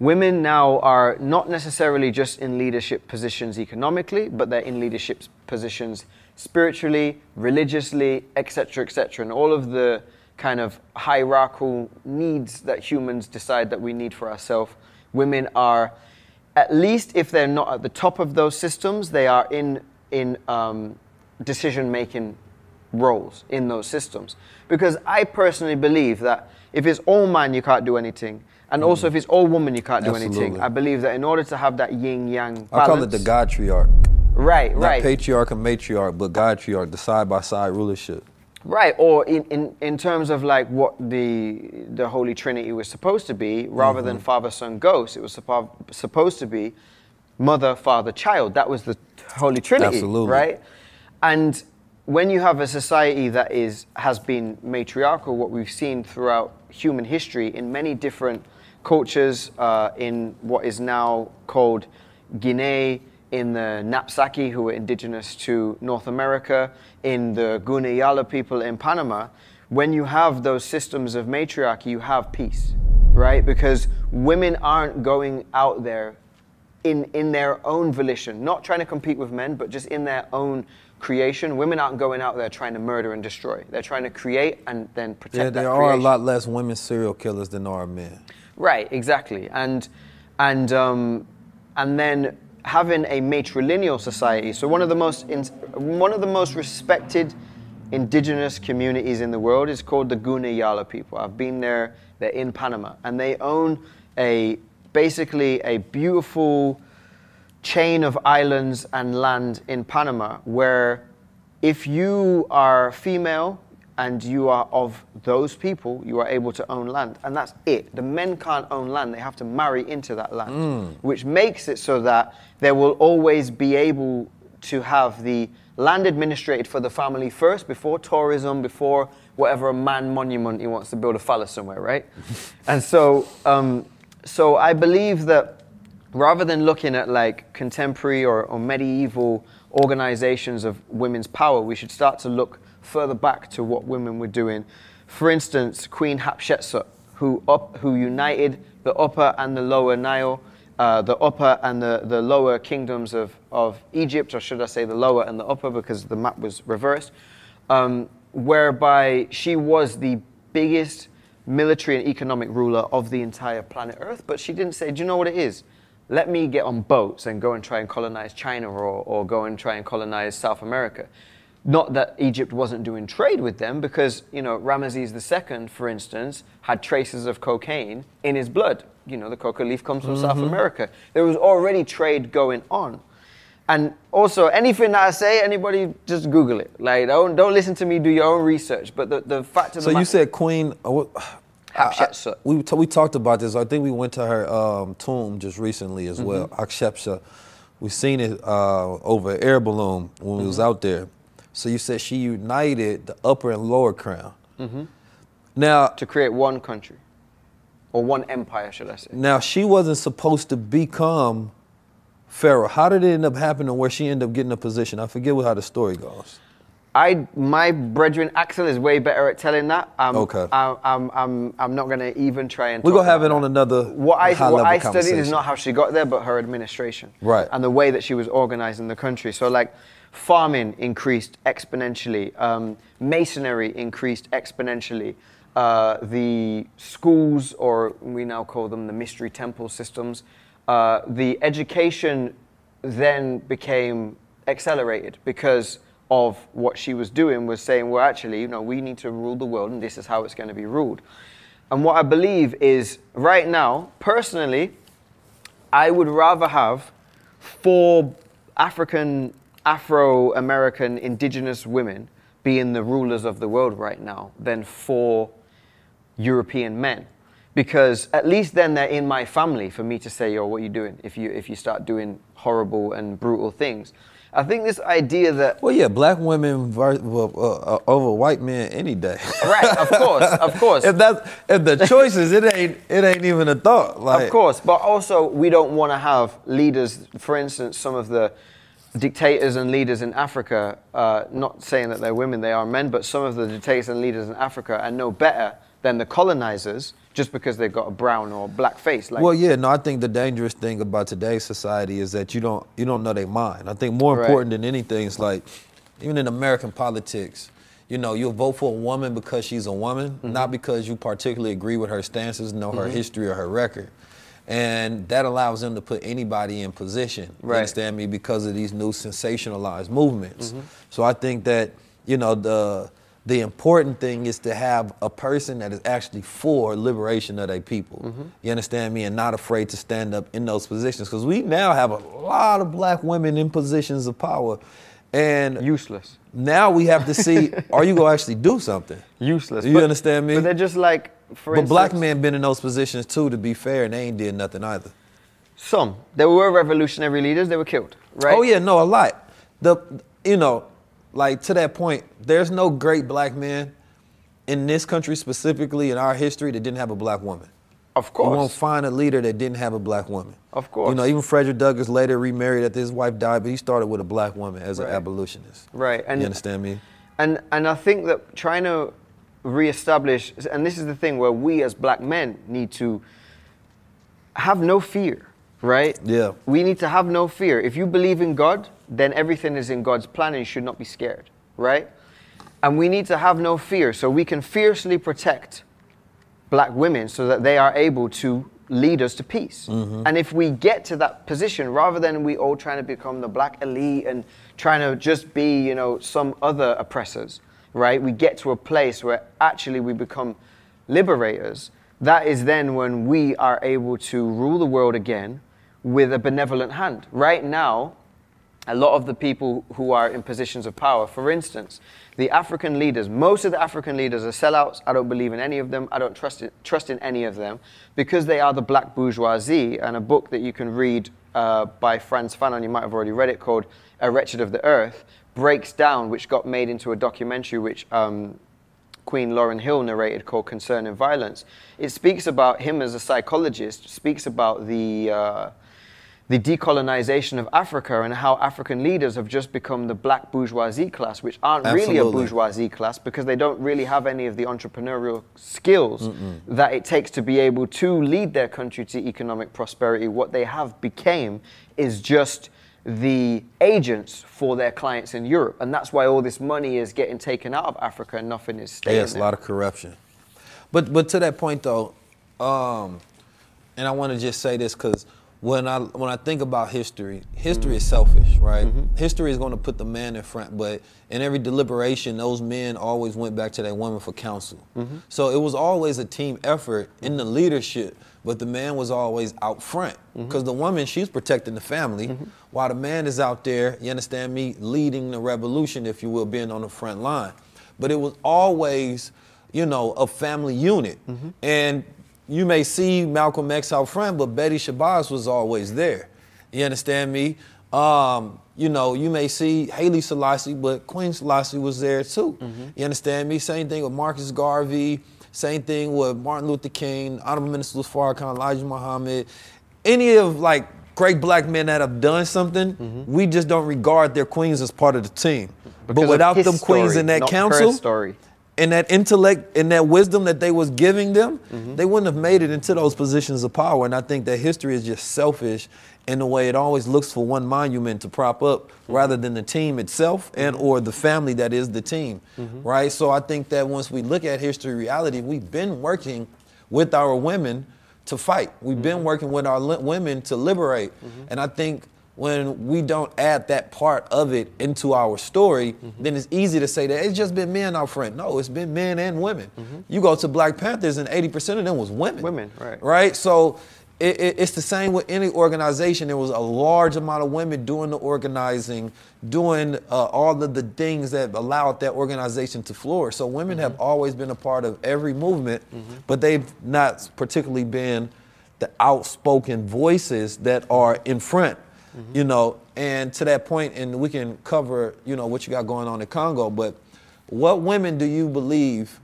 women now are not necessarily just in leadership positions economically, but they're in leadership positions spiritually, religiously, etc., etc., and all of the kind of hierarchical needs that humans decide that we need for ourselves. Women are, at least if they're not at the top of those systems, they are in in um, decision-making roles in those systems. Because I personally believe that if it's all man, you can't do anything. And also, if it's all woman, you can't do anything. I believe that in order to have that yin yang I call it the Godtriarch. right, Not right, patriarch and matriarch, but Godtriarch, the side by side rulership. right. Or in, in, in terms of like what the the Holy Trinity was supposed to be, rather than Mm-hmm. Father, Son, Ghost, it was suppo- supposed to be Mother, Father, Child. That was the Holy Trinity, Absolutely. right? And when you have a society that is has been matriarchal, what we've seen throughout human history in many different cultures, uh, in what is now called Guinea, in the Napsaki, who were indigenous to North America, in the Gunayala people in Panama, when you have those systems of matriarchy, you have peace, right? Because women aren't going out there in, in their own volition, not trying to compete with men, but just in their own creation. Women aren't going out there trying to murder and destroy. They're trying to create and then protect Yeah, there are a lot less women serial killers than there are men. Right, exactly, and and um, and then having a matrilineal society. So one of the most in, one of the most respected indigenous communities in the world is called the Gunayala people. I've been there. They're in Panama, and they own a basically a beautiful chain of islands and land in Panama where if you are female and you are of those people, you are able to own land. And that's it. The men can't own land, they have to marry into that land, which makes it so that they will always be able to have the land administrated for the family first before tourism, before whatever a man monument he wants to build a phallus somewhere, right? and so, um, so I believe that rather than looking at like contemporary or, or medieval organizations of women's power, we should start to look further back to what women were doing. For instance, Queen Hatshepsut, who up, who united the upper and the lower Nile, uh, the upper and the, the lower kingdoms of, of Egypt, or should I say the lower and the upper because the map was reversed, um, whereby she was the biggest military and economic ruler of the entire planet Earth. But she didn't say, Do you know what it is? Let me get on boats and go and try and colonize China or, or go and try and colonize South America. Not that Egypt wasn't doing trade with them, because you know Ramesses II, for instance, had traces of cocaine in his blood. You know the coca leaf comes from South America. There was already trade going on, and also anything that I say, anybody just Google it. Like don't don't listen to me. Do your own research. But the, the fact of So the you matter- said Queen. uh, Hatshepsut. we t- we talked about this. I think we went to her um, tomb just recently as well. Hatshepsut. we've seen it uh, over an air balloon when we was out there. So you said she united the upper and lower crown. Now, to create one country or one empire, should I say? now she wasn't supposed to become pharaoh. How did it end up happening where she ended up getting a position? I forget how the story goes. I my brethren Axel is way better at telling that. Um, Okay. I, I'm I'm I'm not gonna even try and. We're gonna have it on another What I what I studied is not how she got there, but her administration. Right. And the way that she was organizing the country. So like, farming increased exponentially. Um, masonry increased exponentially. Uh, the schools, or we now call them the mystery temple systems, uh, the education then became accelerated because of what she was doing was saying, well, actually, you know, we need to rule the world and this is how it's going to be ruled. And what I believe is right now, personally, I would rather have four African, Afro American, indigenous women being the rulers of the world right now than four European men. Because at least then they're in my family for me to say, yo, what are you doing if you, if you start doing horrible and brutal things. I think this idea that Well, yeah, black women ver- uh, uh, over white men any day. right, of course, of course. if that if the choices, it ain't it ain't even a thought. Like, Of course, but also we don't want to have leaders. For instance, some of the dictators and leaders in Africa. Uh, not saying that they're women; they are men. But some of the dictators and leaders in Africa are no better than the colonizers just because they've got a brown or black face. Like, Well, yeah, no, I think the dangerous thing about today's society is that you don't you don't know their mind. I think more Right. important than anything is like even in American politics, you know, you'll vote for a woman because she's a woman, Mm-hmm. not because you particularly agree with her stances, know her history or her record. And that allows them to put anybody in position. Right. understand me? Because of these new sensationalized movements. Mm-hmm. So I think that, you know, the the important thing is to have a person that is actually for liberation of their people. Mm-hmm. You understand me? And not afraid to stand up in those positions. Because we now have a lot of black women in positions of power. And useless. now we have to see, are you gonna actually do something? Useless. You understand me? But they're just like, for But black men been in those positions too, to be fair, and they ain't did nothing either. Some. There were revolutionary leaders. They were killed. Right. Oh yeah, no, a lot. The you know, like to that point, there's no great black man in this country specifically in our history that didn't have a black woman. Of course. You won't find a leader that didn't have a black woman. Of course. You know, even Frederick Douglass later remarried after his wife died, but he started with a black woman as Right. an abolitionist. Right, and- you understand me? And and I think that trying to reestablish, and this is the thing where we as black men need to have no fear, right? Yeah. We need to have no fear. If you believe in God, then everything is in God's plan and you should not be scared, right? And we need to have no fear so we can fiercely protect black women so that they are able to lead us to peace. Mm-hmm. And if we get to that position, rather than we all trying to become the black elite and trying to just be, you know, some other oppressors, right? We get to a place where actually we become liberators. That is then when we are able to rule the world again with a benevolent hand. Right now, a lot of the people who are in positions of power, for instance, the African leaders, most of the African leaders are sellouts. I don't believe in any of them. I don't trust in, trust in any of them because they are the black bourgeoisie. And a book that you can read uh, by Frantz Fanon, you might have already read it, called A Wretched of the Earth, breaks down, which got made into a documentary which um, Queen Lauryn Hill narrated called Concerning Violence. It speaks about him as a psychologist, speaks about the, uh, the decolonization of Africa and how African leaders have just become the black bourgeoisie class, which aren't really a bourgeoisie class because they don't really have any of the entrepreneurial skills that it takes to be able to lead their country to economic prosperity. What they have became is just the agents for their clients in Europe, and that's why all this money is getting taken out of Africa and nothing is staying Yes, a lot of corruption. But but to that point though, um, and I want to just say this because when I when I think about history, history is selfish, right? Mm-hmm. History is going to put the man in front, but in every deliberation, those men always went back to that woman for counsel. Mm-hmm. So it was always a team effort in the leadership, but the man was always out front mm-hmm. because the woman she's protecting the family, while the man is out there. You understand me? Leading the revolution, if you will, being on the front line. But it was always you know, a family unit. And you may see Malcolm X out front, but Betty Shabazz was always there. You understand me? Um, you know, you may see Haile Selassie, but Queen Selassie was there too. You understand me? Same thing with Marcus Garvey. Same thing with Martin Luther King, Honorable Minister Farrakhan, Elijah Muhammad. Any of like great black men that have done something, we just don't regard their queens as part of the team. Because but without them queens story, in that council, story. And that intellect and that wisdom that they was giving them, Mm-hmm. they wouldn't have made it into those positions of power. And I think that history is just selfish in the way it always looks for one monument to prop up Mm-hmm. rather than the team itself and or the family that is the team. Mm-hmm. Right? So I think that once we look at history reality, we've been working with our women to fight. We've been working with our li- women to liberate. And I think when we don't add that part of it into our story, Mm-hmm. then it's easy to say that it's just been men out front. No, it's been men and women. Mm-hmm. You go to Black Panthers and 80% of them was women. Women, right. Right? So it, it- it's the same with any organization. There was a large amount of women doing the organizing, doing uh, all of the things that allowed that organization to flourish. So women have always been a part of every movement, but they've not particularly been the outspoken voices that are in front you know and to that point and we can cover you know what you got going on in congo but what women do you believe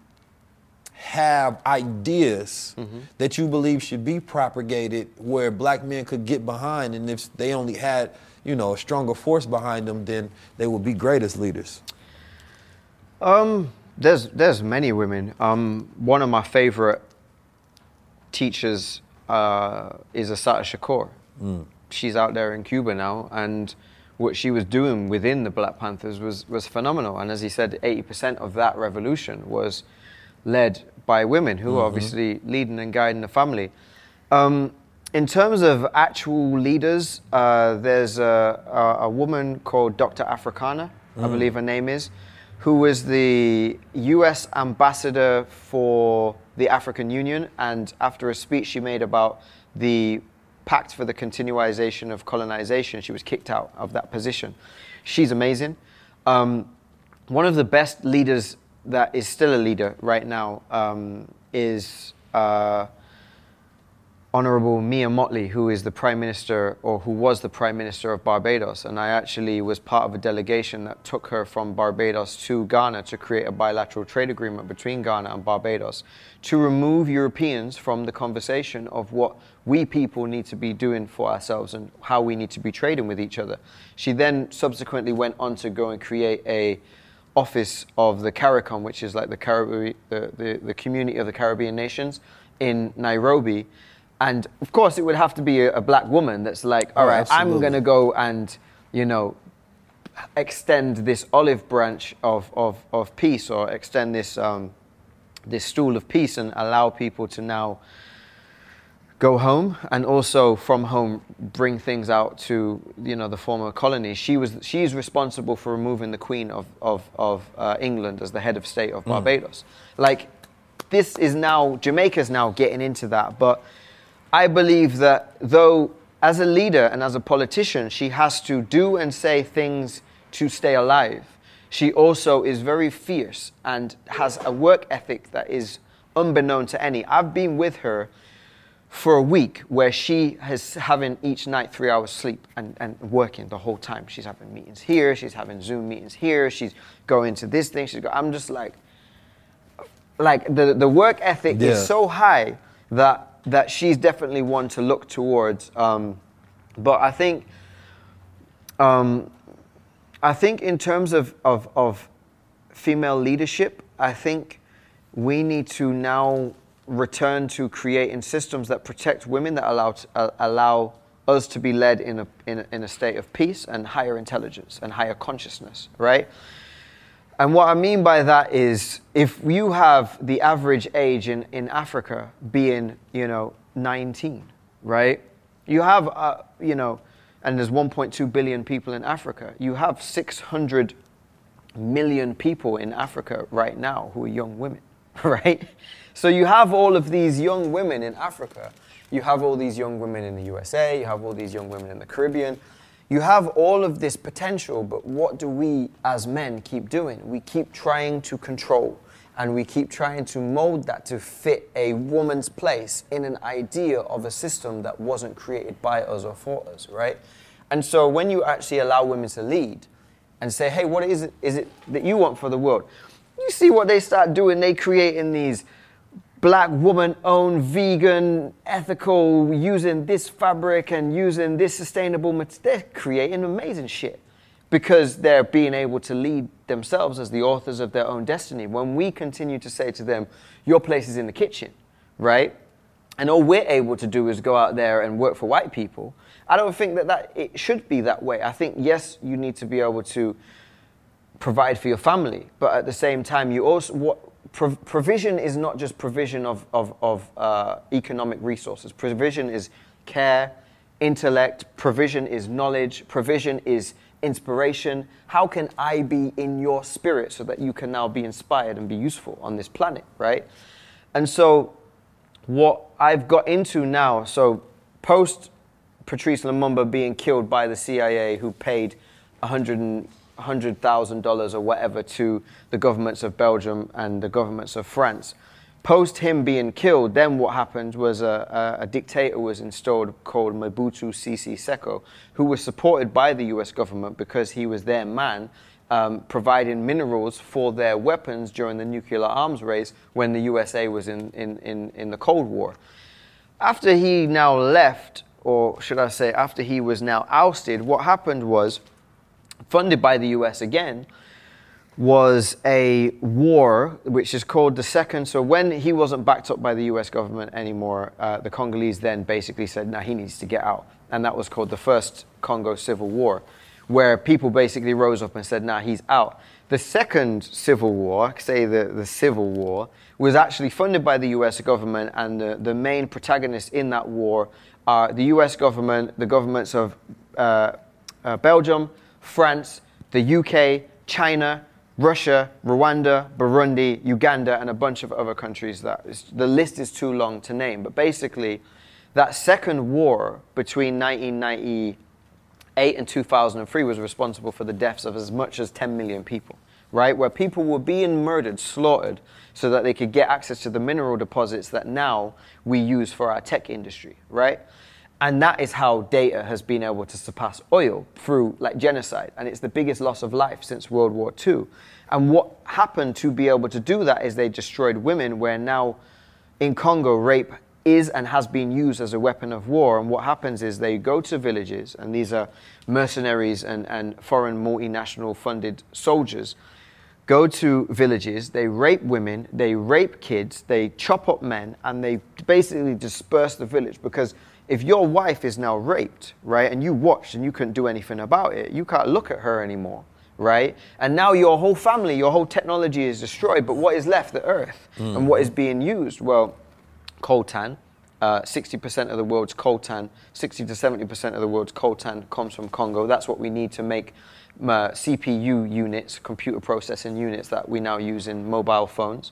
have ideas that you believe should be propagated where black men could get behind? And if they only had you know a stronger force behind them then they would be great as leaders. Um, there's there's many women. Um, one of my favorite teachers uh, is Assata Shakur. She's out there in Cuba now, and what she was doing within the Black Panthers was was phenomenal. And as he said, 80% of that revolution was led by women who are obviously leading and guiding the family. Um, in terms of actual leaders, uh, there's a, a, a woman called Dr. Arikana, I believe her name is, who was the US ambassador for the African Union. And after a speech she made about the Pact for the Continuization of Colonization, she was kicked out of that position. She's amazing. Um, one of the best leaders that is still a leader right now um, is uh, Honorable Mia Mottley, who is the Prime Minister, or who was the Prime Minister of Barbados. And I actually was part of a delegation that took her from Barbados to Ghana to create a bilateral trade agreement between Ghana and Barbados to remove Europeans from the conversation of what we people need to be doing for ourselves and how we need to be trading with each other. She then subsequently went on to go and create a office of the CARICOM, which is like the, Carib- the, the, the community of the Caribbean nations in Nairobi. And of course, it would have to be a, a black woman that's like, all right, I'm going to go and, you know, extend this olive branch of, of, of peace or extend this, um, this stool of peace and allow people to now go home and also from home bring things out to you know the former colonies. She was she's responsible for removing the Queen of of, of uh, England as the head of state of Barbados. Like this is now Jamaica's now getting into that, but I believe that though as a leader and as a politician, she has to do and say things to stay alive. She also is very fierce and has a work ethic that is unbeknown to any. I've been with her for a week where she is having each night three hours sleep and, and working the whole time. She's having meetings here, she's having Zoom meetings here, she's going to this thing. She's go, I'm just like, like the, the work ethic Yeah. is so high that that she's definitely one to look towards um, But I think, um, I think in terms of, of, of female leadership, I think we need to now return to creating systems that protect women, that allow, uh, allow us to be led in a, in, a, in a state of peace and higher intelligence and higher consciousness, right? And what I mean by that is if you have the average age in, in Africa being, you know, 19, right? You have, uh, you know, and there's 1.2 billion people in Africa. You have 600 million people in Africa right now who are young women, right? So you have all of these young women in Africa. You have all these young women in the USA. You have all these young women in the Caribbean. You have all of this potential, but what do we as men keep doing? We keep trying to control and we keep trying to mold that to fit a woman's place in an idea of a system that wasn't created by us or for us, right? And so when you actually allow women to lead and say, hey, what is it, is it that you want for the world? You see what they start doing. They creating these black woman owned, vegan, ethical, using this fabric and using this sustainable. They're creating amazing shit because they're being able to lead themselves as the authors of their own destiny. When we continue to say to them, your place is in the kitchen, right? And all we're able to do is go out there and work for white people. I don't think that, that it should be that way. I think, yes, you need to be able to provide for your family, but at the same time, you also, what, prov- provision is not just provision of, of, of uh, economic resources. Provision is care, intellect, provision is knowledge, provision is inspiration. How can I be in your spirit so that you can now be inspired and be useful on this planet, right? And so, what I've got into now, so post Patrice Lumumba being killed by the CIA, who paid 100 and $100,000 or whatever to the governments of Belgium and the governments of France. Post him being killed, then what happened was a, a, a dictator was installed called Mobutu Sese Seko, who was supported by the US government because he was their man, um, providing minerals for their weapons during the nuclear arms race when the USA was in, in, in, in the Cold War. After he now left, or should I say, after he was now ousted, what happened was funded by the US again, was a war which is called the second. So when he wasn't backed up by the US government anymore, uh, the Congolese then basically said, now he needs to get out. And that was called the first Congo Civil War, where people basically rose up and said, now he's out. The second civil war, say the, the civil war, was actually funded by the US government, and the, the main protagonists in that war are the US government, the governments of uh, uh, Belgium, France, the UK, China, Russia, Rwanda, Burundi, Uganda, and a bunch of other countries that is, the list is too long to name. But basically, that second war between 1998 and 2003 was responsible for the deaths of as much as 10 million people, right? Where people were being murdered, slaughtered, so that they could get access to the mineral deposits that now we use for our tech industry, right? And that is how data has been able to surpass oil through like genocide. And it's the biggest loss of life since World War II. And what happened to be able to do that is they destroyed women, where now in Congo, rape is and has been used as a weapon of war. And what happens is they go to villages, and these are mercenaries and, and foreign multinational funded soldiers, go to villages, they rape women, they rape kids, they chop up men, and they basically disperse the village because if your wife is now raped, right, and you watched and you couldn't do anything about it, you can't look at her anymore, right? And now your whole family, your whole technology is destroyed, but what is left? The earth. Mm. And what is being used? Well, coltan. Uh, 60% of the world's coltan, 60 to 70% of the world's coltan comes from Congo. That's what we need to make uh, CPU units, computer processing units that we now use in mobile phones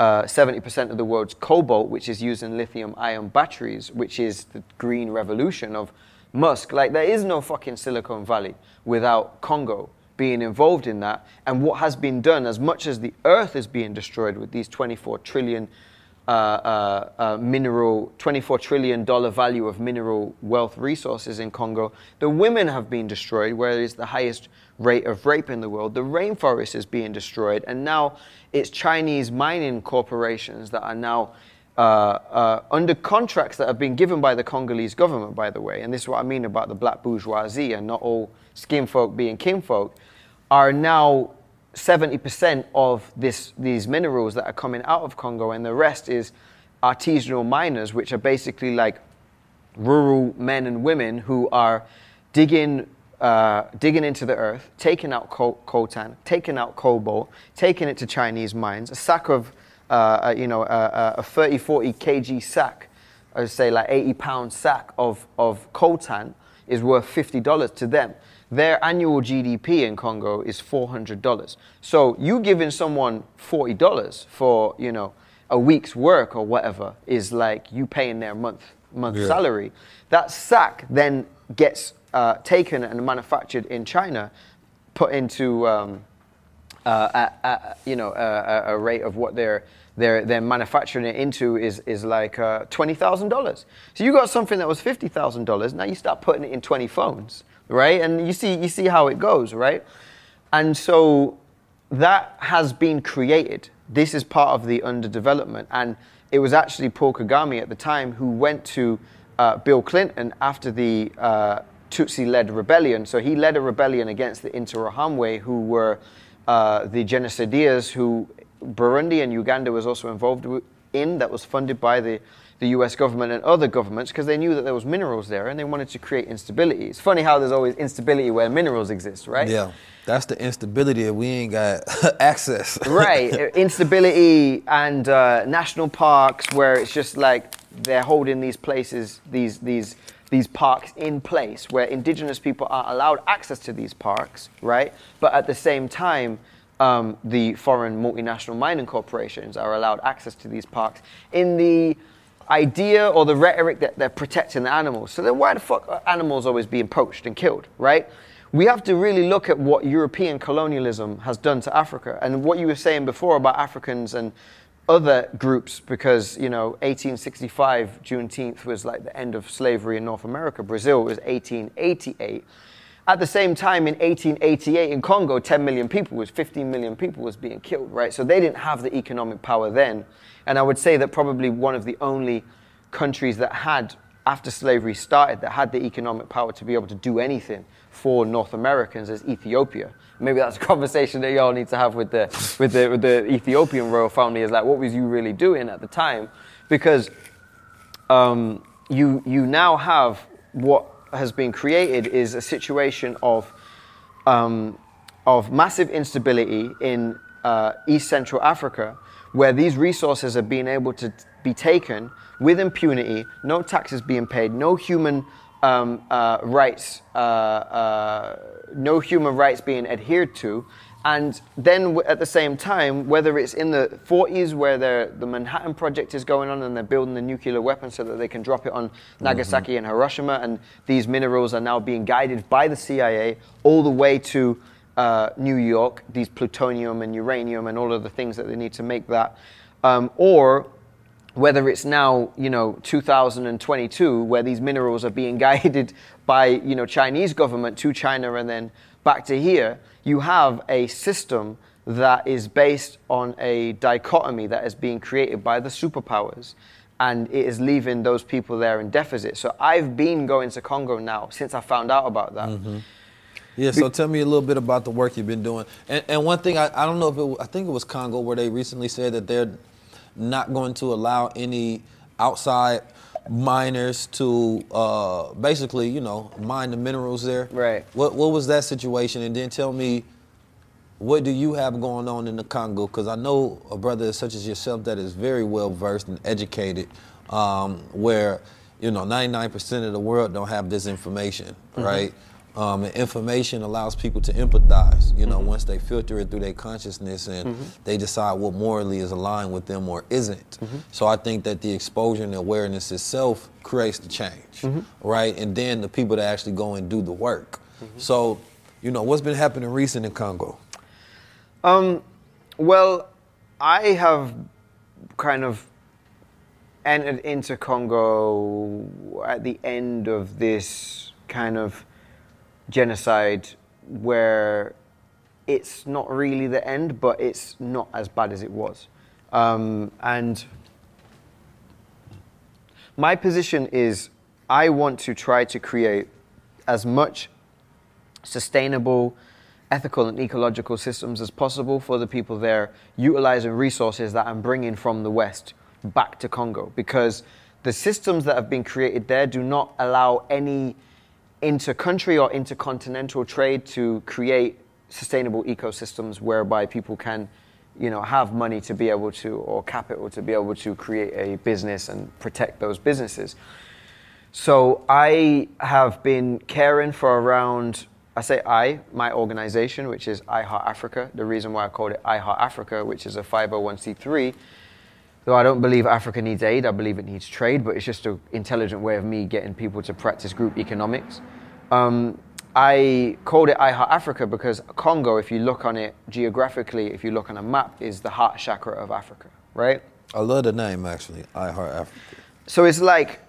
uh, 70% of the world's cobalt, which is used in lithium ion batteries, which is the green revolution of Musk. Like, there is no fucking Silicon Valley without Congo being involved in that. And what has been done, as much as the earth is being destroyed with these 24 trillion uh, uh, uh, mineral, 24 trillion dollar value of mineral wealth resources in Congo, the women have been destroyed, where it is the highest rate of rape in the world. The rainforest is being destroyed, and now it's Chinese mining corporations that are now uh, uh, under contracts that have been given by the Congolese government, by the way, and this is what I mean about the black bourgeoisie and not all skin folk being kinfolk, are now 70% of this, these minerals that are coming out of Congo, and the rest is artisanal miners, which are basically like rural men and women who are digging, uh, digging into the earth, taking out col- coltan, taking out cobalt, taking it to Chinese mines. A sack of, uh, uh, you know, a, a 30, 40 kg sack, I would say like 80 pound sack of, of coltan is worth $50 to them. Their annual GDP in Congo is $400. So you giving someone $40 for, you know, a week's work or whatever is like you paying their month month Yeah. salary. That sack then gets uh, taken and manufactured in China, put into um, uh, at, you know a, a- a rate of what they're they're they're manufacturing it into is is like uh, twenty thousand dollars. So you got something that was fifty thousand dollars. Now you start putting it in twenty phones, right? And you see you see how it goes, right? And so that has been created. This is part of the underdevelopment, and it was actually Paul Kagame at the time who went to uh, Bill Clinton after the uh, Tutsi-led rebellion. So he led a rebellion against the Interahamwe, who were uh, the genocideers who Burundi and Uganda was also involved in, that was funded by the, the US government and other governments because they knew that there was minerals there and they wanted to create instability. It's funny how there's always instability where minerals exist, right? Yeah, that's the instability that we ain't got access. right instability and uh, national parks where it's just like they're holding these places these these these parks in place where indigenous people are allowed access to these parks right? But at the same time um, the foreign multinational mining corporations are allowed access to these parks in the idea or the rhetoric that they're protecting the animals. So then why the fuck are animals always being poached and killed right? We have to really look at what European colonialism has done to Africa and what you were saying before about Africans and other groups because you know 1865 Juneteenth was like the end of slavery in North America. Brazil was 1888. At the same time, in 1888 in Congo, 10 million people was 15 million people was being killed, right? So they didn't have the economic power then, and I would say that probably one of the only countries that had after slavery started that had the economic power to be able to do anything for North Americans is Ethiopia. Maybe that's a conversation that y'all need to have with the with the with the Ethiopian royal family. Is like, what was you really doing at the time? Because um, you you now have what has been created is a situation of um, of massive instability in uh, East Central Africa, where these resources are being able to be taken with impunity, no taxes being paid, no human um, uh, rights, uh, uh, no human rights being adhered to, and then at the same time, whether it's in the 40s where the Manhattan Project is going on and they're building the nuclear weapon so that they can drop it on Nagasaki and Hiroshima, and these minerals are now being guided by the CIA all the way to uh, New York, these plutonium and uranium and all of the things that they need to make that, um, or whether it's now you know 2022 where these minerals are being guided by you know Chinese government to China and then back to here you have a system that is based on a dichotomy that is being created by the superpowers and it is leaving those people there in deficit. So I've been going to Congo now since I found out about that. Mm-hmm. Yeah, so tell me a little bit about the work you've been doing. And, and one thing, I, I don't know if it, I think it was Congo where they recently said that they're not going to allow any outside miners to uh, basically, you know, mine the minerals there. Right. What, what was that situation? And then tell me, what do you have going on in the Congo? Because I know a brother such as yourself that is very well versed and educated, um, where you know 99% of the world don't have this information, right? Um, and information allows people to empathize. You know, mm-hmm. once they filter it through their consciousness and mm-hmm. they decide what morally is aligned with them or isn't. Mm-hmm. So I think that the exposure and awareness itself creates the change, right? And then the people that actually go and do the work. So, you know, what's been happening recent in Congo? Um, well, I have kind of entered into Congo at the end of this kind of genocide where it's not really the end, but it's not as bad as it was. Um, and my position is I want to try to create as much sustainable, ethical, and ecological systems as possible for the people there, utilizing resources that I'm bringing from the West back to Congo. Because the systems that have been created there do not allow any inter-country or intercontinental trade to create sustainable ecosystems whereby people can you know have money to be able to or capital to be able to create a business and protect those businesses. So i have been caring for around i say i my organization which is iheart africa. The reason why i called it iheart africa which is a 501c3 Though I don't believe Africa needs aid, I believe it needs trade, but it's just an intelligent way of me getting people to practice group economics. Um, I called it I Heart Africa because Congo, if you look on it geographically, if you look on a map, is the heart chakra of Africa, right? I love the name actually. I Heart Africa. So it's like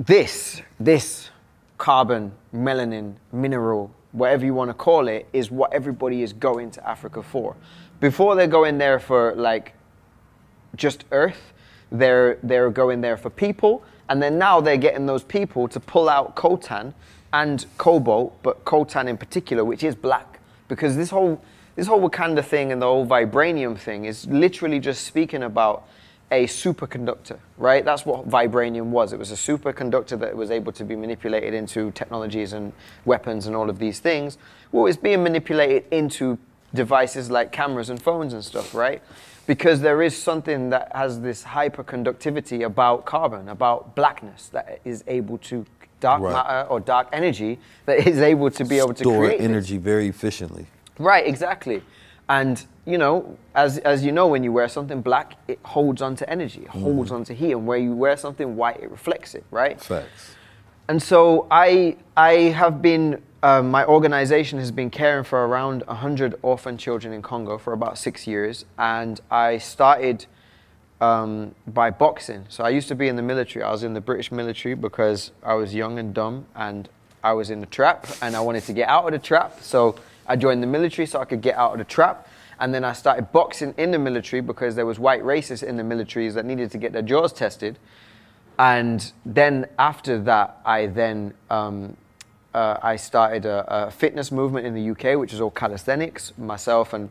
this, this carbon, melanin, mineral, whatever you want to call it, is what everybody is going to Africa for. Before they go in there for like just earth. They're, they're going there for people. And then now they're getting those people to pull out coltan and cobalt, but coltan in particular, which is black. Because this whole, this whole Wakanda thing and the whole vibranium thing is literally just speaking about a superconductor, right? That's what vibranium was. It was a superconductor that was able to be manipulated into technologies and weapons and all of these things. Well, it's being manipulated into devices like cameras and phones and stuff, right? Because there is something that has this hyperconductivity about carbon, about blackness that is able to dark Right. matter or dark energy that is able to be able to Store create this. energy very efficiently. Right, exactly. And you know, as as you know, when you wear something black, it holds onto energy, it mm-hmm. holds onto heat, and where you wear something white, it reflects it, right? Facts. And so I I have been um, my organization has been caring for around 100 orphan children in Congo for about six years, and I started um, by boxing. So I used to be in the military. I was in the British military because I was young and dumb, and I was in the trap, and I wanted to get out of the trap. So I joined the military so I could get out of the trap. And then I started boxing in the military because there was white racists in the militaries that needed to get their jaws tested. And then after that, I then um, uh, I started a, a fitness movement in the UK, which is all calisthenics. Myself and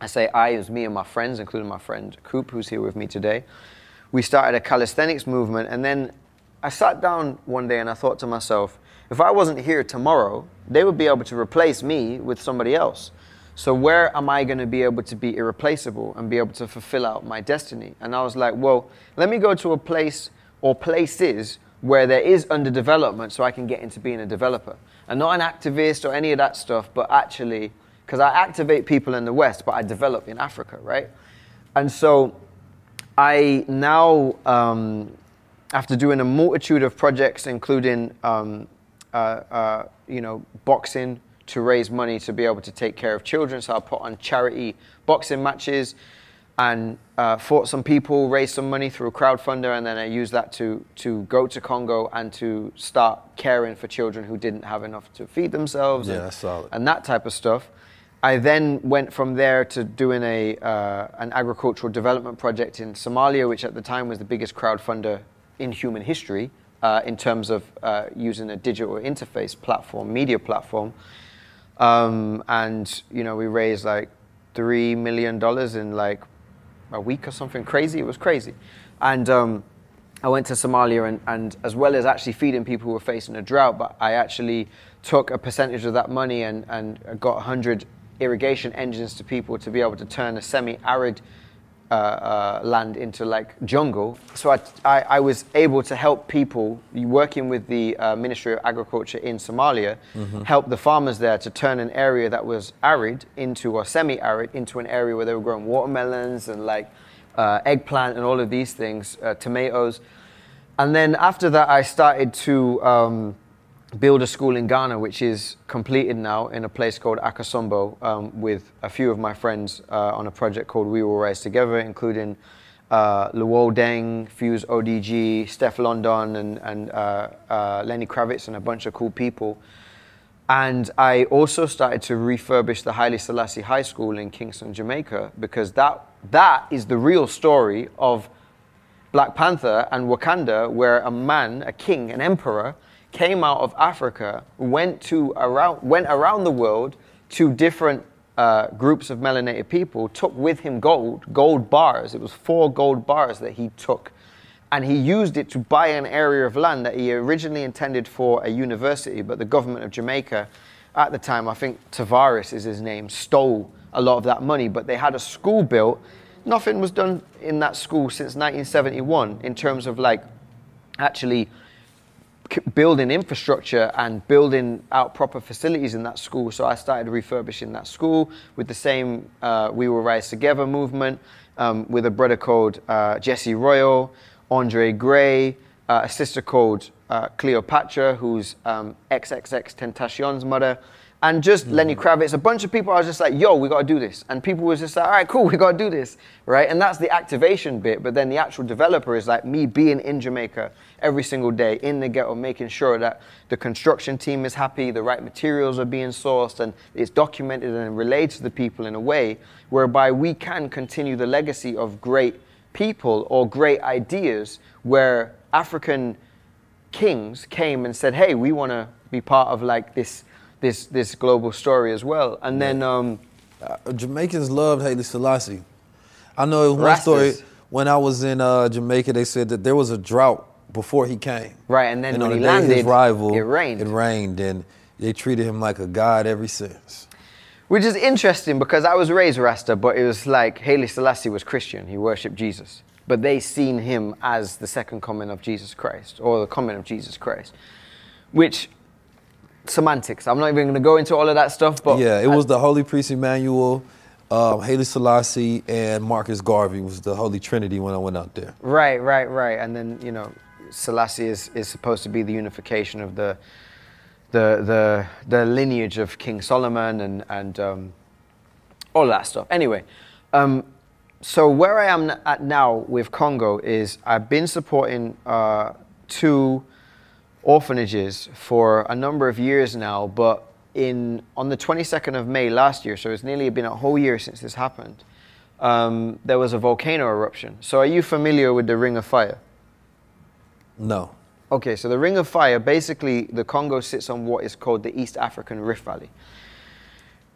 I say I is me and my friends, including my friend Coop, who's here with me today. We started a calisthenics movement, and then I sat down one day and I thought to myself, if I wasn't here tomorrow, they would be able to replace me with somebody else. So where am I going to be able to be irreplaceable and be able to fulfill out my destiny? And I was like, well, let me go to a place or places where there is underdevelopment so I can get into being a developer. And not an activist or any of that stuff, but actually, because I activate people in the West, but I develop in Africa, right? And so I now, um, after doing a multitude of projects, including um, uh, uh, you know boxing to raise money to be able to take care of children, so I put on charity boxing matches and uh, fought some people, raised some money through a crowdfunder, and then I used that to to go to Congo and to start caring for children who didn't have enough to feed themselves. Yeah, and, solid. and that type of stuff. I then went from there to doing a uh, an agricultural development project in Somalia, which at the time was the biggest crowdfunder in human history uh, in terms of uh, using a digital interface platform, media platform. Um, and you know, we raised like three million dollars in like a week or something crazy. It was crazy, and. Um, I went to Somalia and, and as well as actually feeding people who were facing a drought, but I actually took a percentage of that money and, and got 100 irrigation engines to people to be able to turn a semi-arid uh, uh, land into like jungle. So I, I, I was able to help people working with the uh, Ministry of Agriculture in Somalia, help the farmers there to turn an area that was arid into or semi-arid into an area where they were growing watermelons and like uh, eggplant and all of these things, uh, tomatoes. And then after that, I started to um, build a school in Ghana, which is completed now in a place called Akosombo um, with a few of my friends uh, on a project called We Will Rise Together, including uh, Luol Deng, Fuse ODG, Steph London, and, and uh, uh, Lenny Kravitz, and a bunch of cool people. And I also started to refurbish the Haile Selassie High School in Kingston, Jamaica, because that, that is the real story of Black Panther and Wakanda, where a man, a king, an emperor, came out of Africa, went to around, went around the world to different uh, groups of melanated people, took with him gold, gold bars. It was four gold bars that he took, and he used it to buy an area of land that he originally intended for a university, but the government of Jamaica, at the time, I think Tavares is his name, stole a lot of that money. But they had a school built. Nothing was done in that school since 1971 in terms of like actually building infrastructure and building out proper facilities in that school. So I started refurbishing that school with the same uh, We Will Rise Together movement um, with a brother called uh, Jesse Royal, Andre Gray, uh, a sister called uh, Cleopatra, who's um, XXXTentacion's mother. And just Lenny Kravitz, mm. a bunch of people. I was just like, "Yo, we got to do this," and people was just like, "All right, cool, we got to do this, right?" And that's the activation bit. But then the actual developer is like me being in Jamaica every single day in the ghetto, making sure that the construction team is happy, the right materials are being sourced, and it's documented and relayed to the people in a way whereby we can continue the legacy of great people or great ideas where African kings came and said, "Hey, we want to be part of like this this this global story as well." And then um, Uh, Jamaicans loved Haile Selassie. I know one story when I was in uh, Jamaica. They said that there was a drought before he came. Right, and then on when the he day his rival, it rained. It rained, and they treated him like a god ever since. which is interesting because I was raised Rasta, but it was like Haile Selassie was Christian. He worshipped Jesus, but they seen him as the second coming of Jesus Christ or the coming of Jesus Christ, which semantics. I'm not even going to go into all of that stuff, but yeah, it was the Holy Priest Emmanuel, um, Haile Selassie, and Marcus Garvey was the Holy Trinity when I went out there. Right, right, right. And then you know, Selassie is, is supposed to be the unification of the the the the lineage of King Solomon and and um, all that stuff. Anyway, um, so where I am at now with Congo is I've been supporting uh, two orphanages for a number of years now, but in on the 22nd of May last year, so it's nearly been a whole year since this happened. Um, there was a volcano eruption. So are you familiar with the Ring of Fire? No. Okay, so the Ring of Fire, basically, the Congo sits on what is called the East African Rift Valley.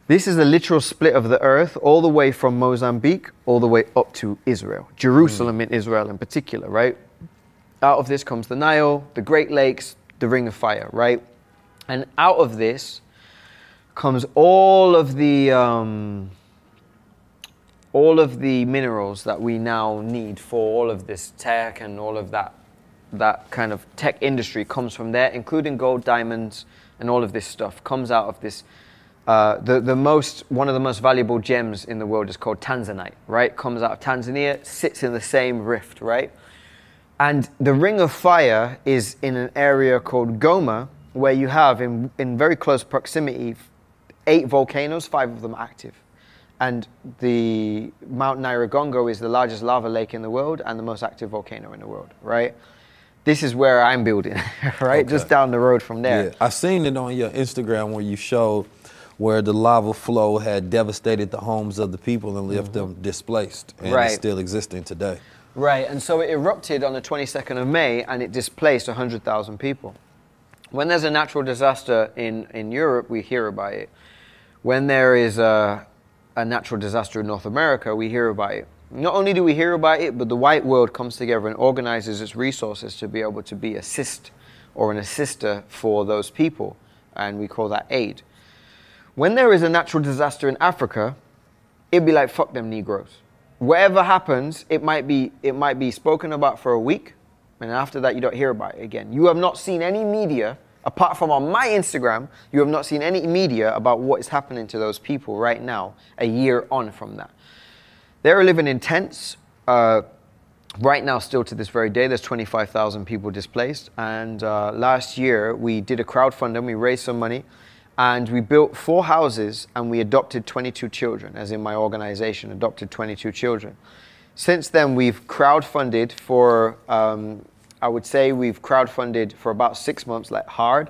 This is a literal split of the earth, all the way from Mozambique, all the way up to Israel, Jerusalem in Israel in particular, right? Out of this comes the Nile, the Great Lakes, the Ring of Fire, right? And out of this comes all of the um, all of the minerals that we now need for all of this tech and all of that that kind of tech industry comes from there, including gold, diamonds, and all of this stuff comes out of this. Uh, the the most one of the most valuable gems in the world is called Tanzanite, right? Comes out of Tanzania, sits in the same rift, right? And the Ring of Fire is in an area called Goma, where you have in, in very close proximity eight volcanoes, five of them active. And the Mount Nyiragongo is the largest lava lake in the world and the most active volcano in the world, right? This is where I'm building, right? Just down the road from there. Yeah, I seen it on your Instagram where you showed where the lava flow had devastated the homes of the people and left them displaced, and Mm-hmm. Right. it's still existing today. Right, and so it erupted on the 22nd of May and it displaced 100,000 people. When there's a natural disaster in, in Europe, we hear about it. When there is a, a natural disaster in North America, we hear about it. Not only do we hear about it, but the white world comes together and organizes its resources to be able to be assist or an assister for those people, and we call that aid. When there is a natural disaster in Africa, it'd be like fuck them Negroes. Whatever happens, it might be it might be spoken about for a week, and after that you don't hear about it again. You have not seen any media apart from on my Instagram. You have not seen any media about what is happening to those people right now, a year on from that. They're living in tents. Uh, right now, still to this very day, there's 25,000 people displaced. And uh, last year, we did a crowdfunding. We raised some money, and we built four houses, and we adopted 22 children, as in my organization adopted 22 children. Since then, we've crowdfunded for, um, I would say, we've crowdfunded for about six months, like hard.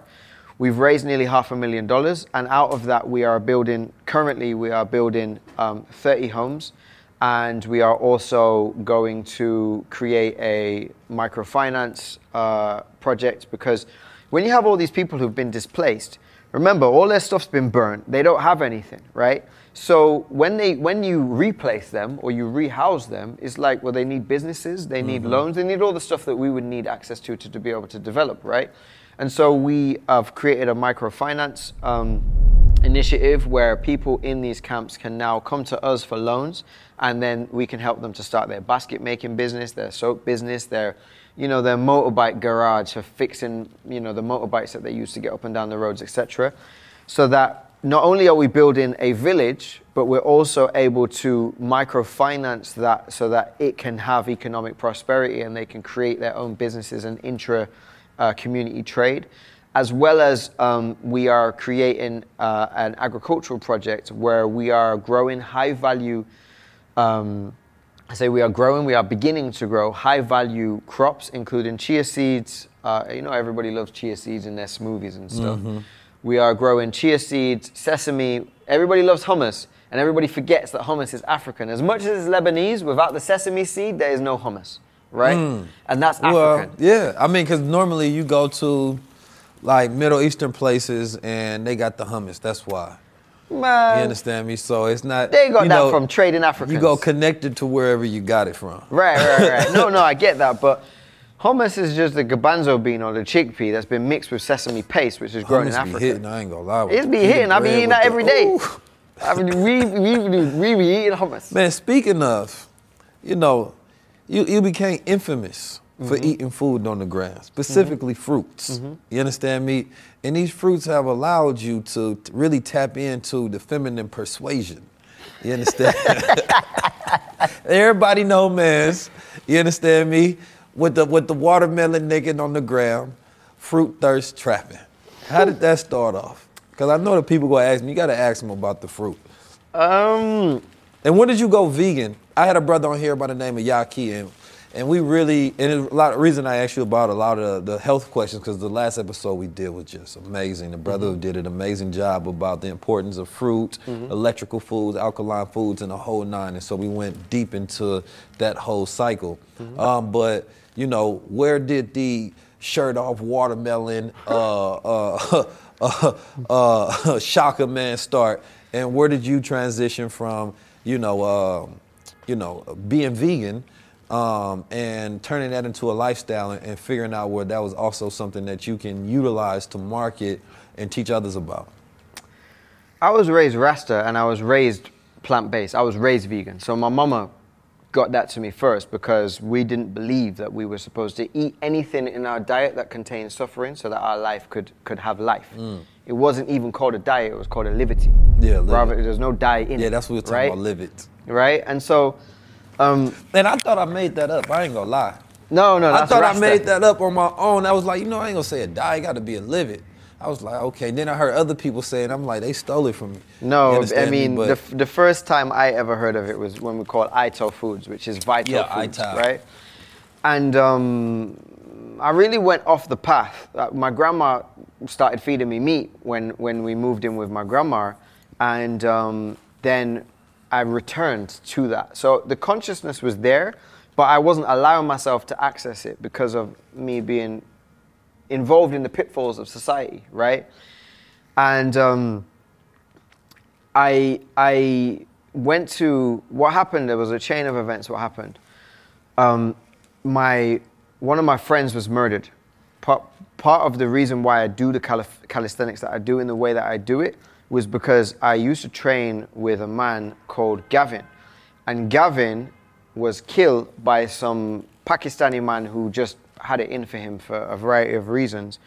We've raised nearly half a million dollars, and out of that, we are building. Currently, we are building um, 30 homes, and we are also going to create a microfinance uh, project because when you have all these people who've been displaced, remember all their stuff's been burnt. They don't have anything, right? So when they when you replace them or you rehouse them, it's like well they need businesses, they need loans, they need all the stuff that we would need access to to, to be able to develop, right? And so we have created a microfinance um, initiative where people in these camps can now come to us for loans and then we can help them to start their basket making business, their soap business, their you know their motorbike garage for fixing you know the motorbikes that they use to get up and down the roads, etc. So that not only are we building a village, but we're also able to microfinance that so that it can have economic prosperity and they can create their own businesses and intra uh, community trade. As well as um, we are creating uh, an agricultural project where we are growing high value. Um, I say we are growing, we are beginning to grow high value crops, including chia seeds. Uh, you know, everybody loves chia seeds in their smoothies and stuff. We are growing chia seeds, sesame. Everybody loves hummus, and everybody forgets that hummus is African. As much as it's Lebanese, without the sesame seed, there is no hummus, right? And that's African. Well, yeah. I mean, because normally you go to like Middle Eastern places and they got the hummus. That's why. You understand me? So it's not. they got you that from trading Africans. You go connected to wherever you got it from. Right, right, right. no, no, I get that, but hummus is just the garbanzo bean or the chickpea that's been mixed with sesame paste, which is grown in Hummus be Africa. hitting. I ain't gonna lie. It's be hitting. I be eating that the- every day. Ooh. I mean, we, we, we, we be eating hummus. Man, speaking of, you know, you, you became infamous for Mm-hmm. eating food on the ground, specifically fruits. You understand me? And these fruits have allowed you to really tap into the feminine persuasion. You understand? Everybody know, man. You understand me? With the with the watermelon naked on the ground, fruit thirst trapping. How did that start off? Because I know the people gonna ask me. You gotta ask them about the fruit. Um, And when did you go vegan? I had a brother on here by the name of Yahki, and, and we really, and a lot of reason I asked you about a lot of the, health questions because the last episode we did was just amazing. The brother did an amazing job about the importance of fruit, electrical foods, alkaline foods, and the whole nine. And so we went deep into that whole cycle. Um, but you know, where did the shirt off watermelon, uh, uh, uh, uh, Chaka man start, and where did you transition from, you know, um, you know, being vegan, um, and turning that into a lifestyle and, and figuring out where that was also something that you can utilize to market and teach others about. I was raised Rasta and I was raised plant based. I was raised vegan. So my mama got that to me first because we didn't believe that we were supposed to eat anything in our diet that contained suffering so that our life could, could have life. It wasn't even called a diet, it was called a liberty. Mm. Yeah, liberty. Rather, there's no diet in it. Yeah, that's what we're talking right? about. Live it. Right? And so, um, And I thought I made that up. I ain't gonna lie. no, no, I thought I made that up on my own. I was like, you know, I ain't gonna say a die. Got to be a live it. I was like, okay. Then I heard other people saying, I'm like, they stole it from me. No, I understand me? mean the, the first time I ever heard of it was when we called Ital Foods, which is Vital Yeah, Foods, Ital. right? And um, I really went off the path. Uh, my grandma started feeding me meat when when we moved in with my grandma, and um, then I returned to that. So the consciousness was there, but I wasn't allowing myself to access it because of me being involved in the pitfalls of society, right? And um, I I went to what happened. There was a chain of events. What happened? Um, my one of my friends was murdered. Part part of the reason why I do the calif- calisthenics that I do in the way that I do it was because I used to train with a man called Gavin, and Gavin was killed by some Pakistani man who just had it in for him for a variety of reasons.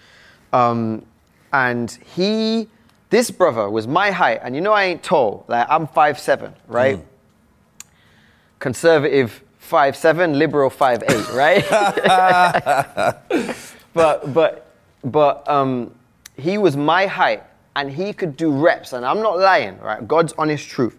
Um, and he, this brother was my height, and you know I ain't tall. Like I'm 5'7", right? Conservative 5'7", liberal 5'8", right? but but but um, he was my height, and he could do reps, and I'm not lying, right? God's honest truth.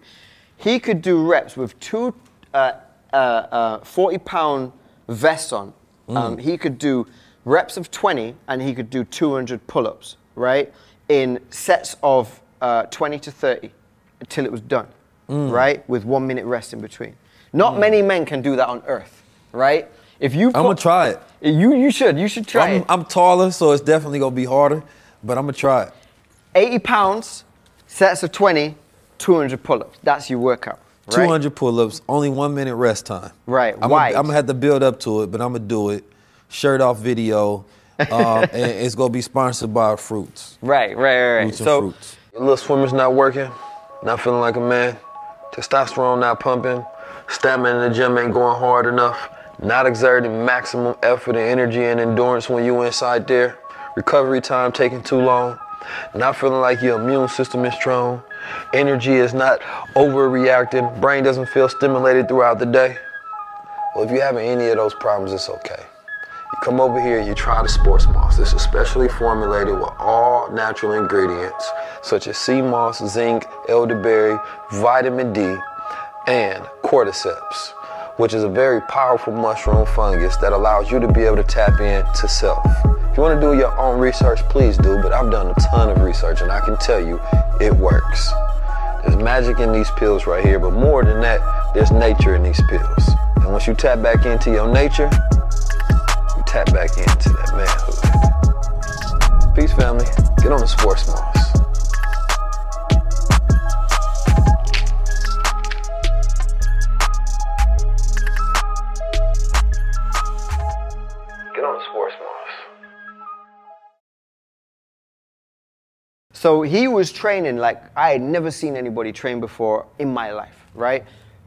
He could do reps with two uh, uh, uh, 40 pound vests on. Um, he could do reps of 20, and he could do 200 pull ups, right? In sets of uh, 20 to 30 until it was done, right? With one minute rest in between. Not many men can do that on earth, right? If you I'm gonna try it. You you should you should try I'm, it. I'm taller, so it's definitely gonna be harder, but I'm gonna try it. 80 pounds, sets of 20, 200 pull-ups. That's your workout. Right? 200 pull-ups, only one minute rest time. Right, I'm wide. Gonna, I'm gonna have to build up to it, but I'm gonna do it. Shirt off video, um, and it's gonna be sponsored by Fruits. Right, right, right. right. Fruits and So fruits. Your little swimmer's not working, not feeling like a man, testosterone not pumping, stamina in the gym ain't going hard enough, not exerting maximum effort and energy and endurance when you inside there, recovery time taking too long, not feeling like your immune system is strong, energy is not overreacting, brain doesn't feel stimulated throughout the day. Well, if you're having any of those problems, it's okay. You come over here, you try the sports moss. It's especially formulated with all natural ingredients such as sea moss, zinc, elderberry, vitamin D, and cordyceps, which is a very powerful mushroom fungus that allows you to be able to tap into self. If you want to do your own research, please do, but I've done a ton of research and I can tell you it works. There's magic in these pills right here, but more than that, there's nature in these pills. And once you tap back into your nature, you tap back into that manhood. Peace, family. Get on the sports moss. So he was training like I had never seen anybody train before in my life, right?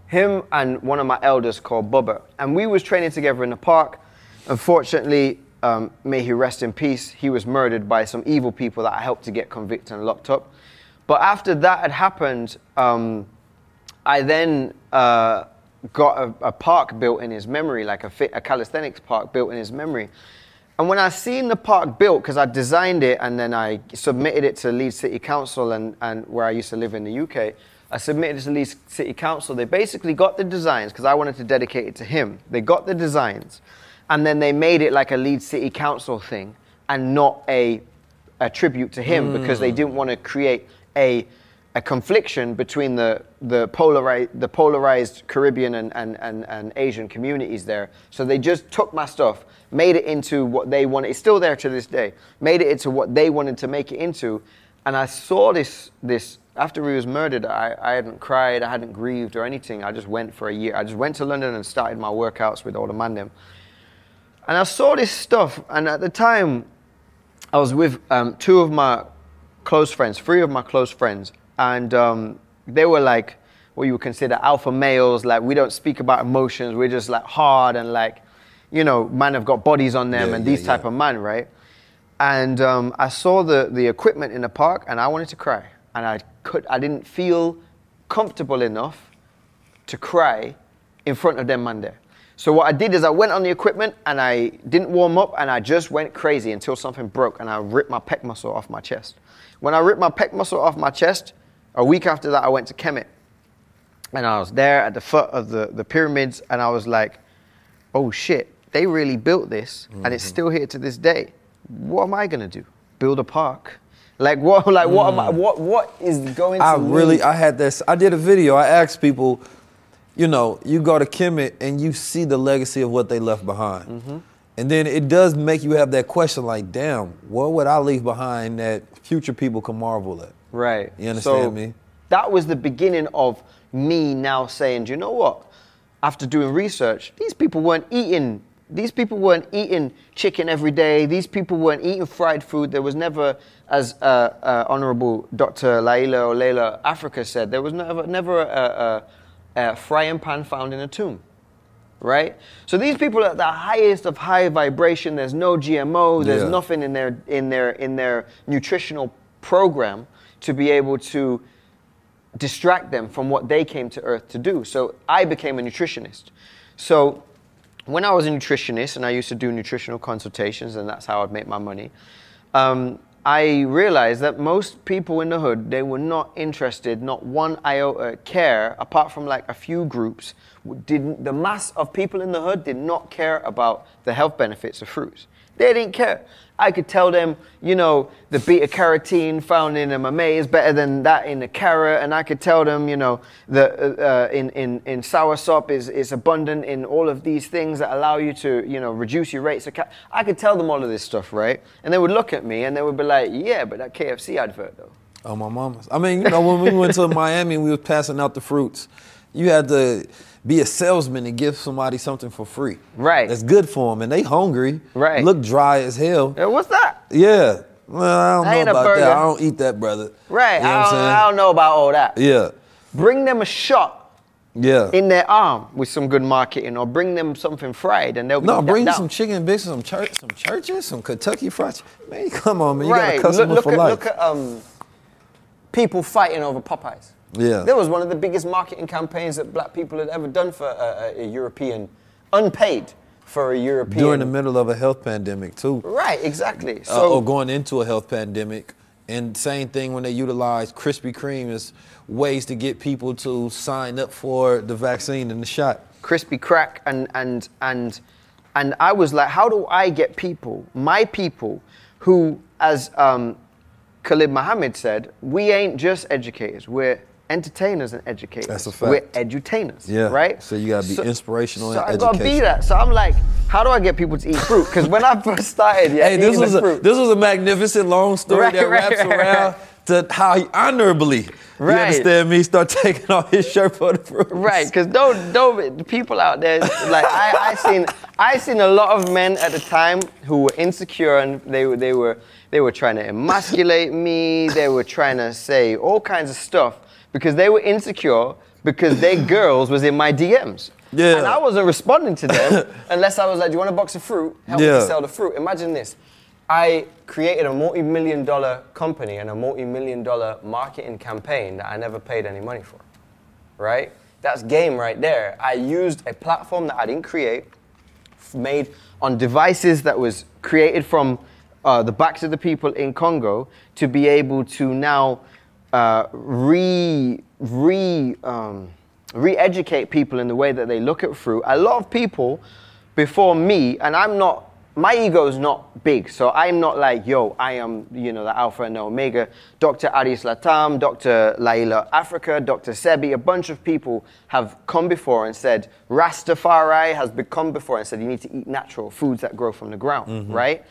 Him and one of my elders called Bubba, and we was training together in the park. Unfortunately, um, may he rest in peace. He was murdered by some evil people that I helped to get convicted and locked up. But after that had happened, um, I then uh, got a, a park built in his memory, like a, fit, a calisthenics park built in his memory. And when I seen the park built, because I designed it and then I submitted it to Leeds City Council and, and where I used to live in the UK, I submitted it to Leeds City Council. They basically got the designs because I wanted to dedicate it to him. They got the designs, and then they made it like a Leeds City Council thing and not a a tribute to him because they hmm. didn't want to create a a confliction between the the polarized the polarized Caribbean and, and, and, and Asian communities there. So they just took my stuff, made it into what they wanted. It's still there to this day. Made it into what they wanted to make it into. And I saw this this after he was murdered. I, I hadn't cried, I hadn't grieved or anything. I just went for a year. I just went to London and started my workouts with all the man them. And I saw this stuff, and at the time, I was with um, two of my close friends, three of my close friends, and um, they were like what you would consider alpha males. Like we don't speak about emotions. We're just like hard and like, you know, man have got bodies on them Yeah, and yeah, these type yeah. of man, right? And um, I saw the the equipment in the park, and I wanted to cry, and I could, I didn't feel comfortable enough to cry in front of them man there. So what I did is I went on the equipment and I didn't warm up and I just went crazy until something broke and I ripped my pec muscle off my chest. When I ripped my pec muscle off my chest, a week after that I went to Kemet. And I was there at the foot of the, the pyramids and I was like, oh shit, they really built this and it's still here to this day. What am I gonna do? Build a park? Like what like what am I what what is going to I really, I had this. I did a video. I asked people, you know, you go to Kemet and you see the legacy of what they left behind, Mm-hmm. and then it does make you have that question, like, damn, what would I leave behind that future people can marvel at? Right. You understand So, me? That was the beginning of me now saying, do you know what? After doing research, these people weren't eating. These people weren't eating chicken every day. These people weren't eating fried food. There was never, as uh, uh, Honorable Dr. Laila or Leila Afrika said, there was never, never a, a, a frying pan found in a tomb right? So these people are at the highest of high vibration. There's no GMO. There's Yeah. nothing in their in their in their nutritional program to be able to distract them from what they came to Earth to do. So I became a nutritionist. So when I was a nutritionist and I used to do nutritional consultations, and that's how I'd make my money. Um, I realized that most people in the hood they were not interested, not one iota care, apart from like a few groups. Didn't the mass of people in the hood did not care about the health benefits of fruits. They didn't care. I could tell them, you know, the beta carotene found in MMA is better than that in the carrot, and I could tell them, you know, the uh, uh, in in in soursop is is abundant in all of these things that allow you to, you know, reduce your rates of. Ca- I could tell them all of this stuff, right? And they would look at me and they would be like, "Yeah, but that KFC advert though." Oh, my mama's. I mean, you know, when we went to Miami, we was passing out the fruits. You had to be a salesman and give somebody something for free. Right. That's good for them, and they hungry. Right. Look dry as hell. What's that? Yeah. Well, I don't That know about that. I don't eat that, brother. Right. You know I, don't, I don't know about all that. Yeah. Bring them a shot Yeah. in their arm with some good marketing, or bring them something fried, and they'll no, bring some chicken bits, some church, some churches, some Kentucky fried. Man, come on, man. You right. got a customer look, look for at, life. Look at um, people fighting over Popeyes. Yeah. There was one of the biggest marketing campaigns that black people had ever done for a, a, a European, unpaid for a European. During the middle of a health pandemic too. Right, exactly. uh, So or going into a health pandemic. And same thing when they utilize Krispy Kreme as ways to get people to sign up for the vaccine and the shot. crispy crack and and and and I was like, how do I get people, my people, who, as um, Khalid Muhammad said, we ain't just educators, we're entertainers and educators. That's a fact. We're edutainers. Yeah. Right. So you gotta be inspirational So and I gotta be that. So I'm like, how do I get people to eat fruit? Because when I first started, yeah, Hey, this was a fruit. this was a magnificent long story Right, that right, wraps right, around to how he honorably, Right. you understand me, start taking off his shirt for the fruits. Right, because don't don't the people out there like I, I seen I seen a lot of men at the time who were insecure and they were they were they were trying to emasculate me. They were trying to say all kinds of stuff because they were insecure because their girls was in my DMs. Yeah. And I wasn't responding to them unless I was like, "Do you want a box of fruit? Help me Yeah. to sell the fruit." Imagine this. I created a multi-million dollar company and a multi-million dollar marketing campaign that I never paid any money for right? That's game right there. I used a platform that I didn't create, made on devices that was created from uh, the backs of the people in Congo to be able to now uh, re re um, re-educate people in the way that they look at fruit. A lot of people before me, and I'm not. My ego is not big, so I'm not like, yo, I am, you know, the alpha and the omega. Dr. Aris LaTham, Dr. Leila Afrika, Dr. Sebi, a bunch of people have come before and said, Rastafari has become before and said, you need to eat natural foods that grow from the ground, right?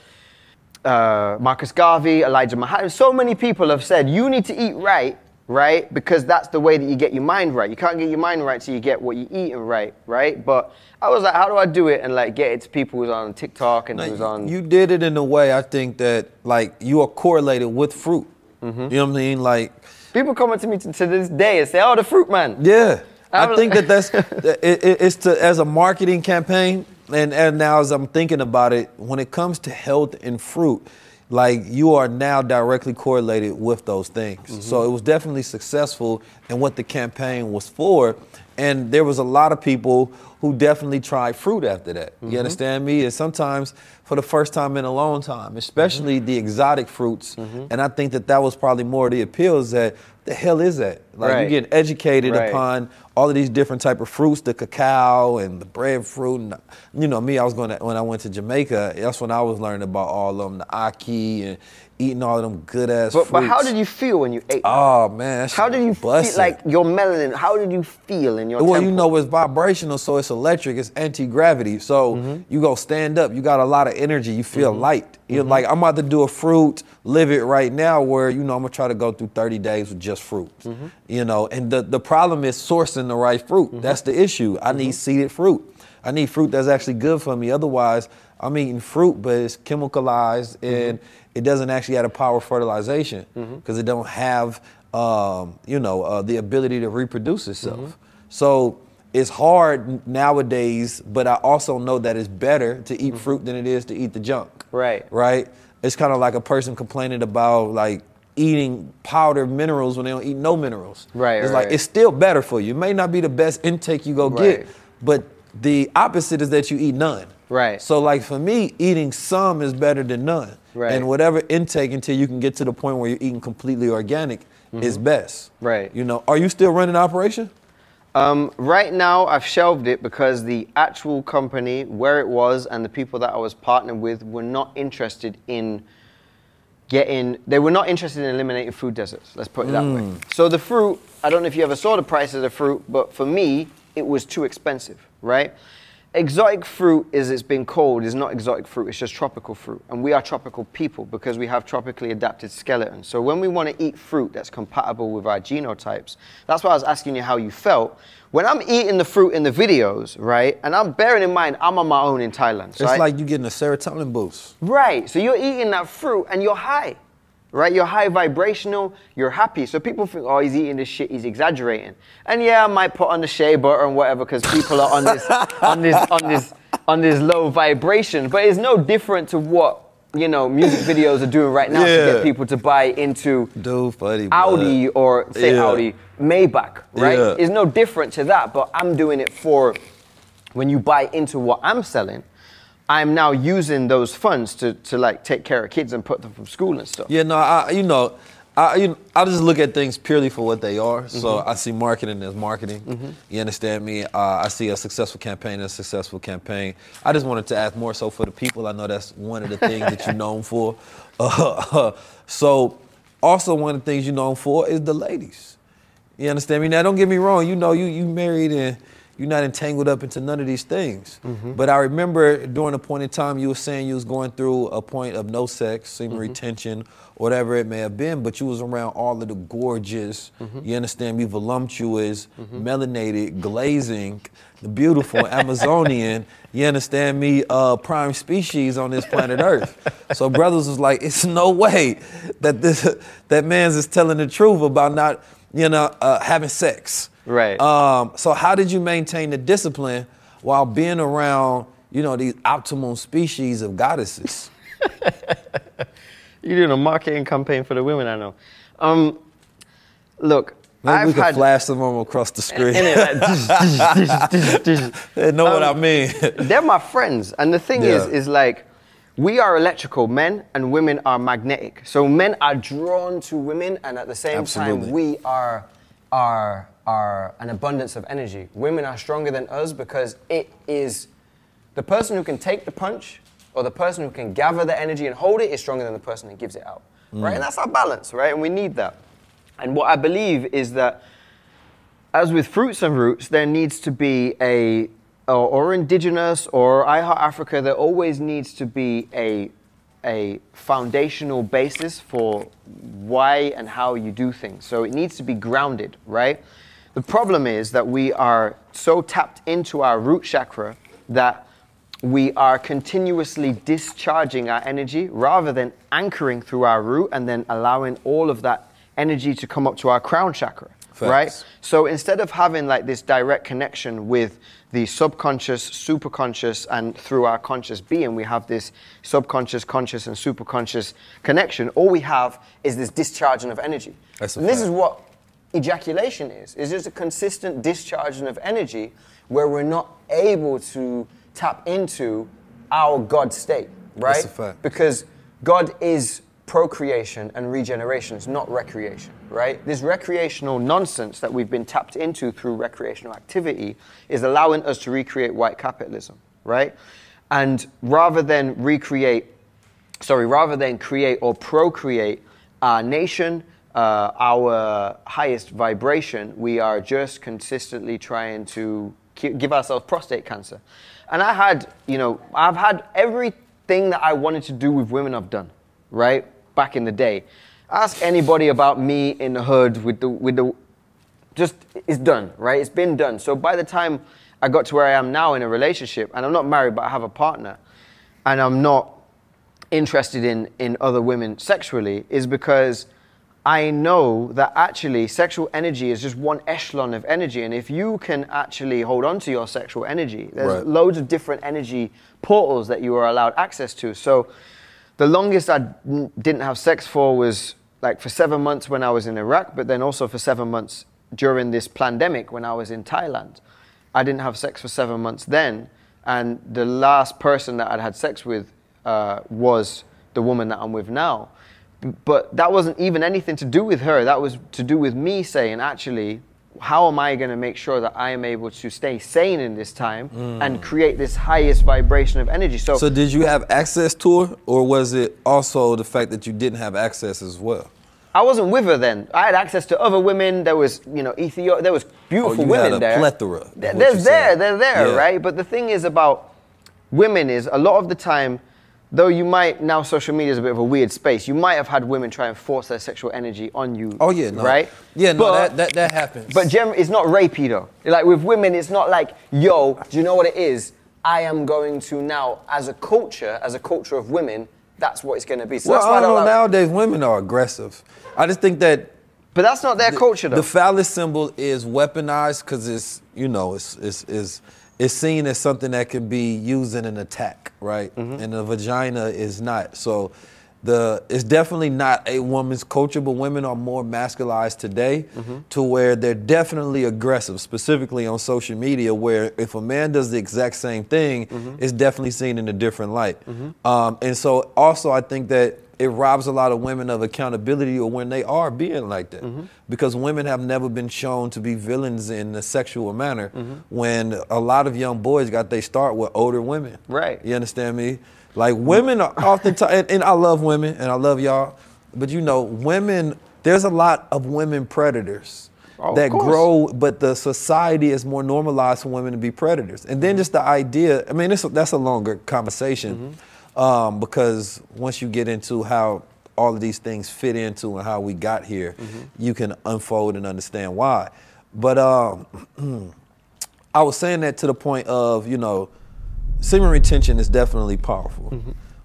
Uh, Marcus Garvey, Elijah Muhammad. So many people have said you need to eat right, right? Because that's the way that you get your mind right. You can't get your mind right till you get what you eat eating right, right? But I was like, how do I do it and like get it to people who's on TikTok and Now, who's on You did it in a way I think that like you are correlated with fruit. Mm-hmm. You know what I mean? Like people coming to me to, to this day and say, oh, the fruit man. Yeah, I I'm think like- that that's it, it- it's to as a marketing campaign, and and now as I'm thinking about it, when it comes to health and fruit, like you are now directly correlated with those things. So mm-hmm. it was definitely successful in what the campaign was for, and there was a lot of people who definitely tried fruit after that. You mm-hmm. understand me? And sometimes for the first time in a long time, especially mm-hmm. the exotic fruits, mm-hmm. and I think that that was probably more of the appeal is that the hell is that? Like Right. you get educated Right. upon all of these different type of fruits, the cacao and the breadfruit. And you know, me, I was going to when I went to Jamaica. That's when I was learning about all of them, the ackee and eating all of them good ass But, but how did you feel when you ate? Oh man, how did you feel like your melanin? How did you feel in your Well, temple? you know, it's vibrational, so it's electric. It's anti gravity. So Mm-hmm. you go stand up. You got a lot of energy. You feel light. You're like, I'm about to do a fruit, live it right now. Where you know, I'm gonna try to go through 30 days with just fruit. Mm-hmm. You know, and the the problem is sourcing the right fruit. That's the issue. I Mm-hmm. need seeded fruit. I need fruit that's actually good for me. Otherwise, I'm eating fruit, but it's chemicalized Mm-hmm. and it doesn't actually have the power of fertilization because it don't have, um, you know, uh, the ability to reproduce itself. Mm-hmm. So it's hard nowadays, but I also know that it's better to eat fruit than it is to eat the junk. Mm-hmm. Right. Right. It's kind of like a person complaining about like eating powdered minerals when they don't eat no minerals. Right, It's right, like right. it's still better for you. It may not be the best intake you go Right. get, but the opposite is that you eat none. Right. So like for me, eating some is better than none. Right. And whatever intake until you can get to the point where you're eating completely organic is best. Mm-hmm. Right. You know, are you still running operation? Um, right now, I've shelved it because the actual company, where it was, and the people that I was partnered with were not interested in getting. They were not interested in eliminating food deserts. Let's put it that way. So the fruit, I don't know if you ever saw the price of the fruit, but for me, it was too expensive, right? Exotic fruit, as it's been called, is not exotic fruit, it's just tropical fruit. And we are tropical people because we have tropically adapted skeletons. So when we want to eat fruit that's compatible with our genotypes, that's why I was asking you how you felt. When I'm eating the fruit in the videos, right, and I'm bearing in mind I'm on my own in Thailand. It's right? like you're getting a serotonin boost. Right. So you're eating that fruit and you're high. Right? You're high vibrational, you're happy. So people think, oh, he's eating this shit, he's exaggerating. And yeah, I might put on the shea butter and whatever because people are on this on this on this on this low vibration. But it's no different to what you know music videos are doing right now to get people to buy into Dude, funny. Audi or say Yeah. Audi, Maybach, right? Yeah. It's no different to that, but I'm doing it for when you buy into what I'm selling, I'm now using those funds to, to like take care of kids and put them from school and stuff. Yeah, no, I, you know, I, you, I just look at things purely for what they are. So Mm-hmm. I see marketing as marketing. You understand me? Uh, I see a successful campaign as a successful campaign. I just wanted to ask more so for the people. I know that's one of the things that you're known for. Uh, so also one of the things you're known for is the ladies. You understand me? Now, don't get me wrong. You know, you you married and you're not entangled up into none of these things. But I remember during a point in time you were saying you was going through a point of no sex, semen retention, whatever it may have been. But you was around all of the gorgeous. You understand me? Voluptuous, melanated, glazing, the beautiful Amazonian. You understand me? Uh, prime species on this planet Earth. So brothers was like, it's no way that this that man's is telling the truth about not you know, uh, having sex. Right. Um, so how did you maintain the discipline while being around, you know, these optimal species of goddesses? You're doing a marketing campaign for the women, I know. Um, look, Maybe I've we could had. flash them on across the screen. innit, like, they know what I Um, mean. they're my friends. And the thing is, is like, we are electrical men and women are magnetic. So men are drawn to women and at the same Absolutely. time we are are are an abundance of energy. Women are stronger than us because it is the person who can take the punch or the person who can gather the energy and hold it is stronger than the person who gives it out. Right? Mm. And that's our balance, right? And we need that. And what I believe is that as with fruits and roots, there needs to be a, or, or indigenous or I Heart Africa, there always needs to be a, a foundational basis for why and how you do things. So it needs to be grounded, right? The problem is that we are so tapped into our root chakra that we are continuously discharging our energy rather than anchoring through our root and then allowing all of that energy to come up to our crown chakra, right? So instead of having like this direct connection with the subconscious, superconscious, and through our conscious being, we have this subconscious, conscious, and superconscious connection. All we have is this discharging of energy. And this is what ejaculation is. It's just a consistent discharging of energy where we're not able to tap into our God state, right? That's a fact. Because God is procreation and regeneration, it's not recreation, right? This recreational nonsense that we've been tapped into through recreational activity is allowing us to recreate white capitalism, right? And rather than recreate, sorry, rather than create or procreate our nation, uh, our highest vibration, we are just consistently trying to give ourselves prostate cancer. And I had, you know, I've had everything that I wanted to do with women I've done, right? Back in the day. Ask anybody about me in the hood with the, with the, just, it's done, right? It's been done. So by the time I got to where I am now in a relationship, and I'm not married, but I have a partner, and I'm not interested in, in other women sexually is because I know that actually sexual energy is just one echelon of energy. And if you can actually hold on to your sexual energy, there's Right. loads of different energy portals that you are allowed access to. So the longest I n- didn't have sex for was like for seven months when I was in Iraq, but then also for seven months during this pandemic when I was in Thailand. I didn't have sex for seven months then. And the last person that I'd had sex with uh, was the woman that I'm with now. But that wasn't even anything to do with her. That was to do with me saying, actually, how am I going to make sure that I am able to stay sane in this time mm. and create this highest vibration of energy? So, So did you have access to her, or was it also the fact that you didn't have access as well? I wasn't with her then. I had access to other women. There was, you know, Ethiopia. There was beautiful Oh, you women had a there. plethora, They're, they're there. They're there, Yeah. right? But the thing is about women is a lot of the time, though you might now social media is a bit of a weird space. You might have had women try and force their sexual energy on you. Oh yeah, no. right? Yeah, no, But- that, that that happens. But gem, it's not rapey though. Like with women, it's not like, yo, do you know what it is? I am going to now, as a culture, as a culture of women, that's what it's going to be. So well, that's I don't know. like- Nowadays, women are aggressive. I just think that But that's not their culture though. the phallus symbol is weaponized because it's you know it's it's it's it's seen as something that can be used in an attack, right? Mm-hmm. And the vagina is not. So the it's definitely not a woman's culture, but women are more masculized today Mm-hmm. to where they're definitely aggressive, specifically on social media, where if a man does the exact same thing, Mm-hmm. it's definitely seen in a different light. Um, and so also I think that it robs a lot of women of accountability or when they are being like that. Mm-hmm. Because women have never been shown to be villains in a sexual manner Mm-hmm. when a lot of young boys got they start with older women. Right. You understand me? Like women are oftentimes, and, and I love women and I love y'all, but you know, women, there's a lot of women predators Oh, that grow, but the society is more normalized for women to be predators. And then just the idea, I mean, that's a longer conversation um, because once you get into how all of these things fit into and how we got here, you can unfold and understand why. But um, I was saying that to the point of, you know, semen retention is definitely powerful.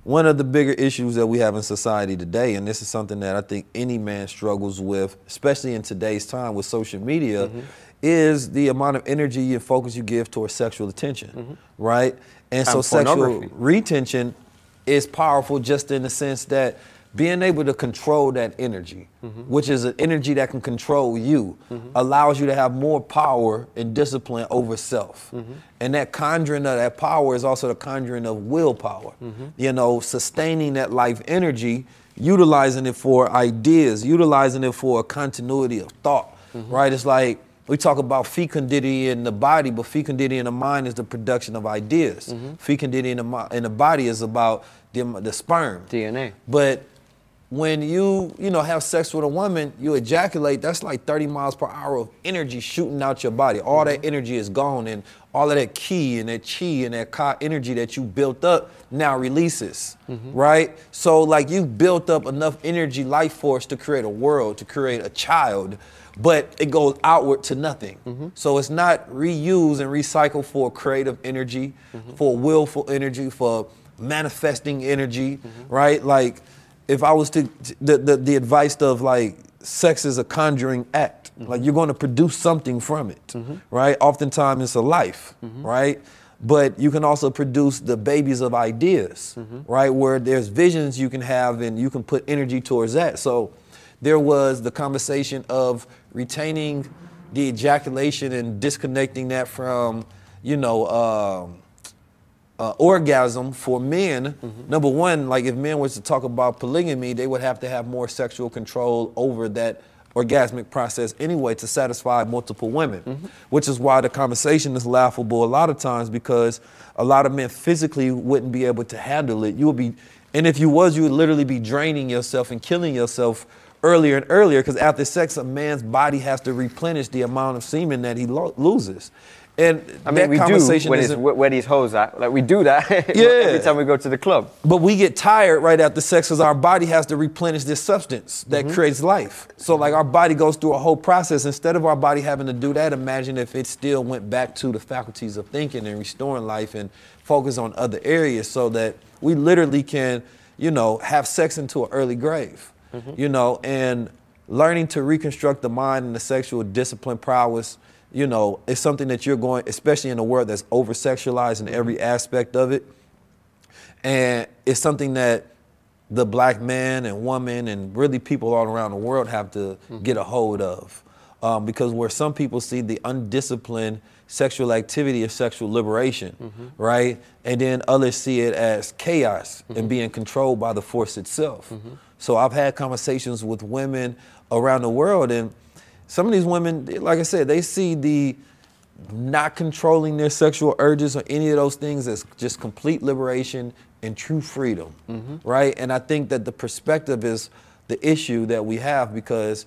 One of the bigger issues that we have in society today, and this is something that I think any man struggles with, especially in today's time with social media, is the amount of energy and focus you give towards sexual attention, right? And so sexual retention is powerful just in the sense that being able to control that energy, mm-hmm. which is an energy that can control you, mm-hmm. allows you to have more power and discipline over self. Mm-hmm. And that conjuring of that power is also the conjuring of willpower. You know, sustaining that life energy, utilizing it for ideas, utilizing it for a continuity of thought, right? It's like we talk about fecundity in the body, but fecundity in the mind is the production of ideas. Mm-hmm. Fecundity in the, in the body is about the, the sperm. DNA. But when you, you know, have sex with a woman, you ejaculate, that's like 30 miles per hour of energy shooting out your body. All that mm-hmm. energy is gone and all of that ki and that chi and that ka energy that you built up now releases, mm-hmm. right? So like you built up enough energy, life force to create a world, to create a child, but it goes outward to nothing. So it's not reused and recycled for creative energy, for willful energy, for manifesting energy, right? Like if I was to the, the the advice of like sex is a conjuring act. Like you're going to produce something from it, right? Oftentimes it's a life, right? But you can also produce the babies of ideas, right? Where there's visions you can have and you can put energy towards that. So there was the conversation of retaining the ejaculation and disconnecting that from, you know, um, uh, orgasm for men, number one, like if men was to talk about polygamy, they would have to have more sexual control over that orgasmic process anyway to satisfy multiple women, which is why the conversation is laughable a lot of times because a lot of men physically wouldn't be able to handle it. You would be, and if you was, you would literally be draining yourself and killing yourself earlier and earlier because after sex, a man's body has to replenish the amount of semen that he lo- loses. And I mean, that we do conversation when it's isn't- where these hoes at. Like we do that Yeah. every time we go to the club. But we get tired right after sex because our body has to replenish this substance that mm-hmm. creates life. So, like, our body goes through a whole process. Instead of our body having to do that, imagine if it still went back to the faculties of thinking and restoring life and focus on other areas so that we literally can, you know, have sex into an early grave, Mm-hmm. you know, and learning to reconstruct the mind and the sexual discipline prowess you know, is something that you're going, especially in a world that's over sexualized in every mm-hmm. aspect of it. And it's something that the black man and woman and really people all around the world have to mm-hmm. get a hold of. Um, because where some people see the undisciplined sexual activity as sexual liberation, right? And then others see it as chaos and being controlled by the force itself. So I've had conversations with women around the world and some of these women, like I said, they see the not controlling their sexual urges or any of those things as just complete liberation and true freedom, mm-hmm. right? And I think that the perspective is the issue that we have because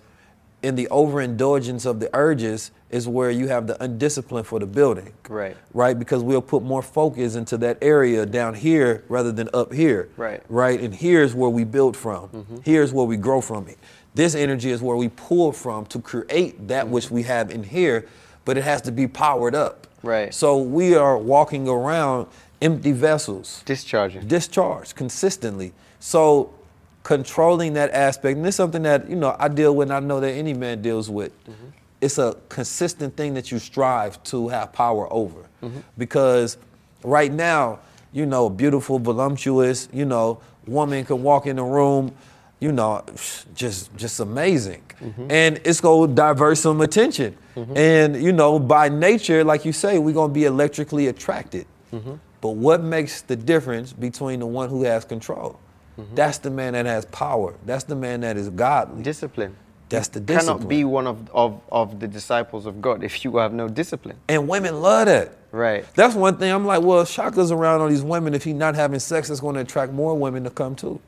in the overindulgence of the urges is where you have the undiscipline for the building. Right. Right? Because we'll put more focus into that area down here rather than up here. Right. Right? And here's where we build from. Mm-hmm. Here's where we grow from. It. This energy is where we pull from to create that mm-hmm. which we have in here, but it has to be powered up. Right. So we are walking around empty vessels Discharging. discharged consistently. So controlling that aspect, and this is something that you know I deal with, and I know that any man deals with. Mm-hmm. It's a consistent thing that you strive to have power over, because right now, you know, beautiful, voluptuous, you know, woman can walk in the room, you know, just just amazing, and it's gonna divert some attention, and you know, by nature, like you say, we're gonna be electrically attracted. But what makes the difference between the one who has control? That's the man that has power. That's the man that is godly. Discipline. That's the You discipline. Cannot be one of, of, of the disciples of God if you have no discipline. and women love that. Right. That's one thing. I'm like, well, Chaka's around all these women. If he's not having sex, it's going to attract more women to come too.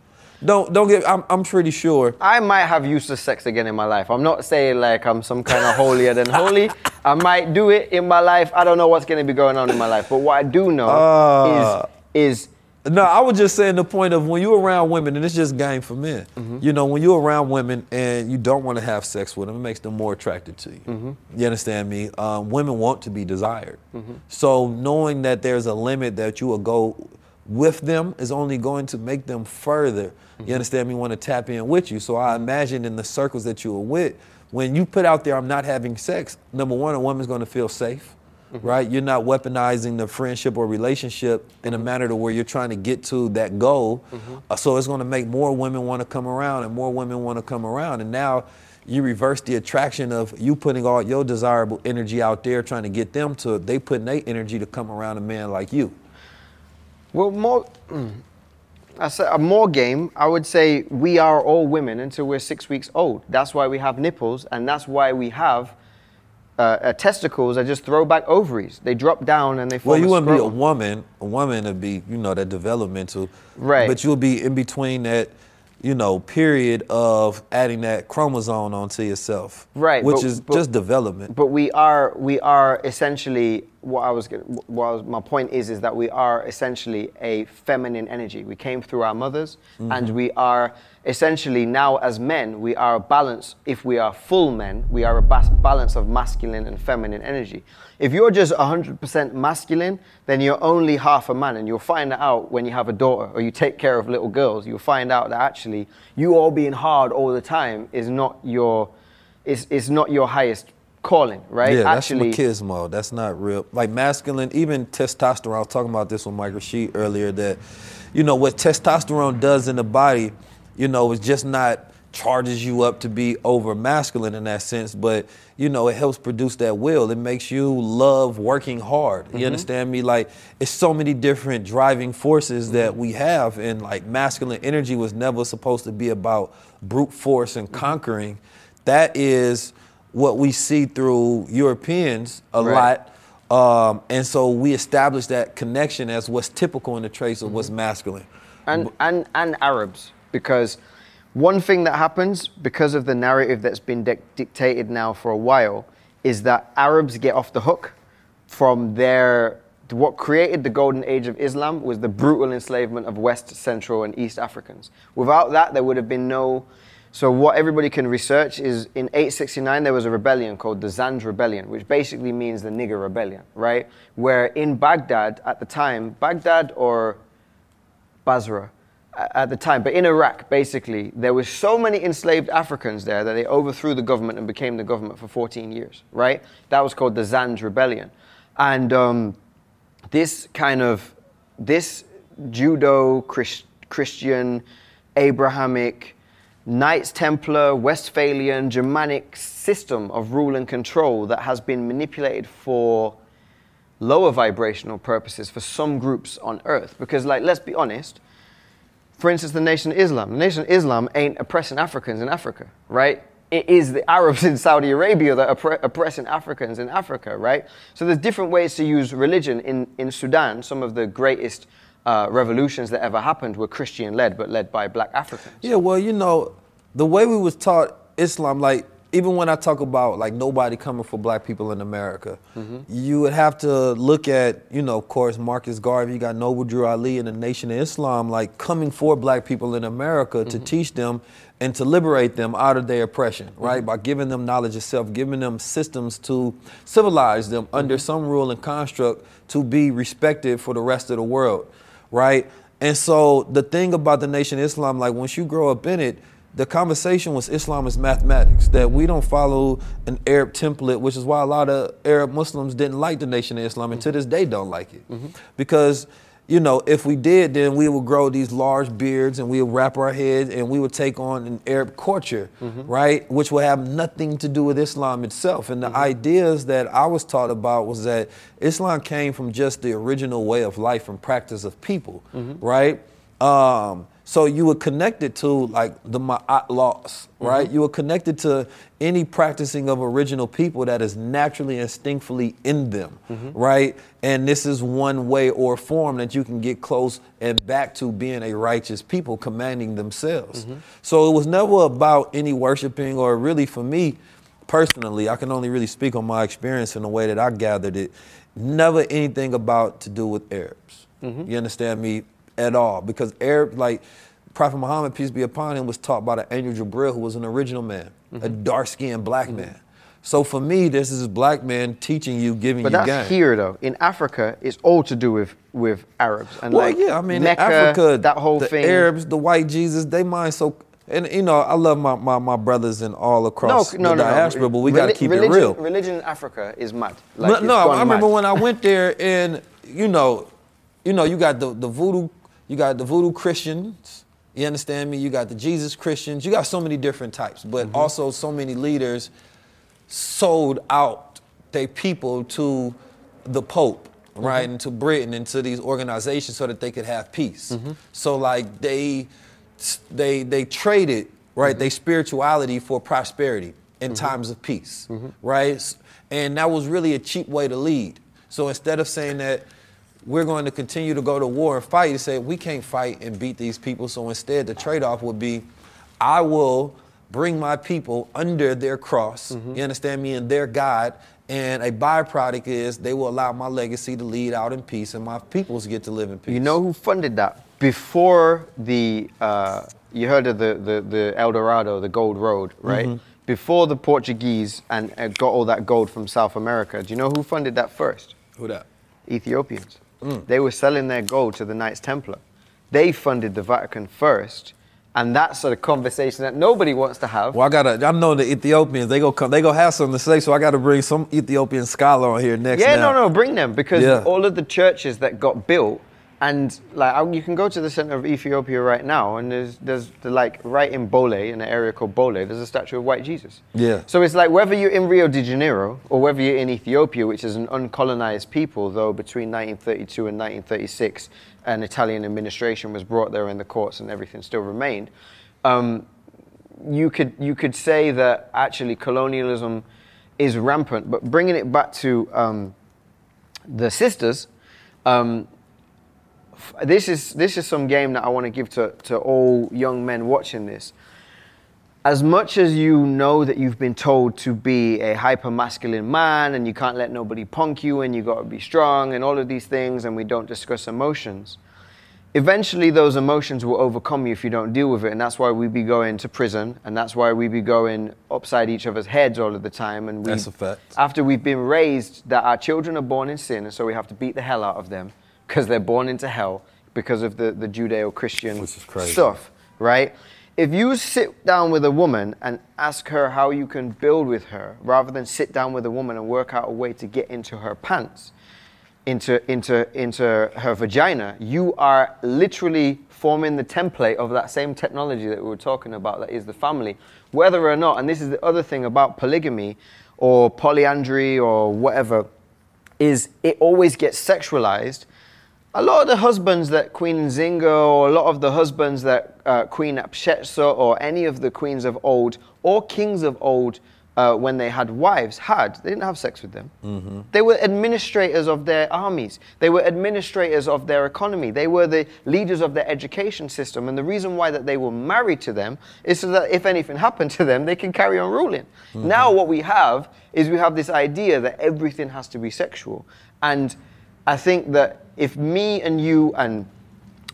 Don't don't get. I'm, I'm pretty sure. I might have useless sex again in my life. I'm not saying like I'm some kind of holier than holy. I might do it in my life. I don't know what's going to be going on in my life. But what I do know Uh. is is No, I was just saying the point of when you're around women, and it's just game for men. Mm-hmm. You know, when you're around women and you don't want to have sex with them, it makes them more attracted to you. Mm-hmm. You understand me? Um, women want to be desired. Mm-hmm. So knowing that there's a limit that you will go with them is only going to make them further. You understand me? Want to tap in with you. So I imagine in the circles that you are with, when you put out there, I'm not having sex. Number one, a woman's going to feel safe right? You're not weaponizing the friendship or relationship in a manner to where you're trying to get to that goal. Uh, so it's going to make more women want to come around and more women want to come around. And now you reverse the attraction of you putting all your desirable energy out there, trying to get them to, they putting their energy to come around a man like you. well more. mm, I say a more game. I would say we are all women until we're six weeks old. That's why we have nipples, and that's why we have. Uh, uh, testicles are just throw back ovaries. They drop down and they form Well, you wouldn't be a woman. A woman would be, you know, that developmental. Right. But you'll be in between that, you know, period of adding that chromosome onto yourself. Right, Which but- is but- just development. But we are we are essentially what I was what I was, my point is is that we are essentially a feminine energy. We came through our mothers, and we are essentially now as men we are a balance. If we are full men, we are a bas- balance of masculine and feminine energy. If you're just 100% masculine, then you're only half a man, and you'll find that out when you have a daughter or you take care of little girls. You'll find out that actually you all being hard all the time is not your is, is not your highest calling, right? Yeah, Actually, that's machismo. That's not real. Like masculine, even testosterone. I was talking about this with Mike Rashid earlier. That, you know, what testosterone does in the body, you know, is just not charges you up to be over masculine in that sense, but you know, it helps produce that will. It makes you love working hard. You understand me? Like, it's so many different driving forces that we have, and like masculine energy was never supposed to be about brute force and conquering. That is what we see through Europeans a Right. lot. Um, and so we establish that connection as what's typical in the traits of Mm-hmm. what's masculine. and, and, and Arabs, because one thing that happens because of the narrative that's been dic- dictated now for a while is that Arabs get off the hook from their. What created the golden age of Islam was the brutal enslavement of West, Central, and East Africans. Without that, there would have been no. So, what everybody can research is in 869, there was a rebellion called the Zanj Rebellion, which basically means the nigger rebellion, right? Where in Baghdad at the time, Baghdad or Basra at the time, but in Iraq, basically, there were so many enslaved Africans there that they overthrew the government and became the government for 14 years, right? That was called the Zanj Rebellion. And um, this kind of, this Judo, Chris, Christian, Abrahamic, Knights Templar, Westphalian, Germanic system of rule and control that has been manipulated for lower vibrational purposes for some groups on earth. Because, like, let's be honest, for instance, the Nation of Islam. The Nation of Islam ain't oppressing Africans in Africa, right? it is the Arabs in Saudi Arabia that are oppressing Africans in Africa, right? So there's different ways to use religion. In, in Sudan, some of the greatest uh, revolutions that ever happened were Christian led, but led by black Africans. Yeah, well, you know, the way we was taught Islam, like even when I talk about like nobody coming for black people in America, mm-hmm. you would have to look at, you know, of course, Marcus Garvey, you got Noble Drew Ali and the Nation of Islam, like coming for black people in America to mm-hmm. teach them and to liberate them out of their oppression, right? Mm-hmm. By giving them knowledge of self, giving them systems to civilize them under some rule and construct to be respected for the rest of the world, right? And so the thing about the Nation of Islam, like once you grow up in it, the conversation was Islam is mathematics, that we don't follow an Arab template, which is why a lot of Arab Muslims didn't like the Nation of Islam and to this day don't like it. Mm-hmm. Because, you know, if we did, then we would grow these large beards and we would wrap our heads and we would take on an Arab culture, mm-hmm. right? Which would have nothing to do with Islam itself. And the mm-hmm. ideas that I was taught about was that Islam came from just the original way of life and practice of people, right? Um, so you were connected to like the Ma'at laws, mm-hmm. right? You were connected to any practicing of original people that is naturally, instinctively in them, mm-hmm. right? And this is one way or form that you can get close and back to being a righteous people, commanding themselves. Mm-hmm. So it was never about any worshiping or really for me personally, I can only really speak on my experience in the way that I gathered it. Never anything about to do with Arabs. You understand me? At all. Because Arab, like Prophet Muhammad, peace be upon him, was taught by the angel Jibril, who was an original man, a mm-hmm. dark skinned black mm-hmm. man. So for me, this is a black man teaching you, giving But you But that's game. here though. In Africa, it's all to do with with Arabs and Well, like yeah, I mean, Mecca, in Africa, that whole the thing. Arabs, the white Jesus, they mind so. And you know, I love my, my, my brothers in all across no, no, the no, diaspora, no. but we got to keep religion, it real. Religion in Africa is mad. No, Like, it's no, gone I remember when I went there, and you know, you know, you got the the voodoo, you got the voodoo Christians. You understand me? You got the Jesus Christians. You got so many different types, but Mm-hmm. also so many leaders sold out their people to the Pope, right, Mm-hmm. and to Britain and to these organizations so that they could have peace. Mm-hmm. So like they they they traded right Mm-hmm. their spirituality for prosperity in times of peace, Mm-hmm. right? And that was really a cheap way to lead. So instead of saying that we're going to continue to go to war and fight, you say we can't fight and beat these people. So instead, the trade-off would be, I will bring my people under their cross. Mm-hmm. You understand me? And their God. And a byproduct is they will allow my legacy to lead out in peace, and my peoples get to live in peace. You know who funded that? Before the, uh, you heard of the, the, the El Dorado, the Gold Road, right? Mm-hmm. Before the Portuguese and uh, got all that gold from South America, do you know who funded that first? who that? Ethiopians. Mm. They were selling their gold to the Knights Templar. They funded the Vatican first, and that's a conversation that nobody wants to have. Well, I gotta. I know the Ethiopians. They go come. They go have something to say. So I got to bring some Ethiopian scholar on here next. Yeah, now. no, no, bring them because Yeah. all of the churches that got built, and like I- you can go to the center of Ethiopia right now, and there's there's the, like right in Bole, in an area called Bole, there's a statue of White Jesus. Yeah. So it's like whether you're in Rio de Janeiro or whether you're in Ethiopia, which is an uncolonized people, though between 1932 and 1936, an Italian administration was brought there and the courts and everything still remained. Um, you could you could say that actually colonialism is rampant, but bringing it back to um, the sisters, um, this is this is some game that I want to give to to all young men watching this. As much as you know that you've been told to be a hyper masculine man and you can't let nobody punk you and you got to be strong and all of these things and we don't discuss emotions eventually those emotions will overcome you if you don't deal with it and that's why we be going to prison and that's why we be going upside each other's heads all of the time and we, That's a fact. after we've been raised that our children are born in sin and so we have to beat the hell out of them because they're born into hell because of the, the is crazy. stuff right if you sit down with a woman and ask her how you can build with her rather than sit down with a woman and work out a way to get into her pants into, into, into her vagina, you are literally forming the template of that same technology that we were talking about, that is the family. Whether or not, and this is the other thing about polygamy or polyandry or whatever, is it always gets sexualized a lot of the husbands that Queen Nzinga or a lot of the husbands that uh, Queen Hatshepsut or any of the queens of old or kings of old uh, when they had wives had. They didn't have sex with them. They were administrators of their armies. They were administrators of their economy. They were the leaders of their education system. And the reason why that they were married to them is so that if anything happened to them, they can carry on ruling. Now what we have is we have this idea that everything has to be sexual. And I think that if me and you and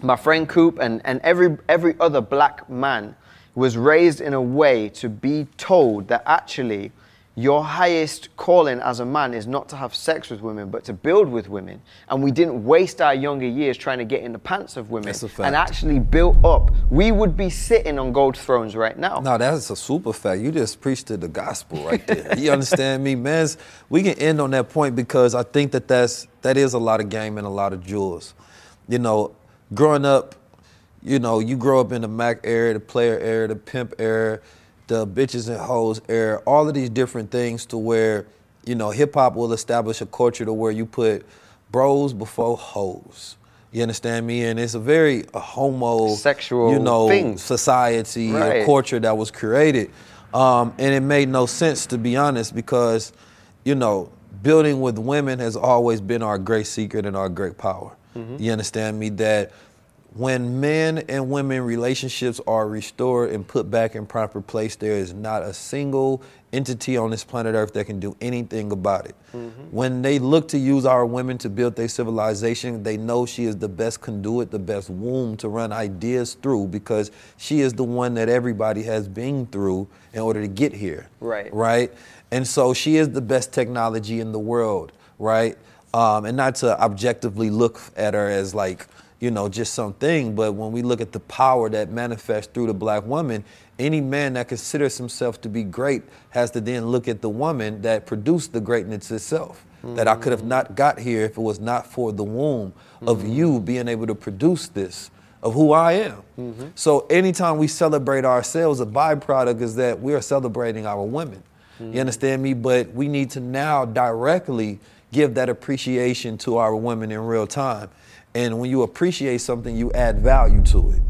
my friend Coop and, and every, every other black man was raised in a way to be told that actually your highest calling as a man is not to have sex with women, but to build with women. And we didn't waste our younger years trying to get in the pants of women That's a fact. and actually built up, we would be sitting on gold thrones right now. No, that's a super fact. You just preached to the gospel right there. you understand me, man? We can end on that point because I think that that's that is a lot of game and a lot of jewels. You know, growing up, you know, you grow up in the Mac era, the player era, the pimp era, the bitches and hoes era, all of these different things to where, you know, hip hop will establish a culture to where you put bros before hoes. You understand me? And it's a very a homo Sexual you know, thing. society, Right. a culture that was created. Um, and it made no sense to be honest because, you know, building with women has always been our great secret and our great power. You understand me? That when men and women relationships are restored and put back in proper place, there is not a single entity on this planet Earth that can do anything about it. When they look to use our women to build their civilization, they know she is the best conduit, the best womb to run ideas through because she is the one that everybody has been through in order to get here. Right. Right? And so she is the best technology in the world, right? Um, and not to objectively look at her as like, you know, just something, but when we look at the power that manifests through the black woman, any man that considers himself to be great has to then look at the woman that produced the greatness itself. That I could have not mm-hmm. got here if it was not for the womb of mm-hmm. you being able to produce this, of who I am. Mm-hmm. So anytime we celebrate ourselves, a byproduct is that we are celebrating our women. You understand me? But we need to now directly give that appreciation to our women in real time. And when you appreciate something, you add value to it.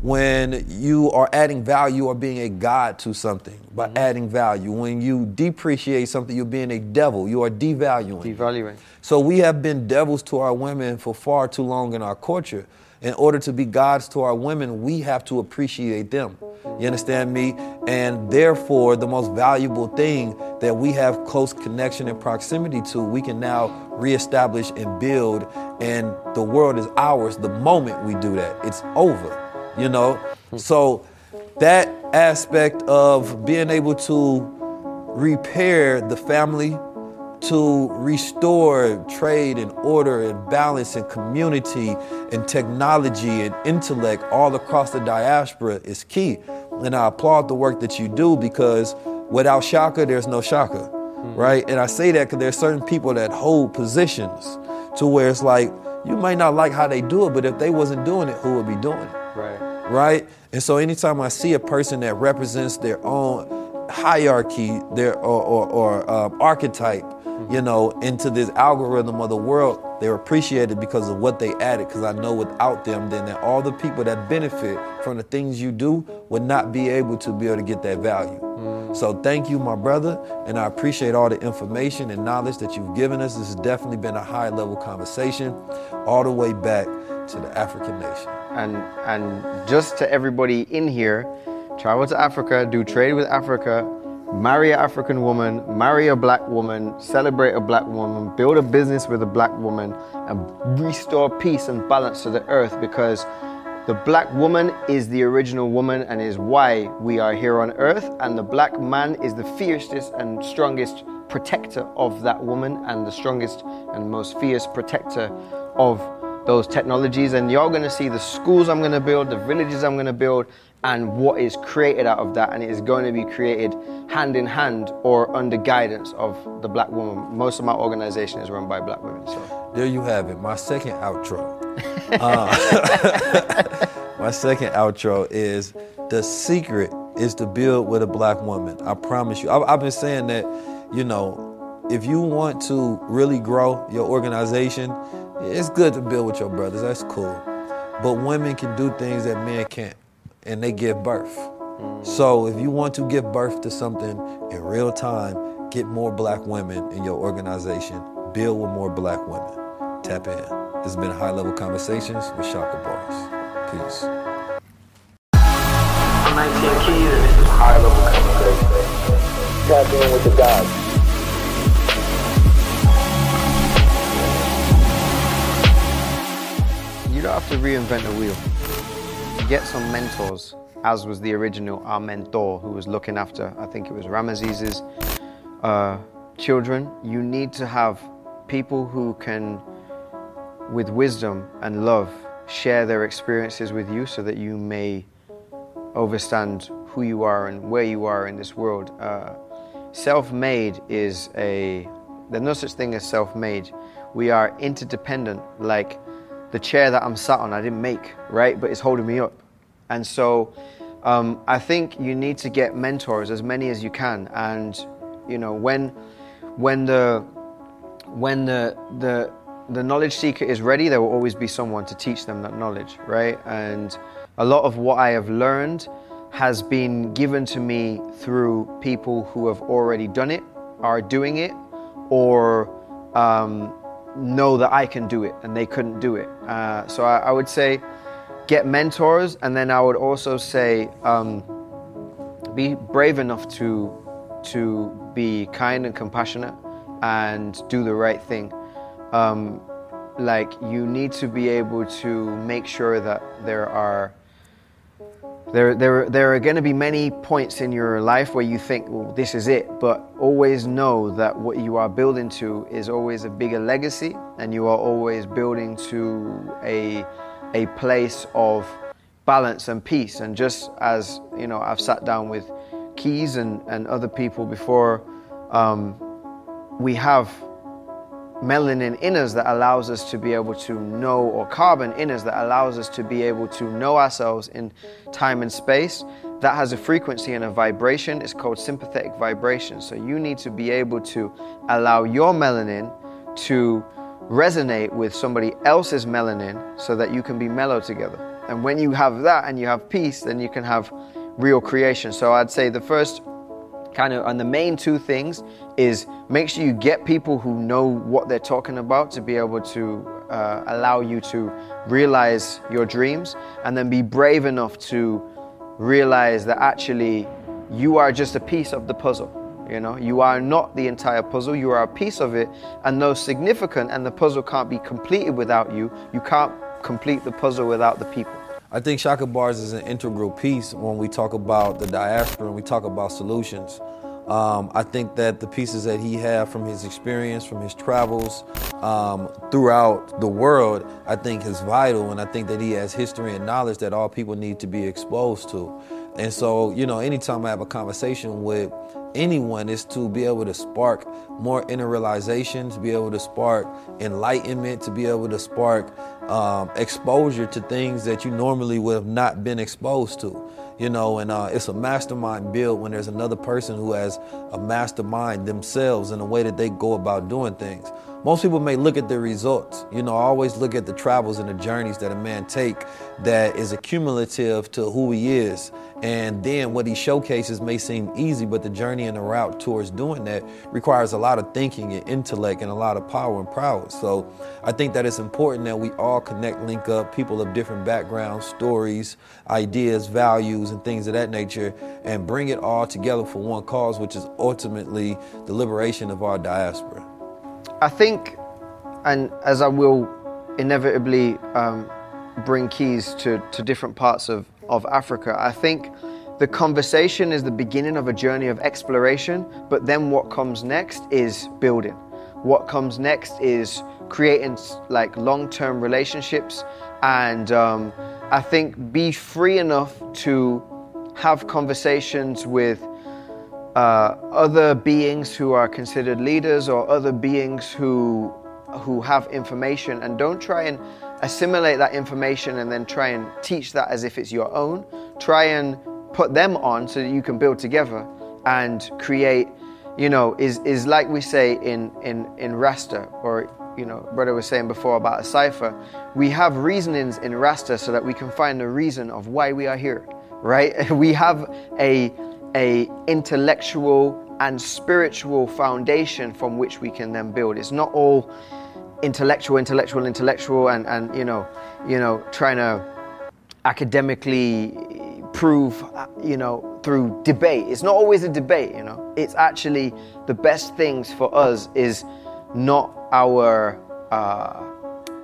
When you are adding value or being a god to something by mm-hmm. adding value. When you depreciate something, you're being a devil. You are devaluing. Devaluing. So we have been devils to our women for far too long in our culture. In order to be gods to our women, we have to appreciate them. You understand me? And therefore, the most valuable thing that we have close connection and proximity to, we can now reestablish and build. And the world is ours the moment we do that. It's over, you know? So that aspect of being able to repair the family, to restore trade and order and balance and community and technology and intellect all across the diaspora is key. And I applaud the work that you do because without Chaka, there's no Chaka, right? And I say that because there's certain people that hold positions to where it's like, you might not like how they do it, but if they wasn't doing it, who would be doing it? Right. right? And so anytime I see a person that represents their own hierarchy, their or or, or um, archetype, you know, into this algorithm of the world, they're appreciated because of what they added. Because I know without them, then that all the people that benefit from the things you do would not be able to be able to get that value. Mm. So thank you, my brother, and I appreciate all the information and knowledge that you've given us. This has definitely been a high level conversation, all the way back to the African nation. and and just to everybody in here, travel to Africa, do trade with Africa, marry an African woman, marry a black woman, celebrate a black woman, build a business with a black woman, and restore peace and balance to the earth because the black woman is the original woman and is why we are here on earth, and the black man is the fiercest and strongest protector of that woman and the strongest and most fierce protector of those technologies. And you're going to see the schools I'm going to build, the villages I'm going to build, and what is created out of that. And it is going to be created hand in hand or under guidance of the black woman. Most of my organization is run by black women. So There you have it. My second outro. Uh, my second outro is the secret is to build with a black woman. I promise you. I've, I've been saying that, you know, if you want to really grow your organization, It's good to build with your brothers. That's cool. But women can do things that men can't, and they give birth. So if you want to give birth to something in real time, get more black women in your organization. Build with more black women. Tap in. This has been High Level Conversations with Chaka Bars. Peace. 19 Keys, this is High Level. Tap in with the gods. You don't have to reinvent the wheel. Get some mentors, as was the original our mentor who was looking after, I think it was Ramesses' uh, children. You need to have people who can, with wisdom and love, share their experiences with you so that you may overstand who you are and where you are in this world. Uh, self-made is a there's no such thing as self-made. We are interdependent. Like the chair that I'm sat on, I didn't make, right? But it's holding me up. And so um, I think you need to get mentors, as many as you can. And you know when when the when the the the knowledge seeker is ready, there will always be someone to teach them that knowledge, right? And a lot of what I have learned has been given to me through people who have already done it, are doing it, or um, know that I can do it and they couldn't do it. Uh, so I, I, would say get mentors, and then I would also say um, be brave enough to to be kind and compassionate and do the right thing. Um, like you need to be able to make sure that there are there, there, there are going to be many points in your life where you think, well, this is it. But always know that what you are building to is always a bigger legacy, and you are always building to a, a place of balance and peace. And just as you know, I've sat down with Keys and, and other people before, um, we have melanin in us that allows us to be able to know, or carbon in us that allows us to be able to know ourselves in time and space. That has a frequency and a vibration. It's called sympathetic vibration. So you need to be able to allow your melanin to resonate with somebody else's melanin so that you can be mellow together. And when you have that and you have peace, then you can have real creation. So I'd say the first kind of and the main two things is make sure you get people who know what they're talking about to be able to uh, allow you to realize your dreams and then be brave enough to realize that actually you are just a piece of the puzzle you know you are not the entire puzzle you are a piece of it and though significant and the puzzle can't be completed without you you can't complete the puzzle without the people I think Chaka Bars is an integral piece when we talk about the diaspora and we talk about solutions. Um, I think that the pieces that he had from his experience, from his travels um, throughout the world, I think is vital. And I think that he has history and knowledge that all people need to be exposed to. And so, you know, anytime I have a conversation with anyone is to be able to spark more inner realization, to be able to spark enlightenment, to be able to spark um, exposure to things that you normally would have not been exposed to. You know, and uh, it's a mastermind build when there's another person who has a mastermind themselves in the way that they go about doing things. Most people may look at the results. You know, I always look at the travels and the journeys that a man take that is accumulative to who he is. And then what he showcases may seem easy, but the journey and the route towards doing that requires a lot of thinking and intellect and a lot of power and prowess. So I think that it's important that we all connect, link up, people of different backgrounds, stories, ideas, values, and things of that nature, and bring it all together for one cause, which is ultimately the liberation of our diaspora. I think, and as I will inevitably um, bring keys to, to different parts of, of Africa, I think the conversation is the beginning of a journey of exploration, but then what comes next is building. What comes next is creating like long term relationships, and um, I think be free enough to have conversations with uh, other beings who are considered leaders or other beings who who have information and don't try and assimilate that information and then try and teach that as if it's your own try and put them on so that you can build together and create you know is is like we say in in in rasta or you know, brother was saying before about a cipher, we have reasonings in Rasta so that we can find the reason of why we are here, right? We have a a intellectual and spiritual foundation from which we can then build. It's not all intellectual, intellectual, intellectual, and and you know, you know, trying to academically prove, you know, through debate. It's not always a debate, you know. It's actually the best things for us is not our, uh,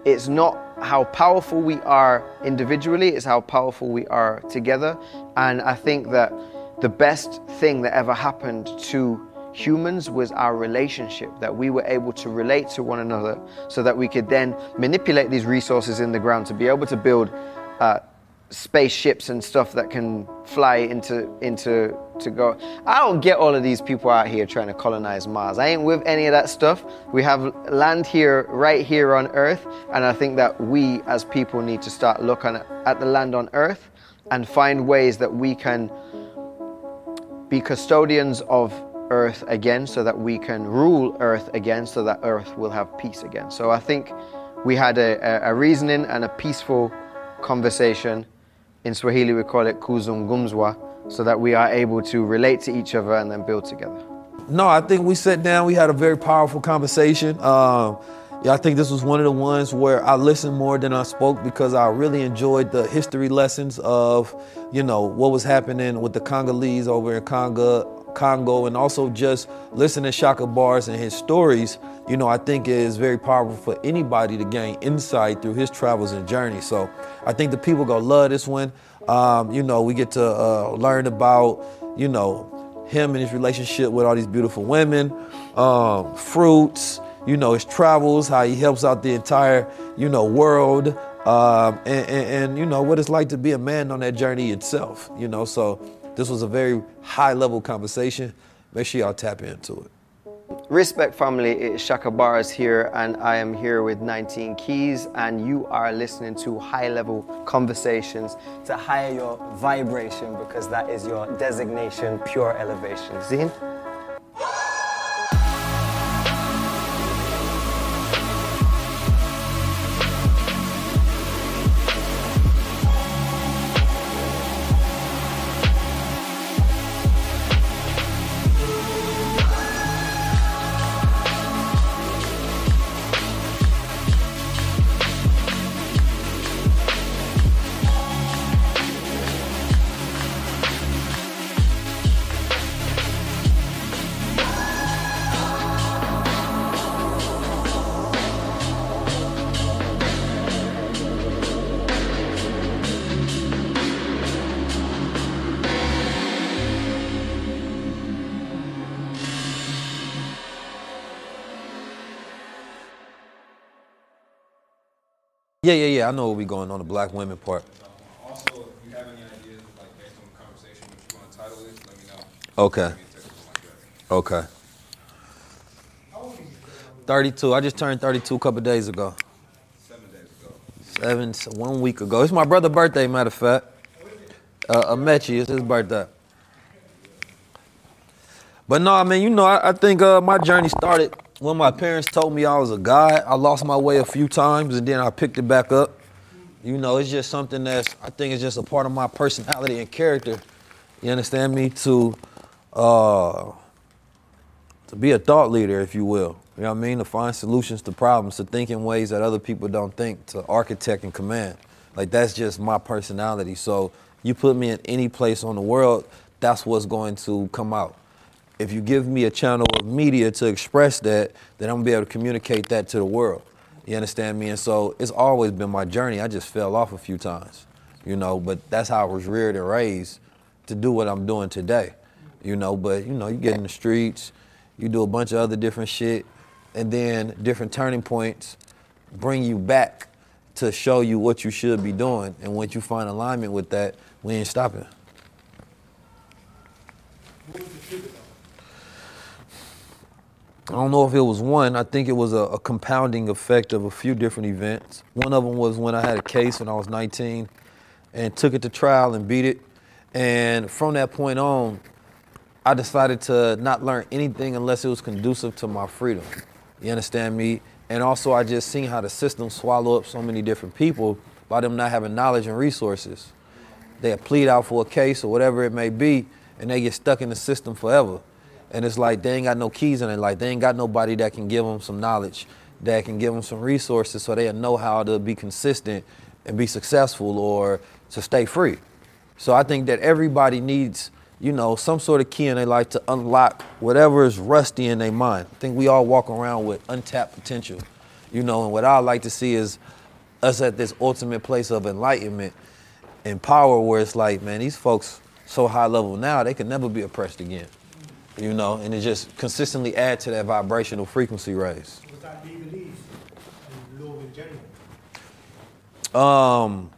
it's not how powerful we are individually, it's how powerful we are together. And I think that the best thing that ever happened to humans was our relationship, that we were able to relate to one another so that we could then manipulate these resources in the ground to be able to build uh, spaceships and stuff that can fly into into to go. I don't get all of these people out here trying to colonize Mars. I ain't with any of that stuff. We have land here, right here on Earth, and I think that we as people need to start looking at the land on Earth and find ways that we can be custodians of Earth again, so that we can rule Earth again, so that Earth will have peace again. So I think we had a, a, reasoning and a peaceful conversation. In Swahili, we call it kuzungumzwa, so that we are able to relate to each other and then build together. No, I think we sat down. We had a very powerful conversation. Um, yeah, I think this was one of the ones where I listened more than I spoke because I really enjoyed the history lessons of, you know, what was happening with the Congolese over in Congo, Congo, and also just listening to Chaka Bars and his stories. You know, I think it is very powerful for anybody to gain insight through his travels and journey. So I think the people gonna love this one. Um, you know, we get to uh, learn about, you know, him and his relationship with all these beautiful women, um, fruits, you know, his travels, how he helps out the entire, you know, world, um, and, and, and, you know, what it's like to be a man on that journey itself, you know. So this was a very high level conversation. Make sure y'all tap into it. Respect family, it's Chaka Bars here, and I am here with 19 Keys, and you are listening to high level conversations to higher your vibration because that is your designation, pure elevation. Zine? Yeah. I know what we going on the black women part. Also, if you have any ideas, like based on the conversation, what you want to title this, let me know. Okay. Let me take something like that. Okay. 32. I just turned 32 a couple days ago. Seven days ago. Seven, one week ago. It's my brother's birthday, matter of fact. Uh, Amechi, it's his birthday. But no, I mean, you know, I, I think uh, my journey started when my parents told me I was a guy. I lost my way a few times and then I picked it back up. You know, it's just something that's, I think it's just a part of my personality and character. You understand me? To, uh, to be a thought leader, if you will. You know what I mean? To find solutions to problems, to think in ways that other people don't think, to architect and command. Like that's just my personality. So you put me in any place on the world, that's what's going to come out. If you give me a channel of media to express that, then I'm gonna be able to communicate that to the world. You understand me? And so it's always been my journey. I just fell off a few times, you know, but that's how I was reared and raised to do what I'm doing today, you know. But, you know, you get in the streets, you do a bunch of other different shit, and then different turning points bring you back to show you what you should be doing. And once you find alignment with that, we ain't stopping. I don't know if it was one. I think it was a, a compounding effect of a few different events. One of them was when I had a case when I was 19 and took it to trial and beat it. And from that point on, I decided to not learn anything unless it was conducive to my freedom. You understand me? And also, I just seen how the system swallow up so many different people by them not having knowledge and resources. They plead out for a case or whatever it may be, and they get stuck in the system forever. And it's like they ain't got no keys in it. Like they ain't got nobody that can give them some knowledge, that can give them some resources, so they know how to be consistent and be successful or to stay free. So I think that everybody needs, you know, some sort of key in their life to unlock whatever is rusty in their mind. I think we all walk around with untapped potential, you know, and what I like to see is us at this ultimate place of enlightenment and power where it's like, man, these folks so high level now, they can never be oppressed again. You know, and it just consistently add to that vibrational frequency raise. Was that legalese and law in general? Um,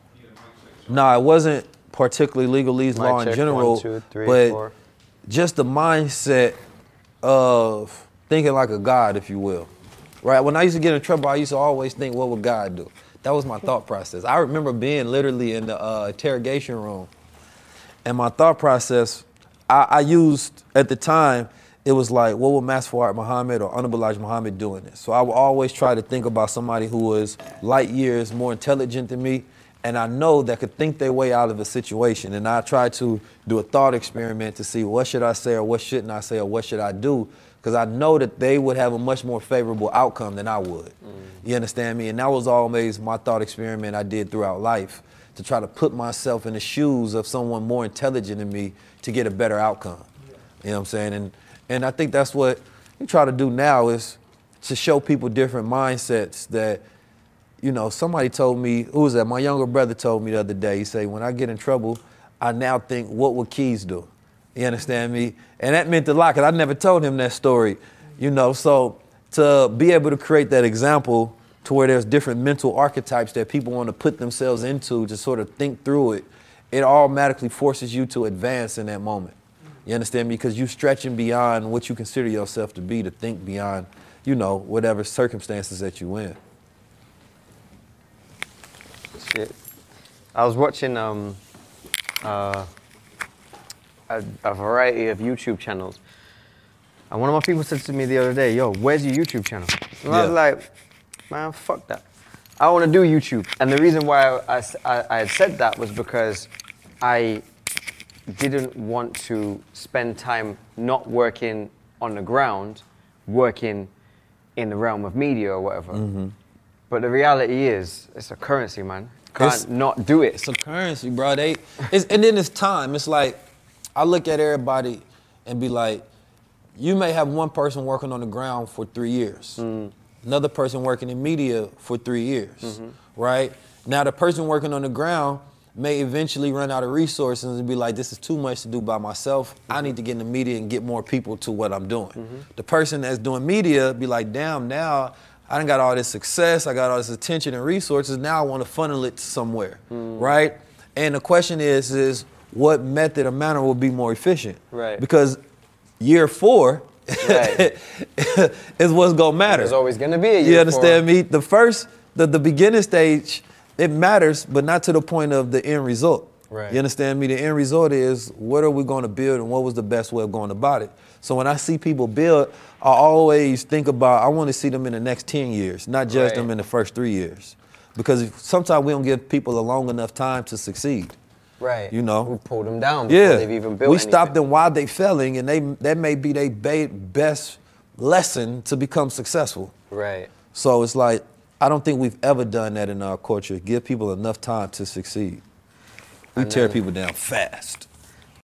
no, it wasn't particularly legalese Mic law in general, one, two, three, but four. just the mindset of thinking like a god, if you will. Right? When I used to get in trouble, I used to always think, what would God do? That was my thought process. I remember being literally in the uh, interrogation room, and my thought process, I, I used at the time, it was like, what would Master Fard Muhammad or Honorable Elijah Muhammad do in this? So I would always try to think about somebody who was light years more intelligent than me, and I know that could think their way out of a situation. And I try to do a thought experiment to see what should I say or what shouldn't I say or what should I do, because I know that they would have a much more favorable outcome than I would. Mm. You understand me? And that was always my thought experiment I did throughout life to try to put myself in the shoes of someone more intelligent than me to get a better outcome. You know what I'm saying? And and I think that's what we try to do now is to show people different mindsets that, you know, somebody told me, who was that? My younger brother told me the other day, he said, when I get in trouble, I now think, what would Keys do? You understand me? And that meant a lot because I never told him that story, you know. So to be able to create that example to where there's different mental archetypes that people want to put themselves into to sort of think through it, it automatically forces you to advance in that moment. You understand me? Because you're stretching beyond what you consider yourself to be to think beyond, you know, whatever circumstances that you're in. Shit. I was watching um, uh, a, a variety of YouTube channels. And one of my people said to me the other day, yo, where's your YouTube channel? And I was like, man, fuck that. I want to do YouTube. And the reason why I, I, I had said that was because I didn't want to spend time not working on the ground, working in the realm of media or whatever. Mm-hmm. But the reality is, it's a currency, man. Can't It's- not do it. It's a currency, bro. They, it's, and then it's time. It's like I look at everybody and be like, you may have one person working on the ground for three years, mm. Another person working in media for three years, mm-hmm. right? Now the person working on the ground may eventually run out of resources and be like, this is too much to do by myself. I mm-hmm. need to get in the media and get more people to what I'm doing. Mm-hmm. The person that's doing media be like, damn, now I done got all this success, I got all this attention and resources. Now I want to funnel it somewhere, mm. right? And the question is, is what method or manner will be more efficient? Right. Because year four Right. is what's gonna matter. There's always gonna be a You understand me? The first, the, the beginning stage, it matters, but not to the point of the end result. Right. You understand me? The end result is what are we going to build and what was the best way of going about it. So when I see people build, I always think about I want to see them in the next 10 years, not just Right. them in the first three years. Because sometimes we don't give people a long enough time to succeed. Right. You know? We pulled them down before Yeah, they've even built we anything. stop them while they failing, and they that may be their best lesson to become successful. Right. So it's like I don't think we've ever done that in our culture. Give people enough time to succeed. We tear people down fast.